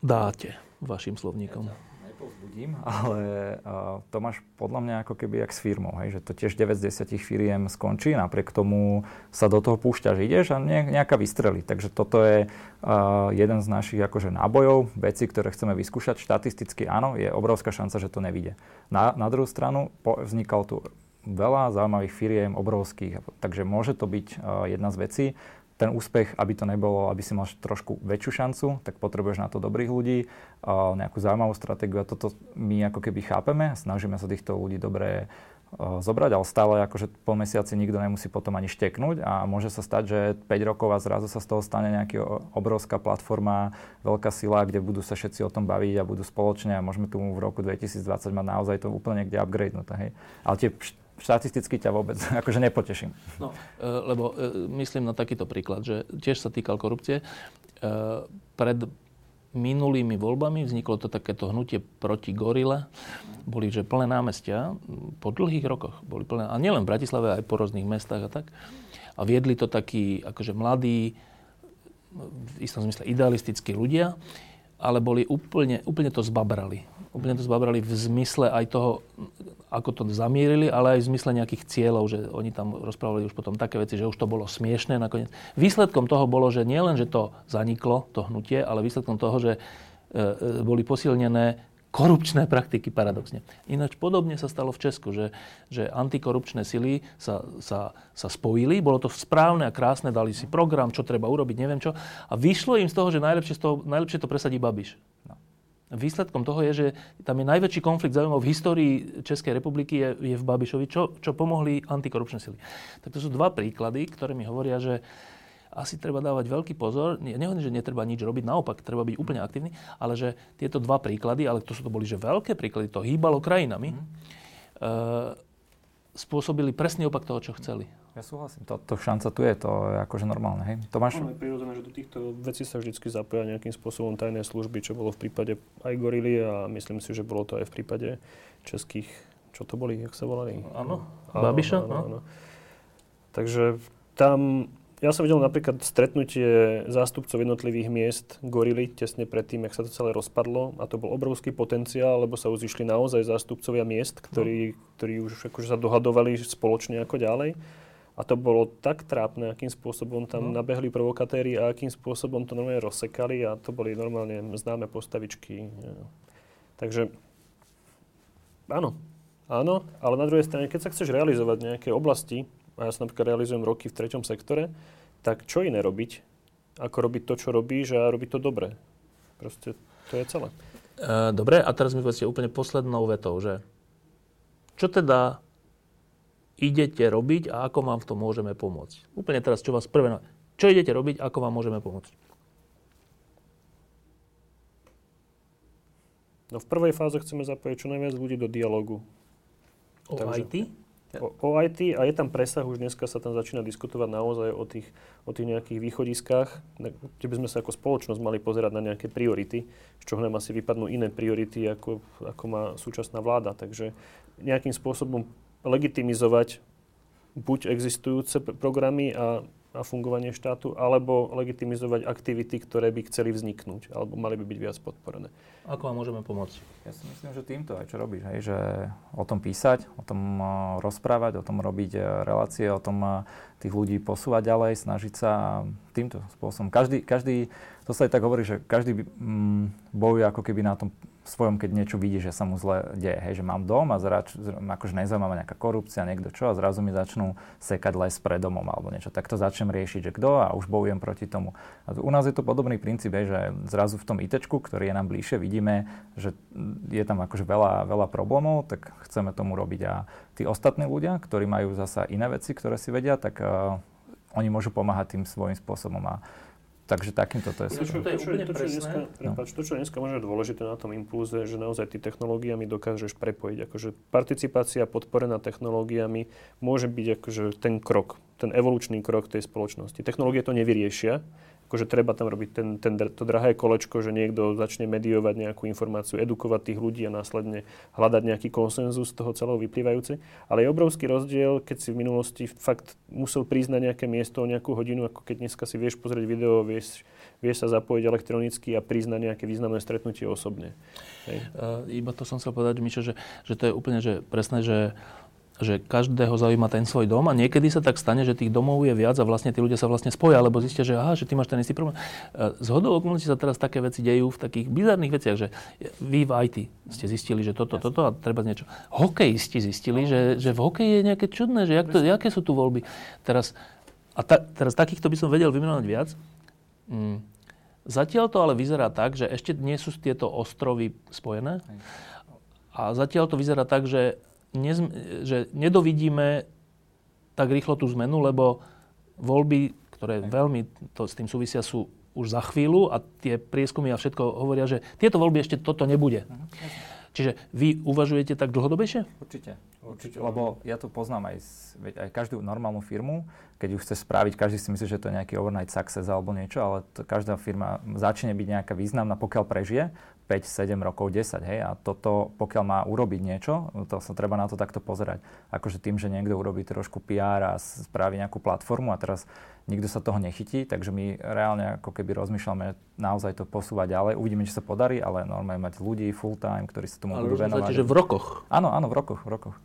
dáte vašim slovníkom? Nepovzbudím, ale uh, to máš podľa mňa ako keby jak s firmou, hej, že to tiež 9 z 10 firiem skončí, napriek tomu sa do toho púšťaš, ideš a ne, nejaká vystrelí. Takže toto je uh, jeden z našich akože nábojov, veci, ktoré chceme vyskúšať. Štatisticky áno, je obrovská šanca, že to nevíde. Na, na druhú stranu po, vznikal tu veľa zaujímavých firiem, obrovských, takže môže to byť uh, jedna z vecí. Ten úspech, aby to nebolo, aby si mal trošku väčšiu šancu, tak potrebuješ na to dobrých ľudí, nejakú zaujímavú stratégiu a toto my ako keby chápeme, snažíme sa týchto ľudí dobre uh, zobrať, ale stále akože po mesiaci nikto nemusí potom ani šteknúť a môže sa stať, že 5 rokov a zrazu sa z toho stane nejaká obrovská platforma, veľká sila, kde budú sa všetci o tom baviť a budú spoločne a môžeme tu v roku 2020 mať naozaj to úplne niekde upgradenúť. Hej. Ale tie štatisticky ťa vôbec akože nepoteším. No, e, lebo e, myslím na takýto príklad, že tiež sa týkal korupcie. E, pred minulými voľbami vzniklo to takéto hnutie proti gorile. Boli že plné námestia po dlhých rokoch. Boli plné, a nielen v Bratislave, aj po rôznych mestách a tak. A viedli to takí akože mladí, v istom zmysle idealistickí ľudia, ale boli úplne, úplne to zbabrali úplne to zbabrali v zmysle aj toho, ako to zamierili, ale aj v zmysle nejakých cieľov, že oni tam rozprávali už potom také veci, že už to bolo smiešné nakoniec. Výsledkom toho bolo, že nielen, že to zaniklo, to hnutie, ale výsledkom toho, že e, e, boli posilnené korupčné praktiky paradoxne. Ináč podobne sa stalo v Česku, že, že antikorupčné sily sa, sa, sa spojili, bolo to správne a krásne, dali si program, čo treba urobiť, neviem čo. A vyšlo im z toho, že najlepšie, z toho, najlepšie to presadí Babiš. No. Výsledkom toho je, že tam je najväčší konflikt záujmov v histórii Českej republiky je, je v Babišovi, čo, čo pomohli antikorupčné sily. Tak to sú dva príklady, ktoré mi hovoria, že asi treba dávať veľký pozor. Nehovorím, že netreba nič robiť, naopak, treba byť úplne aktívny, ale že tieto dva príklady, ale to sú to boli že veľké príklady, to hýbalo krajinami, mm. uh, spôsobili presný opak toho, čo chceli. Ja súhlasím, to, to šanca tu je, to je akože normálne, hej. Tomáš? No, je prirodzené, že do týchto vecí sa vždy zapoja nejakým spôsobom tajné služby, čo bolo v prípade aj Gorily a myslím si, že bolo to aj v prípade českých, čo to boli, jak sa volali? Áno, Babiša? Áno, áno. Takže tam, ja som videl napríklad stretnutie zástupcov jednotlivých miest Gorily tesne predtým, jak sa to celé rozpadlo a to bol obrovský potenciál, lebo sa už zišli naozaj zástupcovia miest, ktorí, no. ktorí už akože sa dohadovali spoločne ako ďalej. A to bolo tak trápne, akým spôsobom tam no. nabehli provokatéri a akým spôsobom to normálne rozsekali a to boli normálne známe postavičky. Takže áno, áno, ale na druhej strane, keď sa chceš realizovať v nejakej oblasti, a ja sa napríklad realizujem roky v treťom sektore, tak čo iné robiť, ako robiť to, čo robíš a robiť to dobre. Proste to je celé. E, dobre, a teraz mi povedzte úplne poslednou vetou, že čo teda idete robiť a ako vám v tom môžeme pomôcť. Úplne teraz, čo vás prvé... Čo idete robiť, ako vám môžeme pomôcť? No v prvej fáze chceme zapojiť čo najviac ľudí do dialogu. O Takže, IT? O, o IT a je tam presah, už dneska sa tam začína diskutovať naozaj o tých, o tých nejakých východiskách, kde by sme sa ako spoločnosť mali pozerať na nejaké priority, z čoho nám asi vypadnú iné priority, ako, ako má súčasná vláda. Takže nejakým spôsobom legitimizovať buď existujúce programy a, a fungovanie štátu, alebo legitimizovať aktivity, ktoré by chceli vzniknúť, alebo mali by byť viac podporené. Ako vám môžeme pomôcť? Ja si myslím, že týmto aj čo robíš, hej, že o tom písať, o tom uh, rozprávať, o tom robiť uh, relácie, o tom uh, tých ľudí posúvať ďalej, snažiť sa týmto spôsobom. Každý, každý to sa aj tak hovorí, že každý mm, bojuje ako keby na tom svojom, keď niečo vidí, že sa mu zle deje. Hej, že mám dom a zrač, akože nezaujíma nejaká korupcia, niekto čo a zrazu mi začnú sekať les pred domom alebo niečo. Tak to začnem riešiť, že kto a už bojujem proti tomu. A u nás je to podobný princíp, hej, že zrazu v tom ITčku, ktorý je nám bližšie, vidíme, že je tam akože veľa, veľa problémov, tak chceme tomu robiť. A tí ostatní ľudia, ktorí majú zasa iné veci, ktoré si vedia, tak uh, oni môžu pomáhať tým svojím spôsobom. A Takže takýmto to je. To, čo, to, čo, to, čo, dneska, no. to, čo dneska možno je dôležité na tom impulze, že naozaj ty technológiami dokážeš prepojiť. Akože participácia podporená technológiami môže byť akože ten krok, ten evolučný krok tej spoločnosti. Technológie to nevyriešia, akože treba tam robiť ten, ten, to drahé kolečko, že niekto začne mediovať nejakú informáciu, edukovať tých ľudí a následne hľadať nejaký konsenzus z toho celého vyplývajúci. Ale je obrovský rozdiel, keď si v minulosti fakt musel prísť na nejaké miesto o nejakú hodinu, ako keď dneska si vieš pozrieť video, vieš, vieš sa zapojiť elektronicky a prísť na nejaké významné stretnutie osobne. Hej. Uh, iba to som chcel povedať, Mišo, že, že to je úplne že presné, že že každého zaujíma ten svoj dom a niekedy sa tak stane, že tých domov je viac a vlastne tí ľudia sa vlastne spoja, lebo zistia, že aha, že ty máš ten istý problém. E, z hodou okolností sa teraz také veci dejú v takých bizarných veciach, že vy v IT ste zistili, že toto, toto a treba niečo. Hokejisti zistili, že, že v hokeji je nejaké čudné, že jak to, aké sú tu voľby. Teraz, a ta, teraz takýchto by som vedel vymenovať viac. Mm. Zatiaľ to ale vyzerá tak, že ešte nie sú tieto ostrovy spojené. A zatiaľ to vyzerá tak, že nezm- že nedovidíme tak rýchlo tú zmenu, lebo voľby, ktoré veľmi to s tým súvisia, sú už za chvíľu a tie prieskumy a všetko hovoria, že tieto voľby ešte toto nebude. Čiže vy uvažujete tak dlhodobejšie? Určite, určite, lebo ja to poznám aj, veď aj každú normálnu firmu, keď ju chce spraviť, každý si myslí, že to je nejaký overnight success alebo niečo, ale to, každá firma začne byť nejaká významná, pokiaľ prežije, 5, 7 rokov, 10, hej, a toto, pokiaľ má urobiť niečo, to sa treba na to takto pozerať. Akože tým, že niekto urobí trošku PR a spraví nejakú platformu a teraz nikto sa toho nechytí, takže my reálne ako keby rozmýšľame naozaj to posúvať ďalej. Uvidíme, či sa podarí, ale normálne mať ľudí full time, ktorí sa tomu ale budú venovať. že v rokoch? Áno, áno, v rokoch, v rokoch.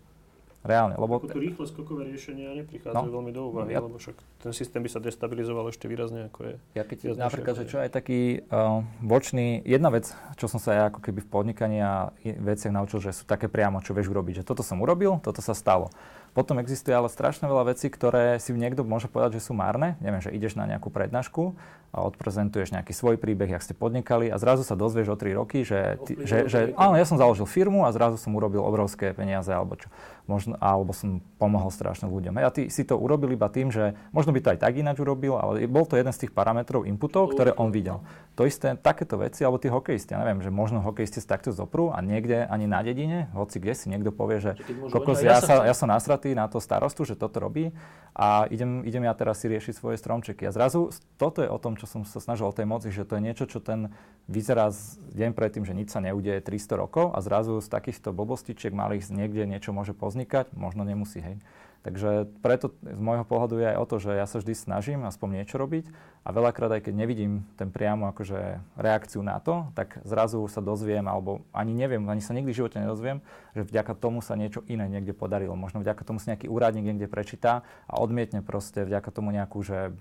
Reálne, lebo... Ako to rýchle skokové riešenia neprichádzajú no, veľmi do úvahy, ja, lebo však ten systém by sa destabilizoval ešte výrazne, ako je. Ja keď napríklad, že čo je taký uh, bočný, jedna vec, čo som sa ja ako keby v podnikaní a veciach naučil, že sú také priamo, čo vieš urobiť, že toto som urobil, toto sa stalo. Potom existuje ale strašne veľa vecí, ktoré si niekto môže povedať, že sú márne. Neviem, že ideš na nejakú prednášku a odprezentuješ nejaký svoj príbeh, jak ste podnikali a zrazu sa dozvieš o 3 roky, že, ty, že, že áno, ja som založil firmu a zrazu som urobil obrovské peniaze alebo čo. Možno, alebo som pomohol strašne ľuďom. A ty si to urobil iba tým, že možno by to aj tak ináč urobil, ale bol to jeden z tých parametrov inputov, ktoré on videl. To isté, takéto veci, alebo tí hokejisti, ja neviem, že možno hokejisti sa takto zoprú a niekde ani na dedine, hoci kde si niekto povie, že kokos, ja, sa, ja som nasratý na to starostu, že toto robí a idem, idem ja teraz si riešiť svoje stromčeky. A zrazu toto je o tom, čo som sa snažil o tej moci, že to je niečo, čo ten vyzerá deň predtým, že nič sa neudeje 300 rokov a zrazu z takýchto blbostičiek malých niekde niečo môže poznikať, možno nemusí, hej. Takže preto z môjho pohľadu je aj o to, že ja sa vždy snažím aspoň niečo robiť a veľakrát aj keď nevidím ten priamo akože reakciu na to, tak zrazu sa dozviem, alebo ani neviem, ani sa nikdy v živote nedozviem, že vďaka tomu sa niečo iné niekde podarilo. Možno vďaka tomu sa nejaký úradník niekde prečíta a odmietne proste vďaka tomu nejakú, že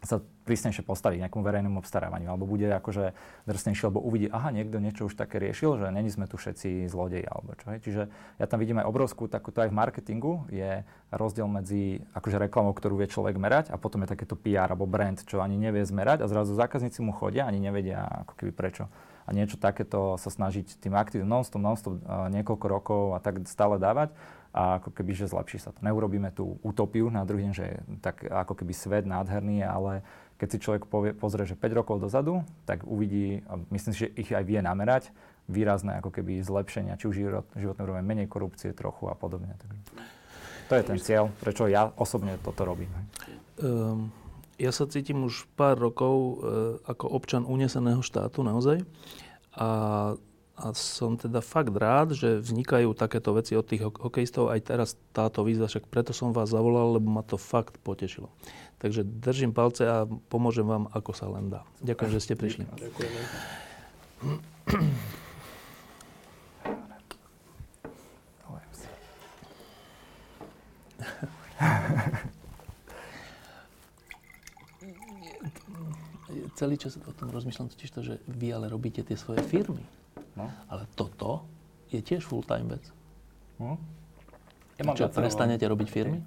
sa prísnejšie postaví k nejakému verejnému obstarávaniu, alebo bude akože drsnejšie, alebo uvidí, aha, niekto niečo už také riešil, že není sme tu všetci zlodeji, alebo čo. Čiže ja tam vidím aj obrovskú, takúto aj v marketingu je rozdiel medzi akože reklamou, ktorú vie človek merať a potom je takéto PR alebo brand, čo ani nevie zmerať a zrazu zákazníci mu chodia, ani nevedia ako keby prečo. A niečo takéto sa snažiť tým aktívnym non-stop, non-stop niekoľko rokov a tak stále dávať a ako keby, že zlepší sa to. Neurobíme tú utopiu na druhý deň, že je tak ako keby svet nádherný, ale keď si človek povie, pozrie, že 5 rokov dozadu, tak uvidí, a myslím si, že ich aj vie namerať, výrazné ako keby zlepšenia, či už život, životné úroveň, menej korupcie trochu a podobne. Takže to je ten cieľ, prečo ja osobne toto robím. Um, ja sa cítim už pár rokov uh, ako občan uneseného štátu naozaj. A a som teda fakt rád, že vznikajú takéto veci od tých hokejistov. Aj teraz táto výzva, však preto som vás zavolal, lebo ma to fakt potešilo. Takže držím palce a pomôžem vám, ako sa len dá. Ďakujem, že ste prišli. Ďakujem. Celý čas o tom rozmýšľam totiž to, že vy ale robíte tie svoje firmy. No. Ale toto je tiež full-time vec. No. Ja mám Čo, prestanete robiť firmy?